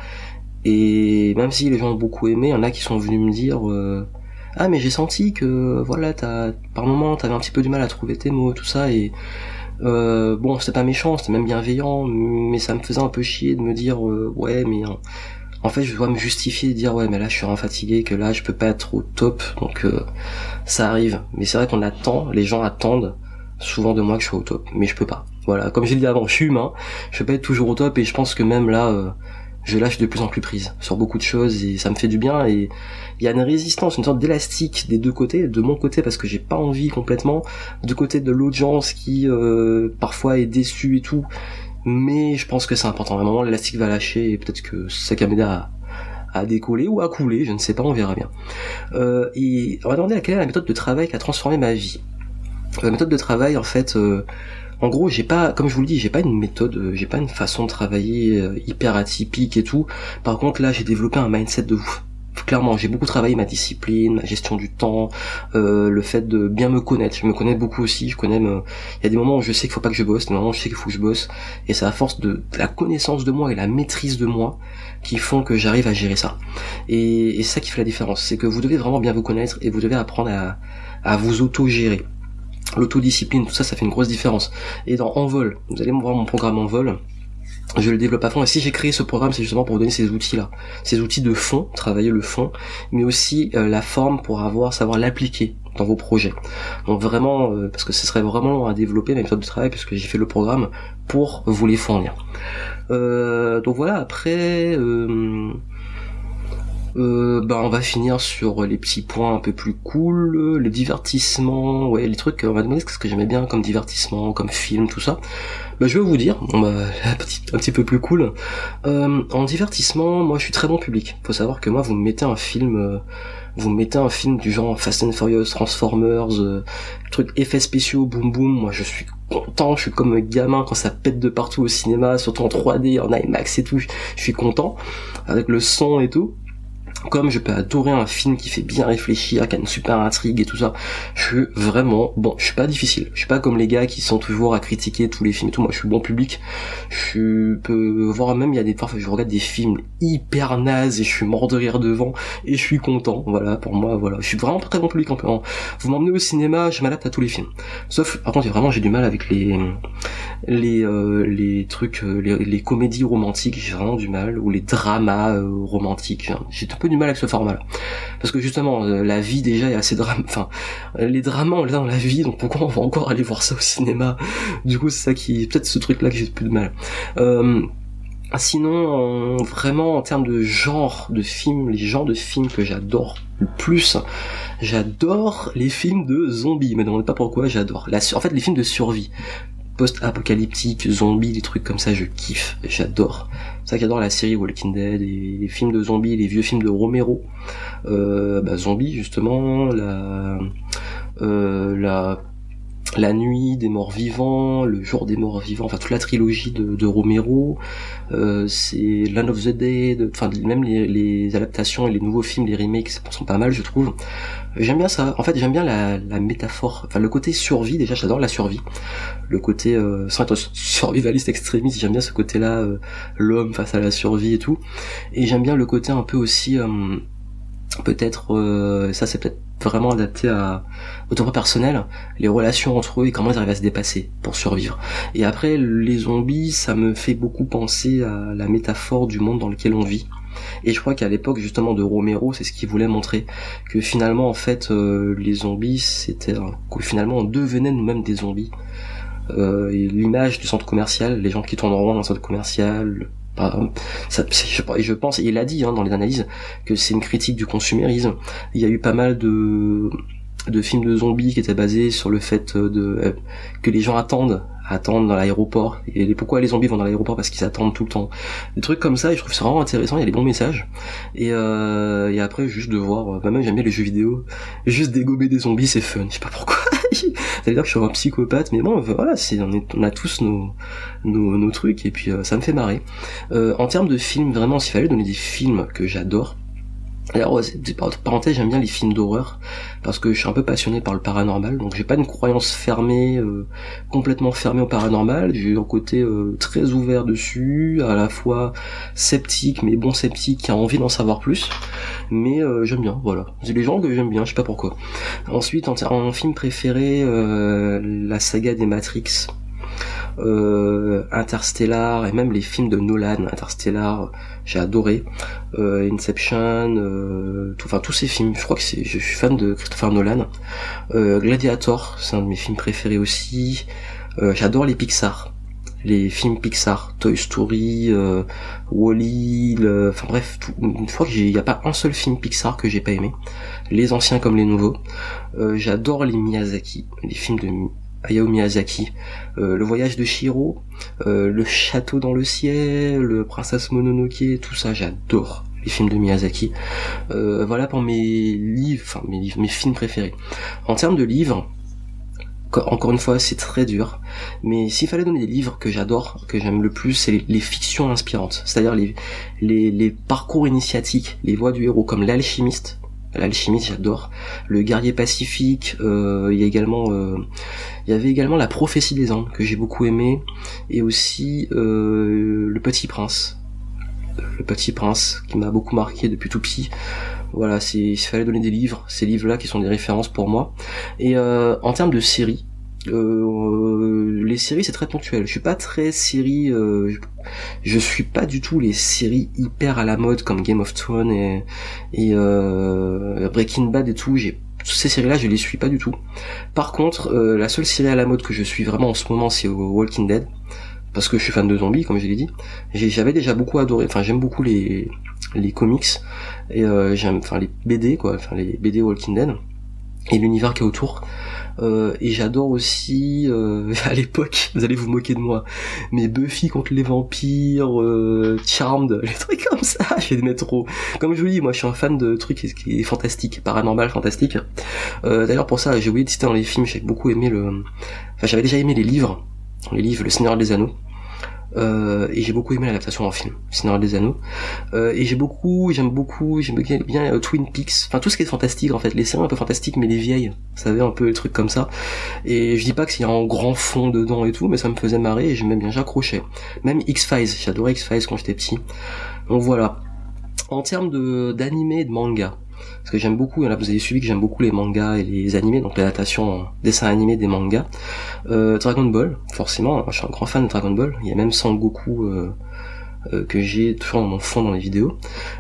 Et même si les gens ont beaucoup aimé, il y en a qui sont venus me dire euh, ah mais j'ai senti que voilà, t'as par moment t'avais un petit peu du mal à trouver tes mots, tout ça et euh, bon, c'était pas méchant, c'était même bienveillant, mais ça me faisait un peu chier de me dire euh, ouais, mais en fait je dois me justifier et dire ouais mais là je suis vraiment fatigué que là je peux pas être au top. Donc euh, ça arrive. Mais c'est vrai qu'on attend les gens attendent souvent de moi que je sois au top. Mais je peux pas. Voilà. Comme j'ai dit avant je suis humain je peux pas être toujours au top. Et je pense que même là euh, je lâche de plus en plus prise sur beaucoup de choses et ça me fait du bien. Et il y a une résistance, une sorte d'élastique des deux côtés, de mon côté parce que j'ai pas envie complètement, du côté de l'audience qui euh, parfois est déçue et tout, mais je pense que c'est important. À un l'élastique va lâcher et peut-être que m'aider à, à décoller ou à couler, je ne sais pas, on verra bien. Euh, et on va demander à quelle est la méthode de travail qui a transformé ma vie. La méthode de travail, en fait, euh, en gros, j'ai pas, comme je vous le dis, j'ai pas une méthode, euh, j'ai pas une façon de travailler hyper atypique et tout. Par contre, là, j'ai développé un mindset de ouf clairement, j'ai beaucoup travaillé ma discipline, ma gestion du temps, euh, le fait de bien me connaître. Je me connais beaucoup aussi. Je connais. Me... Il y a des moments où je sais qu'il faut pas que je bosse, des moments où je sais qu'il faut que je bosse, et c'est à force de, la connaissance de moi et la maîtrise de moi qui font que j'arrive à gérer ça. Et, c'est ça qui fait la différence, c'est que vous devez vraiment bien vous connaître et vous devez apprendre à, à vous auto-gérer. L'autodiscipline, tout ça, ça fait une grosse différence. Et dans Envol, vous allez voir mon programme Envol je le développe à fond. Et si j'ai créé ce programme, c'est justement pour vous donner ces outils-là, ces outils de fond, travailler le fond, mais aussi euh, la forme pour avoir savoir l'appliquer dans vos projets. Donc vraiment, euh, parce que ce serait vraiment à développer ma méthode de travail, puisque j'ai fait le programme pour vous les fournir. Euh, donc voilà. Après. Euh, bah on va finir sur les petits points un peu plus cool, les divertissements, ouais les trucs, on va demander ce que j'aimais bien comme divertissement, comme film, tout ça. Bah je vais vous dire, un, petit, un petit peu plus cool. Euh, en divertissement, moi je suis très bon public. Faut savoir que moi vous me mettez un film, euh, vous me mettez un film du genre Fast and Furious, Transformers, euh, truc effets spéciaux, boum boum, moi je suis content, je suis comme un gamin quand ça pète de partout au cinéma, surtout en 3D, en IMAX et tout, je suis content, avec le son et tout comme je peux adorer un film qui fait bien réfléchir, qui a une super intrigue et tout ça, je suis vraiment bon. Je suis pas difficile. Je suis pas comme les gars qui sont toujours à critiquer tous les films et tout. Moi, je suis bon public. Je peux voir même il y a des fois, je regarde des films hyper nazes et je suis mort de rire devant et je suis content. Voilà, pour moi, voilà, je suis vraiment très bon public. En vous m'emmenez au cinéma, je m'adapte à tous les films. Sauf, par contre, vraiment, j'ai du mal avec les les euh, les trucs, euh, les, comédies romantiques. J'ai vraiment du mal ou les dramas euh, romantiques. J'ai un peu du mal avec ce format-là. Parce que justement, euh, la vie déjà est assez drame. Enfin, les drames on dans la vie, donc pourquoi on va encore aller voir ça au cinéma? Du coup, c'est ça qui, peut-être ce truc-là que j'ai plus de mal. Euh, sinon, vraiment en termes de genre de films, les genres de films que j'adore le plus, j'adore les films de zombies. Mais ne demandez pas pourquoi, j'adore. En fait, les films de survie post-apocalyptique, zombies, des trucs comme ça, je kiffe, j'adore. C'est ça que j'adore la série Walking Dead, et les films de zombies, les vieux films de Romero. Euh, bah, zombies justement, la, euh, la la nuit des morts vivants, le jour des morts vivants, enfin toute la trilogie de, de Romero, euh, c'est Land of the Dead, enfin même les, adaptations et les nouveaux films, les remakes sont pas mal je trouve. J'aime bien ça, en fait j'aime bien la, métaphore, enfin le côté survie, déjà j'adore la survie, le côté euh, sans être survivaliste extrémiste, j'aime bien ce côté-là, euh, l'homme face à la survie et tout, et j'aime bien le côté un peu aussi... Euh, peut-être ça c'est peut-être vraiment adapté à au droit personnel les relations entre eux et comment ils arrivent à se dépasser pour survivre. Et après les zombies ça me fait beaucoup penser à la métaphore du monde dans lequel on vit. Et je crois qu'à l'époque justement de Romero c'est ce qu'il voulait montrer que finalement en fait euh, les zombies c'était que finalement on devenait nous-mêmes des zombies. Euh, l'image du centre commercial les gens qui tournent en rond dans le centre commercial ça, je, pense, et il a dit hein, dans les analyses, que c'est une critique du consumérisme. Il y a eu pas mal de, de films de zombies qui étaient basés sur le fait de euh, que les gens attendent attendent dans l'aéroport. Et pourquoi les zombies vont dans l'aéroport? Parce qu'ils attendent tout le temps. Des trucs comme ça et je trouve ça vraiment intéressant il y a des bons messages. Et, euh, et après juste de voir bah même j'aime bien les jeux vidéo. Juste dégommer des zombies c'est fun. Je sais pas pourquoi. Ça veut dire que je suis un psychopathe mais bon voilà on, on a tous nos, nos, nos trucs et puis euh, ça me fait marrer. Euh, en termes de films vraiment s'il fallait donner des films que j'adore alors, parenthèse, j'aime bien les films d'horreur parce que je suis un peu passionné par le paranormal, donc j'ai pas une croyance fermée, euh, complètement fermée au paranormal. J'ai un côté euh, très ouvert dessus, à la fois sceptique, mais bon sceptique, qui a envie d'en savoir plus. Mais euh, j'aime bien, voilà. C'est les gens que j'aime bien, je sais pas pourquoi. Ensuite, en, en film préféré, la saga des Matrix euh, Interstellar et même les films de Nolan, Interstellar, j'ai adoré, euh, Inception, euh, tout, enfin tous ces films. Je crois que c'est, je suis fan de Christopher Nolan. Euh, Gladiator, c'est un de mes films préférés aussi. Euh, j'adore les Pixar les films Pixar, Toy Story, euh, Wally, enfin bref, une fois que j'ai, y a pas un seul film Pixar que j'ai pas aimé, les anciens comme les nouveaux. Euh, j'adore les Miyazaki, les films de Hayao Miyazaki, euh, le voyage de Shiro, euh, le château dans le ciel, le princesse Mononoke, tout ça, j'adore les films de Miyazaki. Euh, voilà pour mes livres, enfin mes livres, mes films préférés. En termes de livres, encore une fois, c'est très dur. Mais s'il fallait donner des livres que j'adore, que j'aime le plus, c'est les, fictions inspirantes. C'est-à-dire les, parcours initiatiques, les voies du héros, comme l'alchimiste, l'alchimiste j'adore. Le guerrier pacifique euh, il y a également euh, il y avait également la prophétie des anges que j'ai beaucoup aimé. Et aussi euh, le petit prince. Le petit prince qui m'a beaucoup marqué depuis tout petit. Voilà c'est il fallait donner des livres. Ces livres là qui sont des références pour moi. Et en termes de séries euh, les séries c'est très ponctuel. Je suis pas très série. Euh, je, suis pas du tout les séries hyper à la mode comme Game of Thrones et, et euh, Breaking Bad et tout. J'ai ces séries-là, je les suis pas du tout. Par contre, euh, la seule série à la mode que je suis vraiment en ce moment, c'est Walking Dead, parce que je suis fan de zombies, comme je l'ai dit. J'avais déjà beaucoup adoré. Enfin, j'aime beaucoup les les comics et j'aime enfin les BD quoi, enfin les BD Walking Dead et l'univers qui est autour. Euh, et j'adore aussi euh, à l'époque, vous allez vous moquer de moi, mais Buffy contre les vampires, euh, Charmed, les trucs comme ça, j'ai des trop. Comme je vous dis, moi je suis un fan de trucs qui est fantastique, paranormal, fantastique. D'ailleurs pour ça, j'ai oublié de citer dans les films, j'ai beaucoup aimé le, enfin j'avais déjà aimé les livres, les livres, Le Seigneur des Anneaux. Euh, et j'ai beaucoup aimé l'adaptation en film, Seigneur des Anneaux. Euh, et j'ai beaucoup, j'aime beaucoup, j'aime bien, euh, Twin Peaks, enfin tout ce qui est fantastique en fait, les séries un peu fantastiques mais les vieilles, vous savez un peu les trucs comme ça. Et je dis pas qu'il y a un grand fond dedans et tout, mais ça me faisait marrer et j'aimais bien, j'accrochais. Même X-Files, j'adorais X-Files quand j'étais petit. Donc voilà. En termes de d'animé et de manga, parce que j'aime beaucoup, là vous avez suivi que j'aime beaucoup les mangas et les animés, donc l'adaptation en dessin animé des mangas. Euh, Dragon Ball, forcément, je suis un grand fan de Dragon Ball, il y a même Sangoku euh, euh, que j'ai toujours dans mon fond dans les vidéos.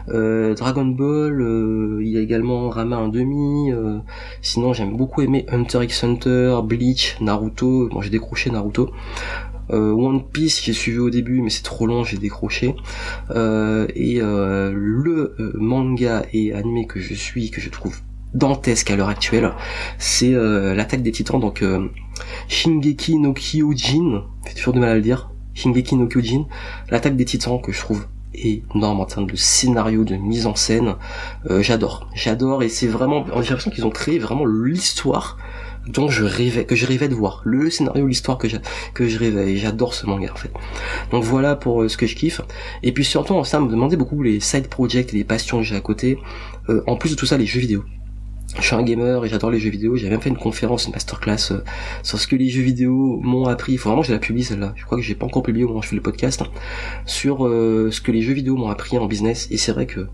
Euh, Dragon Ball, il y a également Rama 1 demi, sinon j'aime beaucoup aimer Hunter x Hunter, Bleach, Naruto, bon j'ai décroché Naruto. Euh, One Piece j'ai suivi au début mais c'est trop long j'ai décroché. Euh, et euh, le manga et animé que je suis que je trouve dantesque à l'heure actuelle c'est l'attaque des titans. Donc Shingeki no Kyojin j'ai toujours du mal à le dire Shingeki no Kyojin l'attaque des titans que je trouve énorme en termes de scénario, de mise en scène. j'adore, j'adore et c'est vraiment, j'ai l'impression qu'ils ont créé vraiment l'histoire dont je rêvais, que je rêvais de voir. Le scénario, l'histoire que je, que je rêvais. J'adore ce manga, en fait. Donc voilà pour euh, ce que je kiffe. Et puis surtout, ça me demandait beaucoup les side projects et les passions que j'ai à côté. Euh, en plus de tout ça, les jeux vidéo je suis un gamer et j'adore les jeux vidéo. J'ai même fait une conférence, une masterclass euh, sur ce que les jeux vidéo m'ont appris. Il faut vraiment que je la publie celle-là. Je crois que j'ai pas encore publié au moment où je fais le podcast hein, sur euh, ce que les jeux vidéo m'ont appris en business. Et c'est vrai que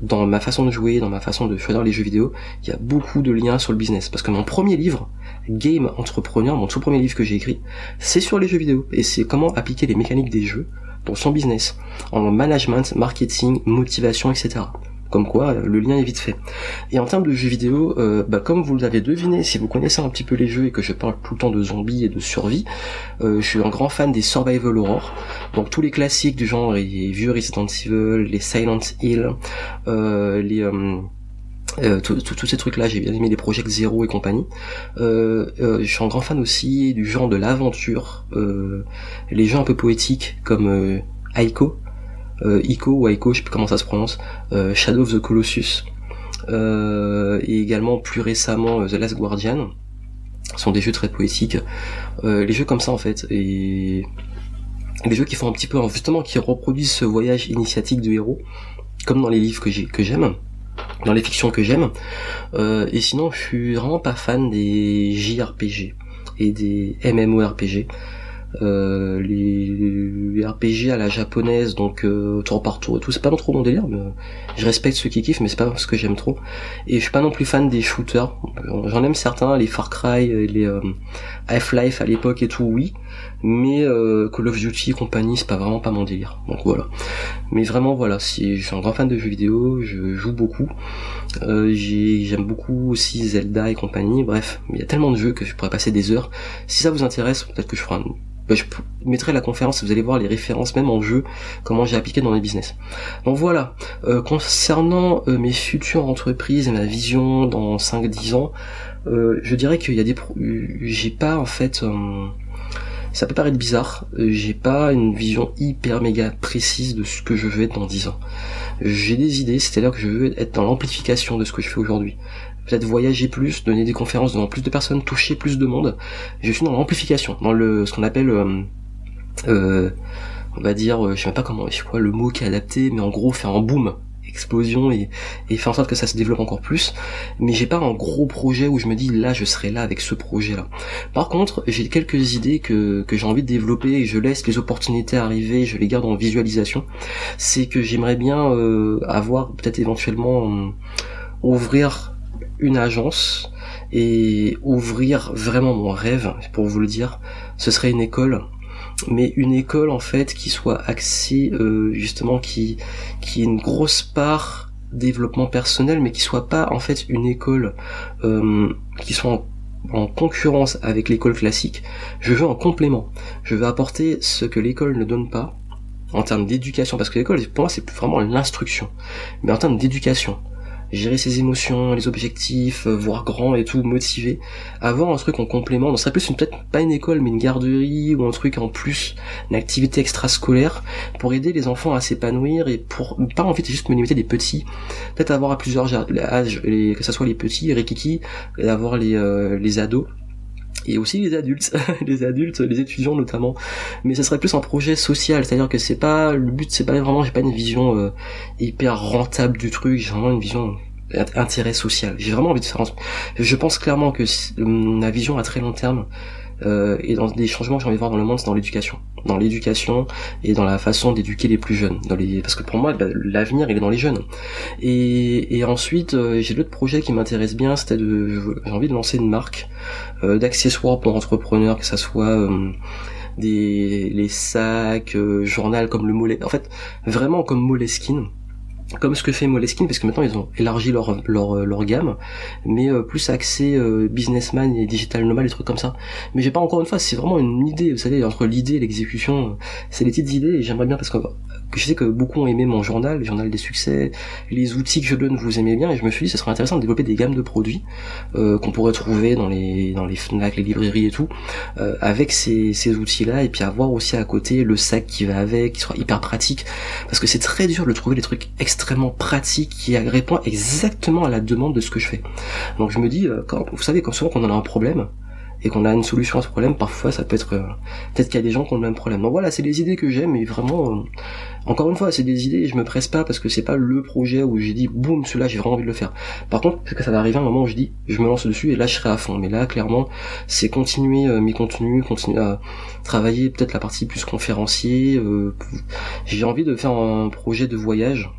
dans ma façon de jouer, dans ma façon de choisir les jeux vidéo, il y a beaucoup de liens sur le business. Parce que mon premier livre, Game Entrepreneur, mon tout premier livre que j'ai écrit, c'est sur les jeux vidéo et c'est comment appliquer les mécaniques des jeux dans son business en management, marketing, motivation, etc. Comme quoi, le lien est vite fait. Et en termes de jeux vidéo, euh, bah, comme vous l'avez deviné, si vous connaissez un petit peu les jeux et que je parle tout le temps de zombies et de survie, euh, je suis un grand fan des survival horror. Donc tous les classiques du genre, les vieux Resident Evil, les Silent Hill, euh, les... Euh, tous ces trucs là j'ai bien aimé les projets Zero et compagnie euh, je suis un grand fan aussi du genre de l'aventure les jeux un peu poétiques comme Aiko Ico ou Aiko, je sais plus comment ça se prononce, euh, Shadow of the Colossus, euh, et également plus récemment The Last Guardian, sont des jeux très poétiques. les jeux comme ça en fait, et des jeux qui font un petit peu justement qui reproduisent ce voyage initiatique du héros, comme dans les livres que j'aime dans les fictions que j'aime. et sinon, je suis vraiment pas fan des JRPG et des MMORPG euh, les, RPG à la japonaise, donc euh, tour par tour et tout, c'est pas trop mon délire, mais je respecte ceux qui kiffent, mais c'est pas ce que j'aime trop. Et je suis pas non plus fan des shooters. J'en aime certains, les Far Cry, les euh, Half-Life à l'époque et tout, oui, mais euh, Call of Duty et compagnie, c'est pas vraiment pas mon délire. Donc voilà. Mais vraiment voilà, si je suis un grand fan de jeux vidéo, je joue beaucoup. Euh, j'aime beaucoup aussi Zelda et compagnie. Bref, il y a tellement de jeux que je pourrais passer des heures. Si ça vous intéresse, peut-être que je ferai un je mettrai la conférence, vous allez voir les références même en jeu, comment j'ai appliqué dans les business. Donc voilà, euh, concernant euh, mes futures entreprises et ma vision dans 5-10 ans, euh, je dirais qu'il y a des... J'ai pas en fait... ça peut paraître bizarre, j'ai pas une vision hyper méga précise de ce que je veux être dans 10 ans. J'ai des idées, c'est-à-dire que je veux être dans l'amplification de ce que je fais aujourd'hui peut-être voyager plus, donner des conférences devant plus de personnes, toucher plus de monde. Je suis dans l'amplification, dans le ce qu'on appelle euh, euh, on va dire, euh, je sais même pas comment, je sais quoi le mot qui est adapté, mais en gros faire un boom, explosion et, et faire en sorte que ça se développe encore plus. Mais j'ai pas un gros projet où je me dis là je serai là avec ce projet là. Par contre, j'ai quelques idées que, que j'ai envie de développer et je laisse les opportunités arriver, je les garde en visualisation. C'est que j'aimerais bien avoir peut-être éventuellement ouvrir une agence et ouvrir vraiment mon rêve, pour vous le dire, ce serait une école. Mais une école en fait qui soit axée euh, justement qui qui ait une grosse part développement personnel mais qui soit pas en fait une école euh, qui soit en, en concurrence avec l'école classique. Je veux un complément. Je veux apporter ce que l'école ne donne pas en termes d'éducation, parce que l'école, pour moi, c'est vraiment l'instruction, mais en termes d'éducation, gérer ses émotions, les objectifs, euh, voir grand et tout, motiver, avoir un truc en complément, donc serait plus peut-être pas une école mais une garderie ou un truc en plus, une activité extrascolaire pour aider les enfants à s'épanouir et pour pas en fait juste me limiter des petits, peut-être avoir à plusieurs âges, que ce soit les petits, les rikiki, et avoir les, euh, les ados et aussi les adultes, les adultes, les étudiants notamment. Mais ce serait plus un projet social, c'est-à-dire que c'est pas le but, c'est pas vraiment, j'ai pas une vision euh, hyper rentable du truc, j'ai vraiment une vision intérêt social. J'ai vraiment envie de faire. Je pense clairement que ma vision à très long terme euh, et dans des changements que j'ai envie de voir dans le monde, c'est dans l'éducation, dans l'éducation et dans la façon d'éduquer les plus jeunes. Dans les, parce que pour moi, bah, l'avenir il est dans les jeunes. Et, et ensuite, euh, j'ai d'autres projets qui m'intéressent bien. C'était de, j'ai envie de lancer une marque euh, d'accessoires pour entrepreneurs, que ça soit euh, des les sacs, euh, journal comme le mollet. En fait, vraiment comme Moleskine comme ce que fait Moleskine, parce que maintenant ils ont élargi leur leur, leur gamme, mais euh, plus axé euh, businessman et digital nomade, des trucs comme ça. Mais j'ai pas encore une fois, c'est vraiment une idée, vous savez, entre l'idée et l'exécution, c'est des petites idées et j'aimerais bien parce que je sais que beaucoup ont aimé mon journal, le journal des succès, les outils que je donne, vous aimez bien, et je me suis dit, ce serait intéressant de développer des gammes de produits euh, qu'on pourrait trouver dans les dans les Fnac, les librairies et tout, euh, avec ces, ces outils-là, et puis avoir aussi à côté le sac qui va avec, qui sera hyper pratique, parce que c'est très dur de trouver des trucs extrêmement pratiques qui répondent exactement à la demande de ce que je fais. Donc je me dis, euh, vous savez, quand souvent qu'on en a un problème, et qu'on a une solution à ce problème, parfois ça peut être euh, peut-être qu'il y a des gens qui ont le même problème. Donc voilà, c'est des idées que j'aime et vraiment euh, encore une fois, c'est des idées, je me presse pas parce que c'est pas le projet où j'ai dit boum, celui-là j'ai vraiment envie de le faire. Par contre, c'est que ça va arriver un moment où je dis je me lance dessus et là je serai à fond. Mais là clairement, c'est continuer mes contenus, continuer à travailler peut-être la partie plus conférencier, j'ai envie de faire un projet de voyage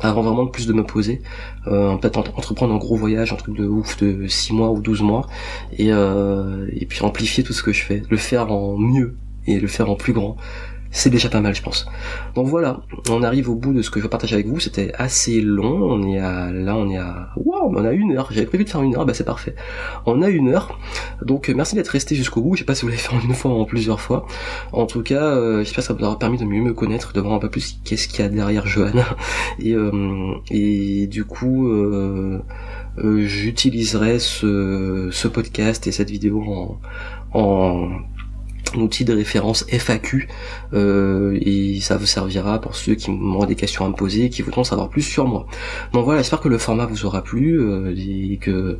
avant vraiment plus de me poser, euh, peut-être entreprendre un gros voyage, un truc de ouf de 6 mois ou 12 mois, et, euh, et puis amplifier tout ce que je fais, le faire en mieux et le faire en plus grand, c'est déjà pas mal je pense. Donc voilà, on arrive au bout de ce que je veux partager avec vous, c'était assez long, on est à, là on est à, waouh, on a une heure, j'avais prévu de faire une heure, bah c'est parfait. On a une heure, donc merci d'être resté jusqu'au bout, je sais pas si vous l'avez fait en une fois ou en plusieurs fois, en tout cas euh, j'espère que ça vous aura permis de mieux me connaître, de voir un peu plus qu'est-ce qu'il y a derrière Johan, et, euh, et du coup... Euh, j'utiliserai ce, ce podcast et cette vidéo en, en outil de référence FAQ euh, et ça vous servira pour ceux qui auront des questions à me poser qui voudront savoir plus sur moi. Donc voilà, j'espère que le format vous aura plu euh, et que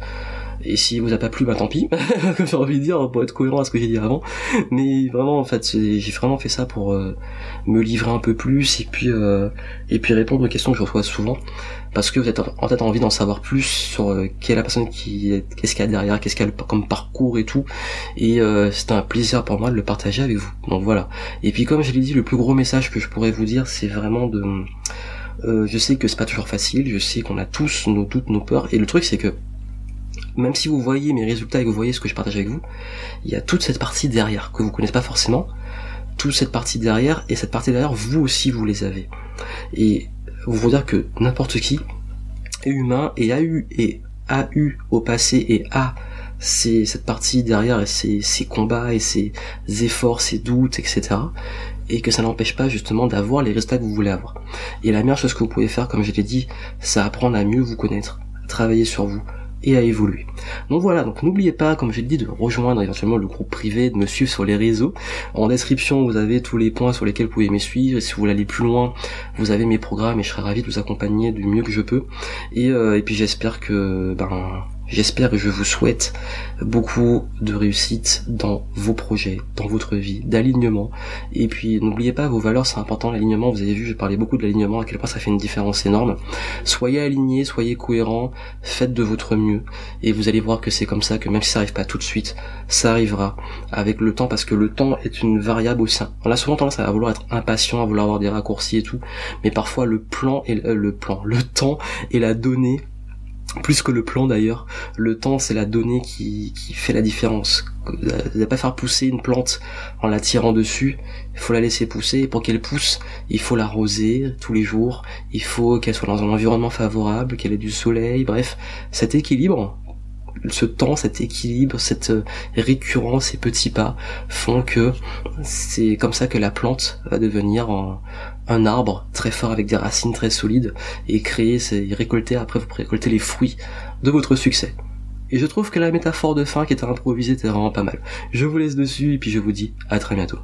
et si vous a pas plu, bah tant pis. J'ai envie de dire pour être cohérent à ce que j'ai dit avant. Mais vraiment, en fait, j'ai vraiment fait ça pour euh, me livrer un peu plus et puis euh, et puis répondre aux questions que je reçois souvent parce que vous êtes en tête envie d'en savoir plus sur euh, quelle est la personne qui qu'est-ce qu'il y a derrière, qu'est-ce qu'elle a comme parcours et tout. Et euh, c'est un plaisir pour moi de le partager avec vous. Donc voilà. Et puis comme je l'ai dit, le plus gros message que je pourrais vous dire, c'est vraiment de euh, je sais que c'est pas toujours facile, je sais qu'on a tous nos doutes, nos peurs, et le truc c'est que même si vous voyez mes résultats et que vous voyez ce que je partage avec vous, il y a toute cette partie derrière que vous connaissez pas forcément, toute cette partie derrière, et cette partie derrière, vous aussi vous les avez. Et vous dire que n'importe qui est humain et a eu et a eu au passé et a cette partie derrière et ses, ses combats et ses efforts, ses doutes, etc. Et que ça n'empêche pas justement d'avoir les résultats que vous voulez avoir. Et la meilleure chose que vous pouvez faire, comme je l'ai dit, c'est apprendre à mieux vous connaître, travailler sur vous, et à évoluer. Donc voilà, donc n'oubliez pas, comme je l'ai dit, de rejoindre éventuellement le groupe privé, de me suivre sur les réseaux. En description, vous avez tous les points sur lesquels vous pouvez me suivre. Et si vous voulez aller plus loin, vous avez mes programmes et je serai ravi de vous accompagner du mieux que je peux. Et, euh, et puis j'espère que ben J'espère et je vous souhaite beaucoup de réussite dans vos projets, dans votre vie, d'alignement. Et puis n'oubliez pas, vos valeurs c'est important, l'alignement, vous avez vu, je parlais beaucoup de l'alignement, à quel point ça fait une différence énorme. Soyez alignés, soyez cohérents, faites de votre mieux. Et vous allez voir que c'est comme ça, que même si ça arrive pas tout de suite, ça arrivera avec le temps, parce que le temps est une variable aussi. On a souvent tendance à vouloir être impatient, à vouloir avoir des raccourcis et tout, mais parfois le plan et le, le plan, le temps et la donnée plus que le plan d'ailleurs, le temps c'est la donnée qui, qui fait la différence. Ne pas faire pousser une plante en la tirant dessus, il faut la laisser pousser, et pour qu'elle pousse, il faut l'arroser tous les jours, il faut qu'elle soit dans un environnement favorable, qu'elle ait du soleil, bref, cet équilibre, ce temps, cet équilibre, cette euh, récurrence, ces petits pas font que c'est comme ça que la plante va devenir un, arbre très fort avec des racines très solides et créer, c'est récolter, après vous récolter les fruits de votre succès. Et je trouve que la métaphore de fin qui était improvisée était vraiment pas mal. Je vous laisse dessus et puis je vous dis à très bientôt.